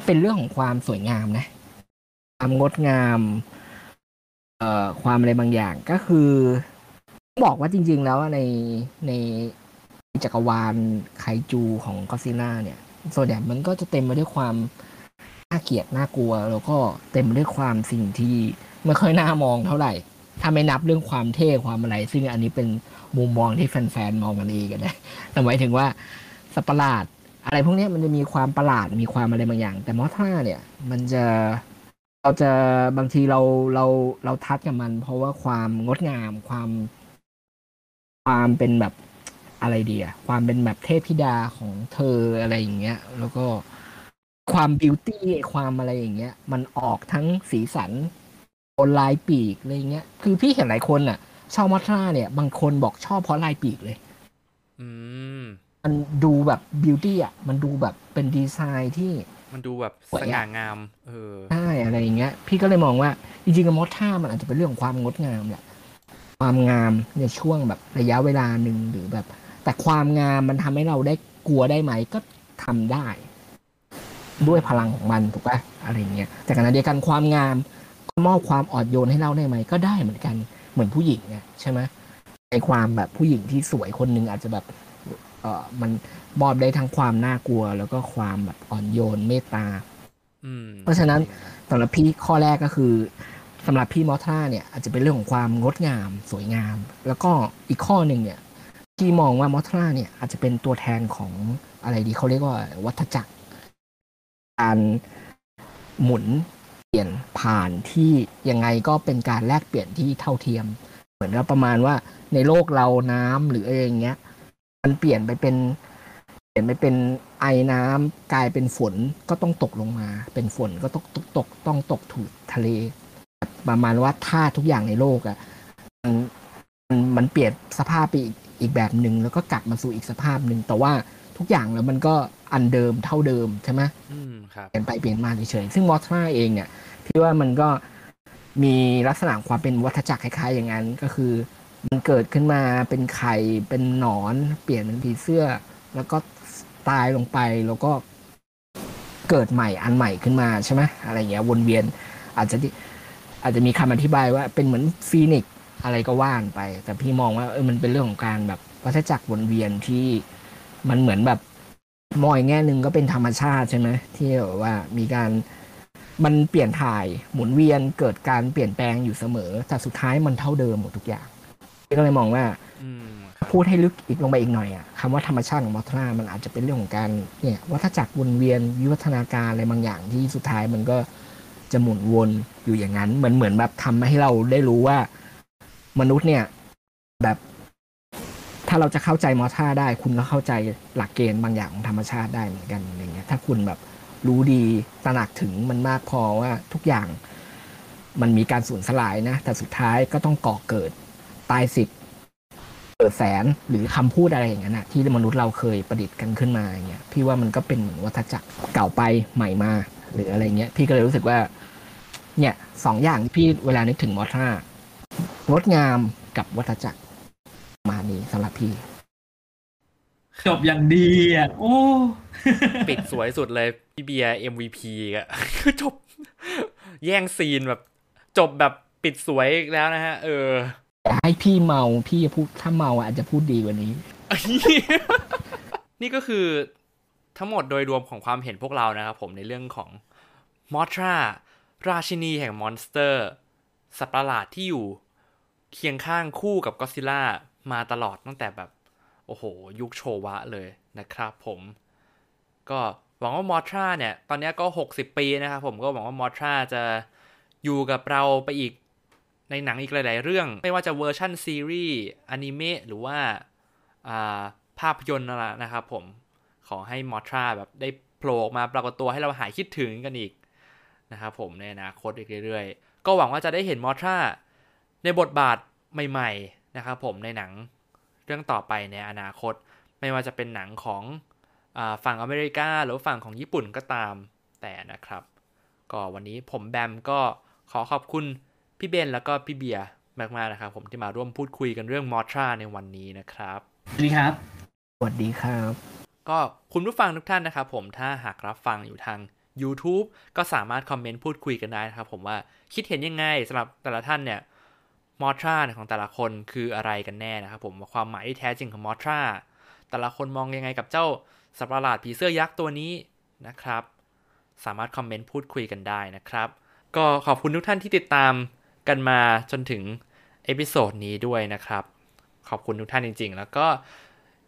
เป็นเรื่องของความสวยงามนะ ความงดงาม เอ่อความอะไรบางอย่างก็คือ บอกว่าจริง ๆ แล้วในใน จักรวาลไคจูของก็ซิล่าเนี่ยส่วนใหญ่มันก็จะเต็มไปด้วยความน่าเกลียดน่ากลัว แล้วก็เต็มไปด้วยความสิ่งที่ไม่ค่อยน่ามองเท่าไหร่ ถ้าไม่นับเรื่องความเท่ความอะไร ซึ่งอันนี้เป็นมุมมองที่แฟนๆมองกันเองกันนะแต่หมายถึงว่าสัตว์ปหลาด อะไรพวกนี้มันจะมีความประหลาดมีความอะไรบางอย่าง แต่มอท่าเนี่ย มันจะเราจะบางทีเราเราเราทัดกับมัน เพราะว่าความงดงามความ ความเป็นแบบ อะไรดีอะความเป็นแบบเทพธิดาของเธออะไรอย่างเงี้ย แล้วก็ความบิวตี้ความอะไรอย่างเงี้ย มันออกทั้งสีสันบนลายปีกอะไรเงี้ย คือพี่เห็นหลายคนอะชอบมอสท่าเนี่ย บางคนบอกชอบเพราะลายปีกเลย อืม มันดูแบบบิวตี้อะ มันดูแบบเป็นดีไซน์ที่ มันดูแบบสวยสอะง่างาม เออ ใช่อะไรอย่างเงี้ย พี่ก็เลยมองว่า จริงๆกับมอสท่ามันอาจจะเป็นเรื่องของความงดงามแหละความงามในช่วงแบบระยะเวลาหนึ่งหรือแบบ แต่ความงามมันทำให้เราได้กลัวได้ไหมก็ทำได้ ด้วยพลังของมันถูกปะอะไรอย่างเงี้ยแต่ขณะเดียวกันความงามก็มอบความอ่อนโยนให้เราได้ไหมก็ได้เหมือนกันเหมือนผู้หญิงไงใช่ไหมในความแบบผู้หญิงที่สวยคนหนึ่งอาจจะแบบเออมันมอบได้ทั้งความน่ากลัว แล้วก็ความแบบอ่อนโยนเมตตาอืมเพราะฉะนั้นสำหรับพี่ข้อแรกก็คือสำหรับพี่มอทราเนี่ยอาจจะเป็นเรื่องของความงดงามสวยงาม แล้วก็อีกข้อหนึ่งเนี่ย พี่มองว่ามอทราเนี่ยอาจจะเป็นตัวแทนของอะไรดีเขาเรียกว่าวัฏจักร การหมุนเปลี่ยนผ่านที่ยังไงก็เป็นการแลกเปลี่ยนที่เท่าเทียม เหมือนกับประมาณว่าในโลกเราน้ำหรืออะไรอย่างเงี้ย มันเปลี่ยนไปเป็นเปลี่ยนไปเป็นไอน้ำกลายเป็นฝนก็ต้องตกลงมา เป็นฝนก็ต้องตกตกต้องตกถูทะเล ประมาณว่าธาทุกอย่างในโลกอะ่ะมันมันมันเปลี่ยนสภาพไปอีก อีกแบบหนึ่งแล้วก็กลับมาสู่อีกสภาพหนึ่งแต่ว่าทุกอย่างแล้วมันก็อันเดิมเท่าเดิมใช่ไหมอืมครับเปลี่ยนไปเปลี่ยนมาเฉยๆซึ่งมอสทราเองเนี่ยพี่ว่ามันก็มีลักษณะความเป็นวัฏจักรคล้ายๆ อย่างนั้น ก็คือ มันเกิดขึ้นมาเป็นไข่เป็นหนอน เปลี่ยนเป็นผีเสื้อ แล้วก็ตายลงไปแล้วก็เกิดใหม่อันใหม่ขึ้นมาใช่ไหมอะไรอย่างเงี้ยวนเวียน อาจจะที่อาจจะมีคำอธิบายว่าเป็นเหมือนฟีนิกซ์ อะไรก็ว่านไป แต่พี่มองว่าเออมันเป็นเรื่องของการแบบวัฏจักรวนเวียนที่มันเหมือนแบบมองอีกแง่หนึ่งก็เป็นธรรมชาติใช่ไหมที่แบบว่ามีการมันเปลี่ยนถ่ายหมุนเวียนเกิดการเปลี่ยนแปลงอยู่เสมอ แต่สุดท้ายมันเท่าเดิมหมดทุกอย่างก็เลยมองว่าพูดให้ลึกอีกลงไปอีกหน่อยอะคำว่าธรรมชาติของมอทรามันอาจจะเป็นเรื่องของการเนี่ยวัฏจักรวนเวียนวิวัฒนาการอะไรบางอย่างที่สุดท้ายมันก็จะหมุนวนอยู่อย่างนั้นเหมือนเหมือนแบบทำให้เราได้รู้ว่า มนุษย์เนี่ย แบบ ถ้าเราจะเข้าใจมอท่าได้ คุณก็เข้าใจหลักเกณฑ์บางอย่างของธรรมชาติได้เหมือนกันอะไรเงี้ยถ้าคุณแบบรู้ดีตระหนักถึงมันมากพอว่าทุกอย่างมันมีการสูญสลายนะ แต่สุดท้ายก็ต้องก่อเกิดตายสิบเกิดแสนหรือคำพูดอะไรอย่างนั้นนะที่มนุษย์เราเคยประดิษฐ์กันขึ้นมาอย่างเงี้ยพี่ว่ามันก็เป็นเหมือนวัฏจักรเก่าไปใหม่มา หรืออะไรเงี้ย พี่ก็เลยรู้สึกว่า เนี่ยสองอย่างที่พี่เวลานึกถึงมอท่า งดงามกับวัฏจักรประมาณนี้สำหรับพี่ จบอย่างดีอะ โอ้ ปิดสวยสุดเลยพี่เบียร์ MVP อะคือจบ แย่งซีนแบบ จบแบบปิดสวยอีกแล้วนะฮะ เออแต่ให้พี่เมาพี่จะพูดถ้าเมาอาจจะพูดดีกว่านี้ นี่ก็คือทั้งหมดโดยรวมของความเห็นพวกเรานะครับผมในเรื่องของMothra ราชินีแห่ง monster สัตว์ประหลาดที่อยู่ เคียงข้างคู่กับก็ซิล่ามาตลอดตั้งแต่แบบ โอ้โห ยุคโชวะเลยนะครับผม ก็หวังว่า Mothra เนี่ย ตอนนี้ก็ 60 ปีนะครับผมก็หวังว่า Mothra จะอยู่กับเราไปอีกในหนังอีกหลาย ๆ เรื่อง ไม่ว่าจะเวอร์ชั่นซีรีส์อนิเมะหรือว่าภาพยนตร์นั่นแหละนะครับผม ขอให้มอทราแบบได้โผล่มาปรากฏตัวให้เราหายคิดถึงกันอีกนะครับผมในอนาคตอีกเรื่อย ๆ ก็หวังว่าจะได้เห็นมอทรา ในบทบาทใหม่ๆนะครับผมในหนังเรื่องต่อไปในอนาคต ไม่ว่าจะเป็นหนังของอฝั่งอเมริกาหรือฝั่งของญี่ปุ่นก็ตามแต่นะครับ ก็วันนี้ผมแบมก็ขอขอบคุณพี่เบนแล้วก็พี่เบียร์มากๆนะครับผมที่มาร่วมพูดคุยกันเรื่องมอทราในวันนี้นะครับสวัสดีครับสวัสดีครับ ก็คุณผู้ฟังทุกท่านนะครับผมถ้าหากรับฟังอยู่ทาง YouTube ก็สามารถคอมเมนต์พูดคุยกันได้นะครับผมว่าคิดเห็นยังไงสำหรับแต่ละท่านเนี่ย มอทราของแต่ละคนคืออะไรกันแน่นะครับผมความหมายที่แท้จริงของมอทราแต่ละคนมองยังไงกับเจ้าสัตว์ประหลาดผีเสื้อยักษ์ตัวนี้นะครับ สามารถคอมเมนต์พูดคุยกันได้นะครับ ก็ขอบคุณทุกท่านที่ติดตามกันมาจนถึง episode นี้ด้วยนะครับ ขอบคุณทุกท่านจริง ๆ แล้วก็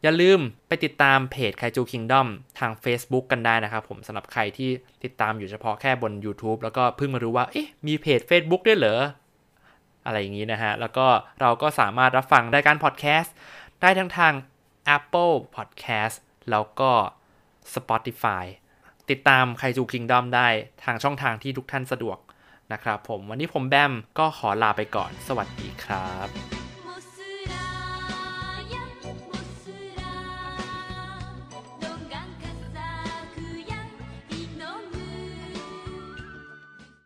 อย่าลืมไปติดตาม page Kaiju Kingdom ทาง Facebook กันได้นะครับผมสำหรับใครที่ติดตามอยู่เฉพาะแค่บน YouTube แล้วก็เพิ่งมารู้ว่าเอ๊ะมี page Facebook ด้วยเหรอ อะไรอย่างนี้นะฮะ แล้วก็เราก็สามารถรับฟังรายการพอดแคสต์ได้ทั้งทาง Apple Podcast แล้วก็ Spotify ติดตาม Kaiju Kingdom ได้ทางช่องทางที่ทุกท่านสะดวกนะครับผมวันนี้ผมแบมก็ขอลาไปก่อน สวัสดีครับ